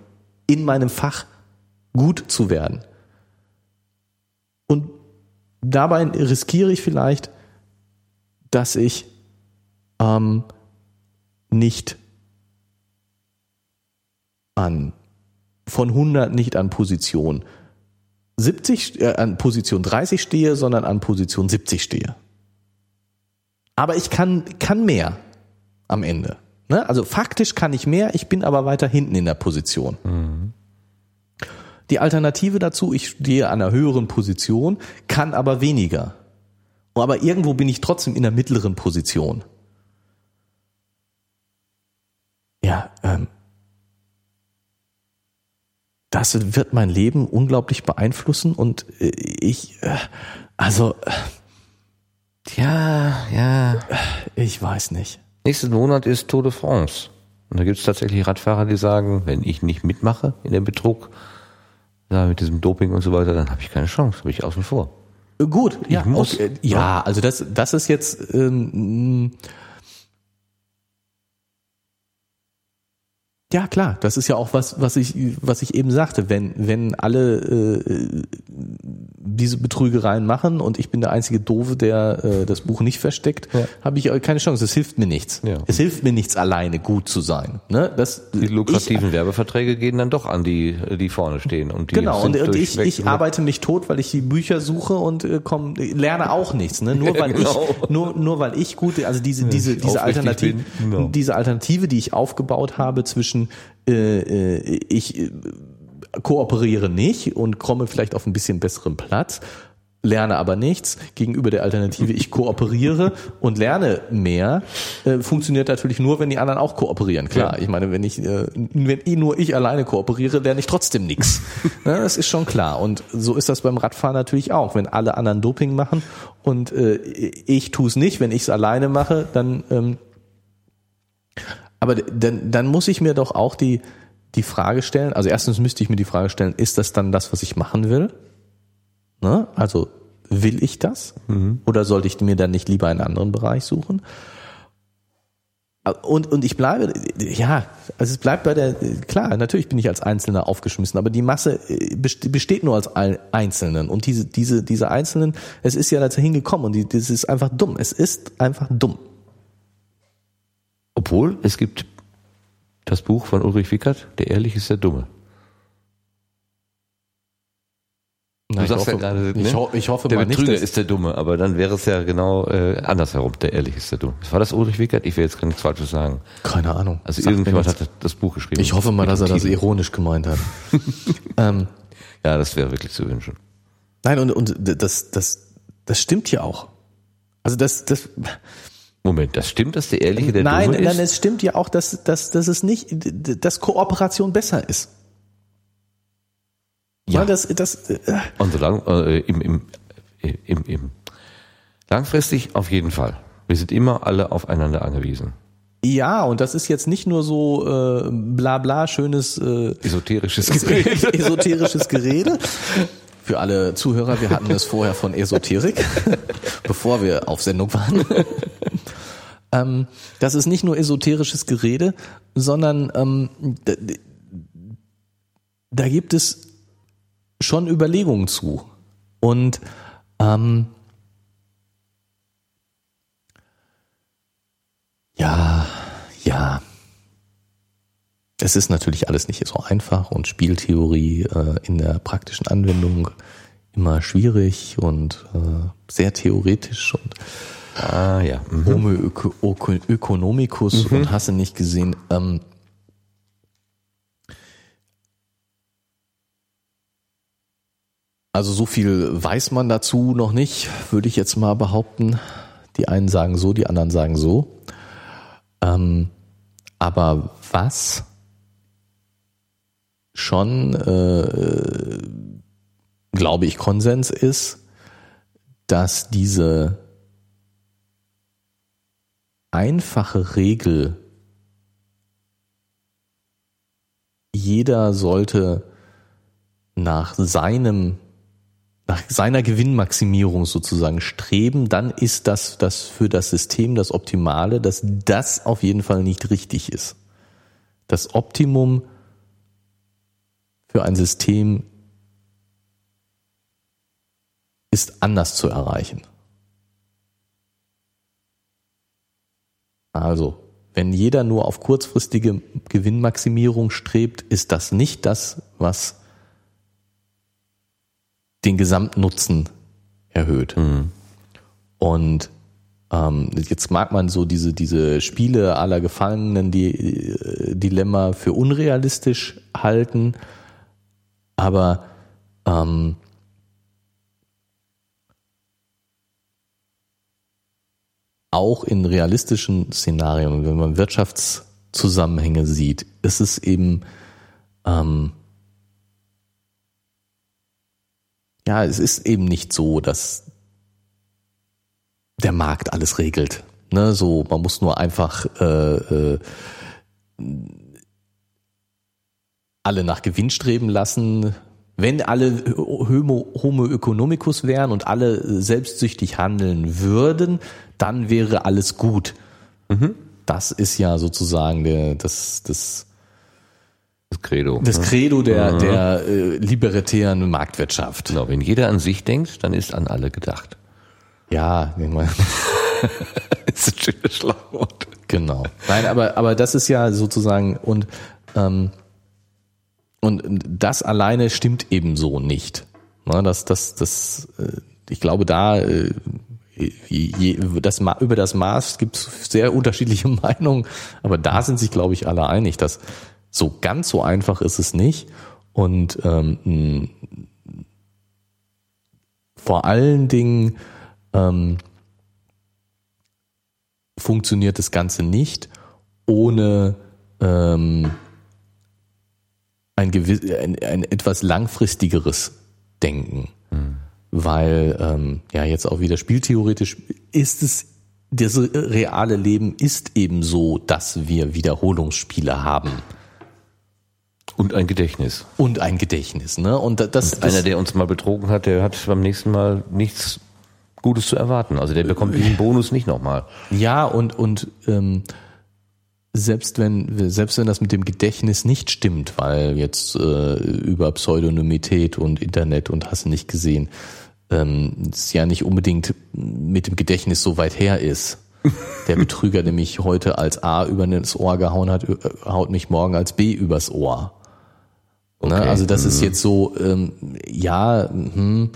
Speaker 1: in meinem Fach gut zu werden. Und dabei riskiere ich vielleicht, dass ich ähm, nicht an von 100 nicht an Position 70, äh, an Position 30 stehe, sondern an Position 70 stehe. Aber ich kann, kann mehr am Ende. Ne? Also faktisch kann ich mehr, ich bin aber weiter hinten in der Position. Mhm. Die Alternative dazu, ich stehe an einer höheren Position, kann aber weniger. Aber irgendwo bin ich trotzdem in der mittleren Position. Ja, ähm, das wird mein Leben unglaublich beeinflussen und äh, ich, äh, also,
Speaker 2: ja, ja,
Speaker 1: ich weiß nicht.
Speaker 2: Nächsten Monat ist Tour de France. Und da gibt es tatsächlich Radfahrer, die sagen, wenn ich nicht mitmache in dem Betrug, ja, mit diesem Doping und so weiter, dann habe ich keine Chance, bin ich außen vor.
Speaker 1: Gut, ich ja, muss. Okay, ja, also das, das ist jetzt ähm, Ja, klar, das ist ja auch was, was ich, was ich eben sagte. Wenn, wenn alle äh, diese Betrügereien machen und ich bin der einzige Doofe, der äh, das Buch nicht versteckt, ja. habe ich keine Chance. Es hilft mir nichts. Ja. Es hilft mir nichts, alleine gut zu sein. Ne? Das,
Speaker 2: die lukrativen ich, Werbeverträge gehen dann doch an die, die vorne stehen. Und die
Speaker 1: genau, und, und ich, ich arbeite mich tot, weil ich die Bücher suche und äh, komm, lerne auch nichts. Ne? Nur weil genau. ich, nur, nur weil ich gut, also diese, diese, diese Alternative, genau. diese Alternative, die ich aufgebaut habe zwischen äh, äh, ich äh, kooperiere nicht und komme vielleicht auf ein bisschen besseren Platz, lerne aber nichts gegenüber der Alternative, ich kooperiere und lerne mehr, äh, funktioniert natürlich nur, wenn die anderen auch kooperieren. Klar, ja. ich meine, wenn ich, äh, wenn ich nur ich alleine kooperiere, lerne ich trotzdem nichts. Ja, das ist schon klar. Und so ist das beim Radfahren natürlich auch. Wenn alle anderen Doping machen und äh, ich tue es nicht, wenn ich es alleine mache, dann ähm, aber dann, dann muss ich mir doch auch die, die Frage stellen, also erstens müsste ich mir die Frage stellen, ist das dann das, was ich machen will? Ne? Also will ich das? Mhm. Oder sollte ich mir dann nicht lieber einen anderen Bereich suchen? Und, und ich bleibe, ja, also es bleibt bei der, klar, natürlich bin ich als Einzelner aufgeschmissen, aber die Masse äh, besteht nur als Einzelnen. Und diese, diese, diese Einzelnen, es ist ja dazu hingekommen und das ist einfach dumm. Es ist einfach dumm.
Speaker 2: Obwohl, es gibt das Buch von Ulrich Wickert, Der Ehrliche ist der Dumme. Du sagst
Speaker 1: hoffe,
Speaker 2: ja gerade,
Speaker 1: ich,
Speaker 2: ne?
Speaker 1: ho ich hoffe
Speaker 2: der
Speaker 1: mal nicht,
Speaker 2: Betrüger
Speaker 1: dass,
Speaker 2: ist der Dumme, aber dann wäre es ja genau äh, andersherum. Der Ehrliche ist der Dumme. War das Ulrich Wickert? Ich will jetzt gar nichts Falsches sagen.
Speaker 1: keine Ahnung.
Speaker 2: Also
Speaker 1: mir
Speaker 2: irgendjemand hat das Buch geschrieben.
Speaker 1: Ich hoffe mal, dass er das ironisch gemeint hat. ähm,
Speaker 2: Ja, das wäre wirklich zu wünschen.
Speaker 1: nein, und, und das, das, das stimmt ja auch. Also das, das,
Speaker 2: Moment, das stimmt, dass der Ehrliche der
Speaker 1: nein,
Speaker 2: Dumme
Speaker 1: nein,
Speaker 2: ist?
Speaker 1: es stimmt ja auch, dass, dass, dass es nicht, dass Kooperation besser ist.
Speaker 2: Ja.
Speaker 1: Ja, das, das, äh,
Speaker 2: Und so lang, äh, im, im, äh, im, im, langfristig auf jeden Fall. Wir sind immer alle aufeinander angewiesen.
Speaker 1: ja, und das ist jetzt nicht nur so äh, bla bla schönes äh,
Speaker 2: Esoterisches Gerät.
Speaker 1: esoterisches Gerede. Für alle Zuhörer, wir hatten es vorher von Esoterik, bevor wir auf Sendung waren. Ähm, das ist nicht nur esoterisches Gerede, sondern ähm, da, da gibt es schon Überlegungen zu. Und ähm, ja, ja. Es ist natürlich alles nicht so einfach und Spieltheorie äh, in der praktischen Anwendung immer schwierig und äh, sehr theoretisch und
Speaker 2: Ah ja. Mhm.
Speaker 1: Homo Öko Öko Ökonomicus und hast du nicht gesehen. Ähm, also so viel weiß man dazu noch nicht, würde ich jetzt mal behaupten. Die einen sagen so, die anderen sagen so. Ähm, aber was schon, äh, glaube ich, Konsens ist, dass diese einfache Regel, jeder sollte nach seinem, nach seiner Gewinnmaximierung sozusagen streben, dann ist das, das für das System das Optimale, dass das auf jeden Fall nicht richtig ist. Das Optimum für ein System ist anders zu erreichen. Also, wenn jeder nur auf kurzfristige Gewinnmaximierung strebt, ist das nicht das, was den Gesamtnutzen erhöht. Und ähm, jetzt mag man so diese, diese Spiele aller Gefangenen, die äh, Dilemma für unrealistisch halten, aber ähm, auch in realistischen Szenarien, wenn man Wirtschaftszusammenhänge sieht, ist es eben ähm, ja, es ist eben nicht so, dass der Markt alles regelt. Ne, so, man muss nur einfach äh, äh, alle nach Gewinn streben lassen. Wenn alle Homo, Homo economicus wären und alle selbstsüchtig handeln würden, dann wäre alles gut. Das ist ja sozusagen der, das, das,
Speaker 2: Das Credo.
Speaker 1: das Credo der, der äh, libertären Marktwirtschaft.
Speaker 2: Genau, wenn jeder an sich denkt, dann ist an alle gedacht.
Speaker 1: Ja, ich meine,
Speaker 2: Das ist ein schönes Schlagwort.
Speaker 1: genau. Nein, aber, aber das ist ja sozusagen und, ähm, und das alleine stimmt eben so nicht. Das, das, das, äh, ich glaube, da äh, je, das, über das Maß gibt es sehr unterschiedliche Meinungen, aber da sind sich, glaube ich, alle einig, dass so ganz so einfach ist es nicht. Und ähm, vor allen Dingen ähm, funktioniert das Ganze nicht ohne ähm, ein, gewiss, ein, ein etwas langfristigeres Denken. Weil, ähm, ja, jetzt auch wieder spieltheoretisch ist es, das reale Leben ist eben so, dass wir Wiederholungsspiele haben.
Speaker 2: Und ein Gedächtnis.
Speaker 1: Und ein Gedächtnis, ne? Und das, das
Speaker 2: Einer, der uns mal betrogen hat, der hat beim nächsten Mal nichts Gutes zu erwarten. Also der bekommt diesen Bonus nicht nochmal.
Speaker 1: Ja, und, und ähm, selbst wenn selbst wenn das mit dem Gedächtnis nicht stimmt, weil jetzt äh, über Pseudonymität und Internet und hast nicht gesehen, ähm, es ja nicht unbedingt mit dem Gedächtnis so weit her ist. Der Betrüger, der mich heute als A über das Ohr gehauen hat, äh, haut mich morgen als B übers Ohr. Ne?
Speaker 2: Okay.
Speaker 1: Also das ist
Speaker 2: Mhm.
Speaker 1: jetzt so, ähm, ja, hm.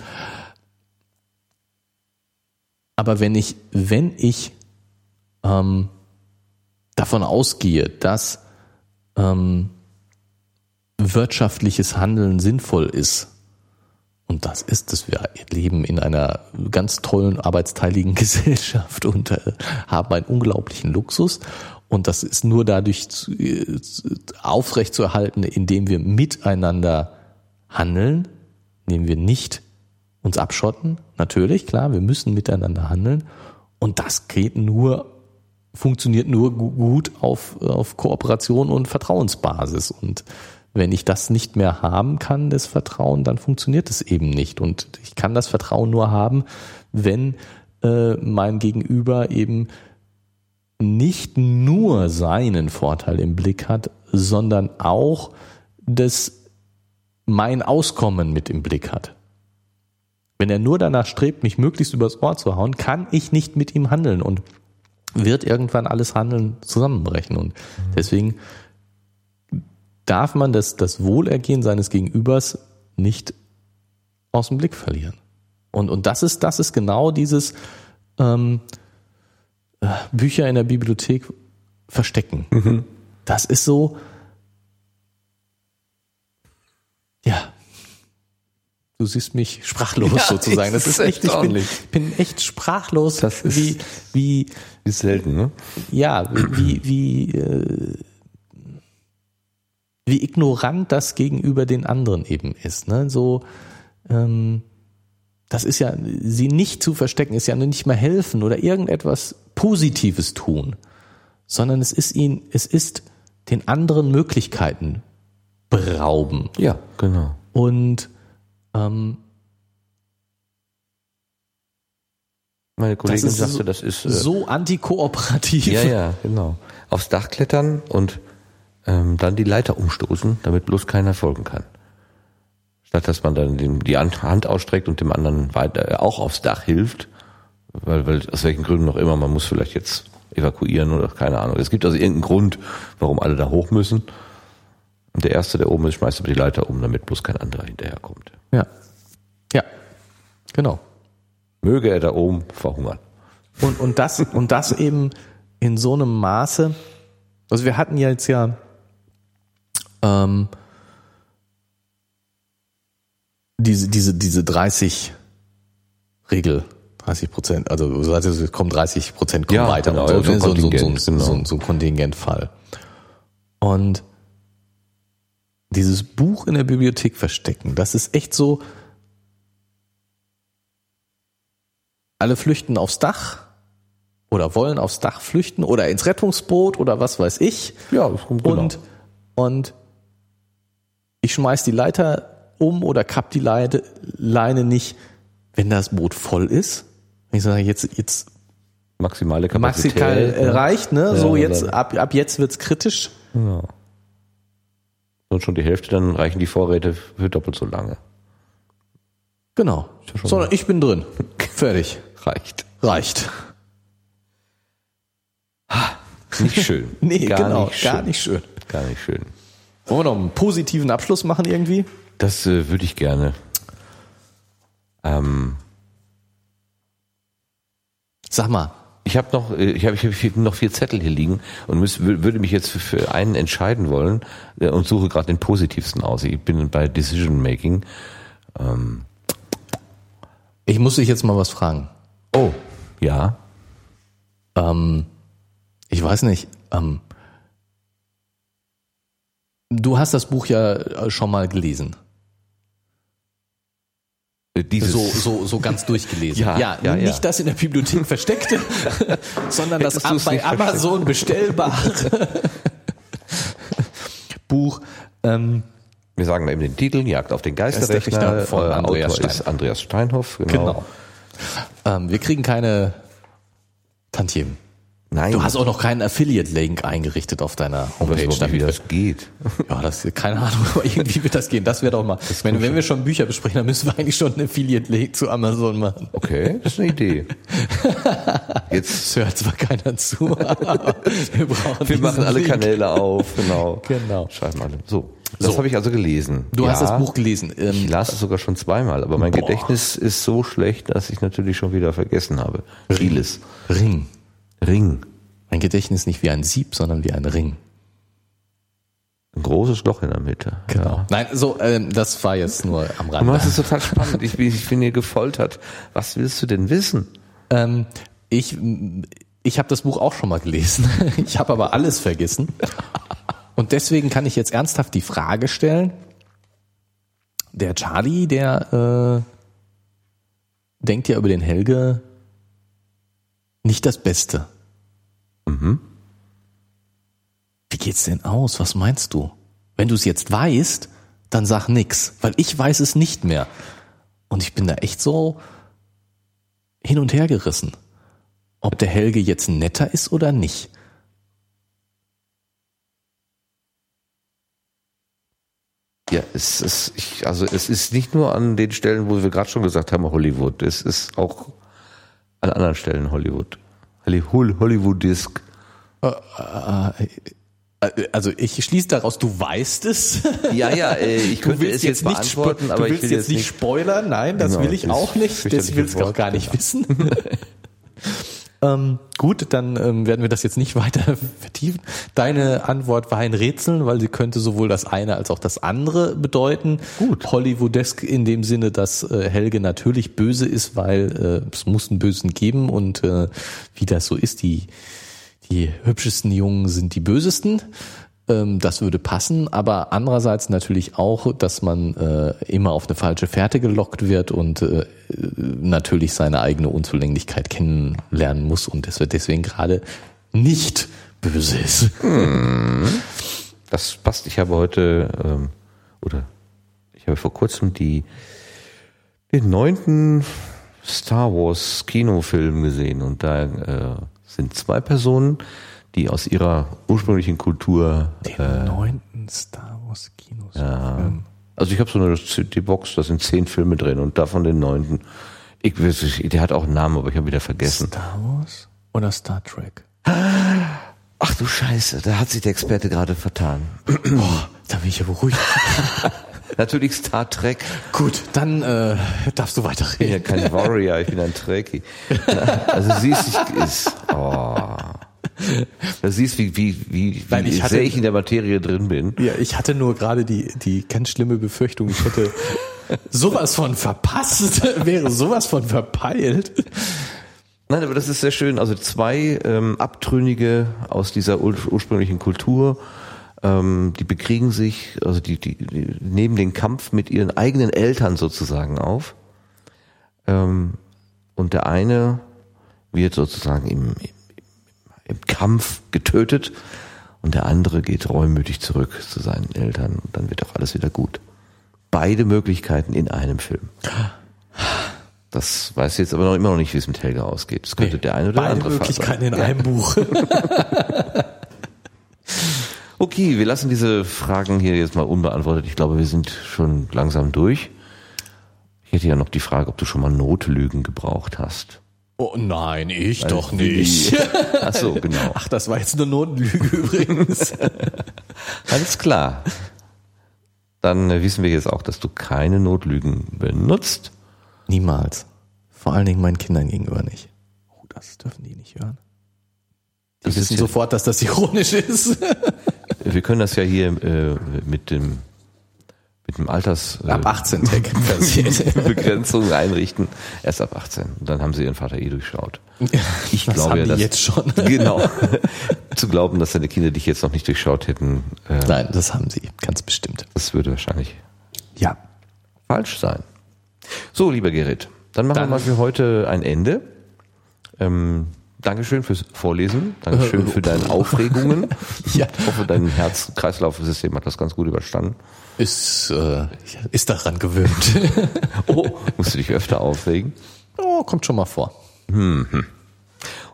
Speaker 1: aber wenn ich, wenn ich ähm, davon ausgehe, dass ähm, wirtschaftliches Handeln sinnvoll ist, und das ist es, wir leben in einer ganz tollen arbeitsteiligen Gesellschaft und äh, haben einen unglaublichen Luxus. Und das ist nur dadurch zu, äh, aufrechtzuerhalten, indem wir miteinander handeln, indem wir nicht uns abschotten. Natürlich, klar, wir müssen miteinander handeln. Und das geht nur, funktioniert nur gu- gut auf, auf Kooperation und Vertrauensbasis. Und wenn ich das nicht mehr haben kann, das Vertrauen, dann funktioniert es eben nicht. Und ich kann das Vertrauen nur haben, wenn äh, mein Gegenüber eben nicht nur seinen Vorteil im Blick hat, sondern auch das mein Auskommen mit im Blick hat. Wenn er nur danach strebt, mich möglichst übers Ohr zu hauen, kann ich nicht mit ihm handeln und wird irgendwann alles Handeln zusammenbrechen. Und deswegen darf man das, das Wohlergehen seines Gegenübers nicht aus dem Blick verlieren. Und, und das ist, das ist genau dieses ähm, äh, Bücher in der Bibliothek verstecken. Das ist so, ja. Du siehst mich sprachlos
Speaker 2: Ja,
Speaker 1: sozusagen. Das ist
Speaker 2: ist
Speaker 1: echt, ich bin, bin echt sprachlos,
Speaker 2: Das ist-
Speaker 1: wie, wie,
Speaker 2: Ist selten, ne?
Speaker 1: ja, wie, wie, äh, wie ignorant das gegenüber den anderen eben ist. Ne? So, ähm, das ist ja, sie nicht zu verstecken, ist ja nicht mehr helfen oder irgendetwas Positives tun, sondern es ist ihnen, es ist den anderen Möglichkeiten berauben.
Speaker 2: Ja, genau.
Speaker 1: Und ähm,
Speaker 2: Meine Kollegin
Speaker 1: ist
Speaker 2: sagte,
Speaker 1: so-
Speaker 2: das ist äh,
Speaker 1: so antikooperativ.
Speaker 2: Ja, ja, genau. Aufs Dach klettern und ähm, dann die Leiter umstoßen, damit bloß keiner folgen kann. Statt dass man dann dem, die Hand Hand ausstreckt und dem anderen weiter äh, auch aufs Dach hilft, weil, weil aus welchen Gründen noch immer, man muss vielleicht jetzt evakuieren oder keine Ahnung. Es gibt also irgendeinen Grund, warum alle da hoch müssen. Und der Erste, der oben ist, schmeißt aber die Leiter um, damit bloß kein anderer hinterherkommt.
Speaker 1: Ja. Ja. Genau.
Speaker 2: Möge er da oben verhungern.
Speaker 1: Und, und das, und das eben in so einem Maße. Also wir hatten ja jetzt ja ähm, diese, diese, diese 30 Regel, 30 Prozent, also du sagst, es kommen 30 Prozent kommen
Speaker 2: Ja,
Speaker 1: weiter
Speaker 2: genau,
Speaker 1: so,
Speaker 2: so
Speaker 1: ne? so, so, so,
Speaker 2: Kontingent,
Speaker 1: so,
Speaker 2: genau.
Speaker 1: so, so ein Kontingentfall. Und dieses Buch in der Bibliothek verstecken, das ist echt so, alle flüchten aufs Dach oder wollen aufs Dach flüchten oder ins Rettungsboot oder was weiß ich.
Speaker 2: Ja, das kommt genau.
Speaker 1: Und, und ich schmeiß die Leiter um oder kapp die Leine, Leine nicht, wenn das Boot voll ist. Ich sage, jetzt, jetzt
Speaker 2: maximale Kapazität.
Speaker 1: maximal äh,
Speaker 2: ja.
Speaker 1: reicht, ne?
Speaker 2: Ja,
Speaker 1: so jetzt, ab, ab jetzt wird's kritisch.
Speaker 2: Ja. Und schon die Hälfte, dann reichen die Vorräte für doppelt so lange.
Speaker 1: Genau.
Speaker 2: ja
Speaker 1: Sondern ich bin drin. Fertig.
Speaker 2: Reicht.
Speaker 1: Reicht.
Speaker 2: Nicht schön.
Speaker 1: Nee,
Speaker 2: gar
Speaker 1: genau.
Speaker 2: Nicht schön.
Speaker 1: gar nicht schön.
Speaker 2: Gar nicht schön.
Speaker 1: Wollen wir noch einen positiven Abschluss machen irgendwie?
Speaker 2: Das äh, würde ich gerne. Ähm,
Speaker 1: Sag mal.
Speaker 2: Ich habe noch, äh, ich habe ich hab noch vier Zettel hier liegen und müß, wür- würde mich jetzt für, für einen entscheiden wollen äh, und suche gerade den positivsten aus. Ich bin bei Decision Making. Ähm,
Speaker 1: Ich muss dich jetzt mal was fragen.
Speaker 2: oh, ja.
Speaker 1: Ähm, ich weiß nicht. Ähm, du hast das Buch ja äh, schon mal gelesen.
Speaker 2: Äh, Dieses,
Speaker 1: So, so, so ganz durchgelesen.
Speaker 2: Ja, ja, ja.
Speaker 1: nicht das in der Bibliothek versteckte, sondern das
Speaker 2: Hättest du's
Speaker 1: bei Amazon bestellbare Buch. Ähm,
Speaker 2: Wir sagen mal eben den Titel, Jagd auf den Geisterrechner.
Speaker 1: Richter von
Speaker 2: Äh,
Speaker 1: Andreas
Speaker 2: Autor ist
Speaker 1: Steinhoff.
Speaker 2: Andreas Steinhoff. Genau.
Speaker 1: genau. Ähm, wir kriegen keine Tantiemen.
Speaker 2: Nein,
Speaker 1: Du hast auch noch keinen Affiliate-Link eingerichtet auf deiner
Speaker 2: ich weiß
Speaker 1: Homepage.
Speaker 2: nicht, wie das geht.
Speaker 1: Ja, das keine Ahnung, aber irgendwie wird das gehen. Das wäre doch mal. Wenn, wenn wir schon Bücher besprechen, dann müssen wir eigentlich schon einen Affiliate-Link zu Amazon machen.
Speaker 2: Okay, das ist eine Idee. Jetzt,
Speaker 1: Das hört zwar keiner zu, aber wir brauchen
Speaker 2: wir machen alle
Speaker 1: Link.
Speaker 2: Kanäle auf, genau.
Speaker 1: Genau.
Speaker 2: Schreiben alle. So. Das
Speaker 1: So.
Speaker 2: habe ich also gelesen.
Speaker 1: Du hast
Speaker 2: Ja,
Speaker 1: das Buch gelesen. Ähm,
Speaker 2: Ich las es sogar schon zweimal, aber mein
Speaker 1: Boah.
Speaker 2: Gedächtnis ist so schlecht, dass ich natürlich schon wieder vergessen habe. Vieles.
Speaker 1: Ring.
Speaker 2: Ring.
Speaker 1: Mein Gedächtnis nicht wie ein Sieb, sondern wie ein Ring.
Speaker 2: Ein großes Loch in der Mitte.
Speaker 1: Genau. Nein, so, ähm, das war jetzt nur am
Speaker 2: Du
Speaker 1: Rande.
Speaker 2: machst es total spannend. Ich bin, ich bin hier gefoltert. Was willst du denn wissen?
Speaker 1: Ähm, ich ich habe das Buch auch schon mal gelesen. Ich habe aber alles vergessen. Und deswegen kann ich jetzt ernsthaft die Frage stellen. Der Charlie, der äh, denkt ja über den Helge nicht das Beste.
Speaker 2: Mhm.
Speaker 1: Wie geht's denn aus? Was meinst du? Wenn du es jetzt weißt, dann sag nix, weil ich weiß es nicht mehr. Und ich bin da echt so hin und her gerissen. Ob der Helge jetzt netter ist oder nicht.
Speaker 2: Ja, es ist, ich, also es ist nicht nur an den Stellen, wo wir gerade schon gesagt haben, Hollywood. Es ist auch an anderen Stellen Hollywood. Holly- Hol- Hollywoodisk.
Speaker 1: Also ich schließe daraus, du weißt es.
Speaker 2: Ja, ja, äh, ich
Speaker 1: Du
Speaker 2: könnte
Speaker 1: willst
Speaker 2: es jetzt
Speaker 1: nicht
Speaker 2: beantworten, aber
Speaker 1: du
Speaker 2: ich
Speaker 1: willst
Speaker 2: will
Speaker 1: jetzt nicht spoilern. Nein, das
Speaker 2: Genau,
Speaker 1: will ich auch nicht. Das will ich auch gar nicht wissen. ähm, gut, dann ähm, werden wir das jetzt nicht weiter vertiefen. Deine Antwort war ein Rätsel, weil sie könnte sowohl das eine als auch das andere bedeuten.
Speaker 2: Gut.
Speaker 1: Hollywoodesk in dem Sinne, dass äh, Helge natürlich böse ist, weil äh, es muss einen Bösen geben und äh, wie das so ist, die die hübschesten Jungen sind die bösesten. Ähm, das würde passen, aber andererseits natürlich auch, dass man äh, immer auf eine falsche Fährte gelockt wird und äh, natürlich seine eigene Unzulänglichkeit kennenlernen muss und deswegen gerade nicht böse ist.
Speaker 2: Das passt. Ich habe heute, ähm, oder ich habe vor kurzem die, den neunten Star Wars Kinofilm gesehen und da äh, sind zwei Personen, die aus ihrer ursprünglichen Kultur,
Speaker 1: Den neunten Star Wars Kinos. Ähm,
Speaker 2: also ich habe so eine CD-Box, da sind zehn Filme drin und davon den neunten. Ich, weiß nicht, der hat auch einen Namen, aber ich habe wieder vergessen.
Speaker 1: Star Wars oder Star Trek?
Speaker 2: Ach du Scheiße, da hat sich der Experte gerade vertan.
Speaker 1: Boah, da bin ich ja beruhigt.
Speaker 2: Natürlich Star Trek.
Speaker 1: Gut, dann äh, darfst du
Speaker 2: Ich bin
Speaker 1: weiterreden.
Speaker 2: ja kein Warrior, ich bin ein Trekkie. Also siehst du, ist, oh. Da siehst wie, wie, wie, wie
Speaker 1: ich hatte-
Speaker 2: sehr ich in der Materie drin bin.
Speaker 1: Ja, ich hatte nur gerade die, die ganz schlimme Befürchtung, ich hätte sowas von verpasst, wäre sowas von verpeilt.
Speaker 2: Nein, aber das ist sehr schön. Also zwei ähm, Abtrünnige aus dieser ur ursprünglichen Kultur, ähm, die bekriegen sich, also die, die, die nehmen den Kampf mit ihren eigenen Eltern sozusagen auf. Ähm, und der eine wird sozusagen im, im, im Kampf getötet und der andere geht reumütig zurück zu seinen Eltern und dann wird auch alles wieder gut. Beide Möglichkeiten in einem Film. Das weiß ich jetzt aber noch immer noch nicht, wie es mit Helga ausgeht. Das könnte der eine oder der
Speaker 1: Beide
Speaker 2: andere
Speaker 1: Möglichkeiten
Speaker 2: sein.
Speaker 1: in einem Buch.
Speaker 2: Okay, wir lassen diese Fragen hier jetzt mal unbeantwortet. Ich glaube, wir sind schon langsam durch. Ich hätte ja noch die Frage, ob du schon mal Notlügen gebraucht hast.
Speaker 1: Oh nein, ich doch
Speaker 2: wie-
Speaker 1: nicht.
Speaker 2: Ach so, genau.
Speaker 1: Ach, das war jetzt eine Notenlüge übrigens.
Speaker 2: Alles klar. Dann äh, wissen wir jetzt auch, dass du keine Notlügen benutzt.
Speaker 1: Niemals. Vor allen Dingen meinen Kindern gegenüber nicht. Oh, das dürfen die nicht hören. Die
Speaker 2: Das
Speaker 1: wissen
Speaker 2: ja-
Speaker 1: sofort, dass das ironisch ist.
Speaker 2: Wir können das ja hier äh, mit dem mit dem Alters äh,
Speaker 1: Ab 18 Tag passiert.
Speaker 2: Begrenzung einrichten. Erst ab 18. Und dann haben sie ihren Vater eh durchschaut. Ich
Speaker 1: Das
Speaker 2: glaube
Speaker 1: haben
Speaker 2: ja, dass,
Speaker 1: jetzt schon.
Speaker 2: Genau. Zu glauben, dass deine Kinder dich jetzt noch nicht durchschaut hätten, äh,
Speaker 1: Nein, das haben sie, ganz bestimmt.
Speaker 2: das würde wahrscheinlich
Speaker 1: Ja.
Speaker 2: falsch sein. So, lieber Gerrit, dann machen
Speaker 1: Dann-
Speaker 2: wir mal für heute ein Ende. Ähm, Dankeschön fürs Vorlesen. Dankeschön für deine Aufregungen.
Speaker 1: Ja.
Speaker 2: Ich hoffe, dein Herz-Kreislauf-System hat das ganz gut überstanden.
Speaker 1: Ist, äh, ist daran gewöhnt.
Speaker 2: Oh, musst du dich öfter aufregen?
Speaker 1: oh, kommt schon mal vor.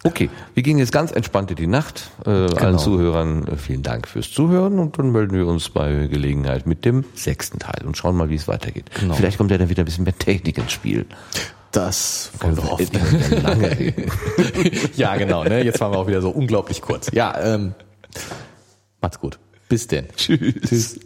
Speaker 2: Okay, wir gehen jetzt ganz entspannt in die Nacht. Äh, Allen Zuhörern äh, vielen Dank fürs Zuhören und dann melden wir uns bei Gelegenheit mit dem sechsten Teil und schauen mal, wie es weitergeht.
Speaker 1: Genau.
Speaker 2: Vielleicht kommt ja dann wieder ein bisschen mehr Technik ins Spiel.
Speaker 1: Das wollen wir hoffen.
Speaker 2: Lange reden.
Speaker 1: ja, genau. Ne? Jetzt waren wir auch wieder so unglaublich kurz. Ja, ähm, macht's gut. Bis denn.
Speaker 2: Tschüss.
Speaker 1: Tschüss.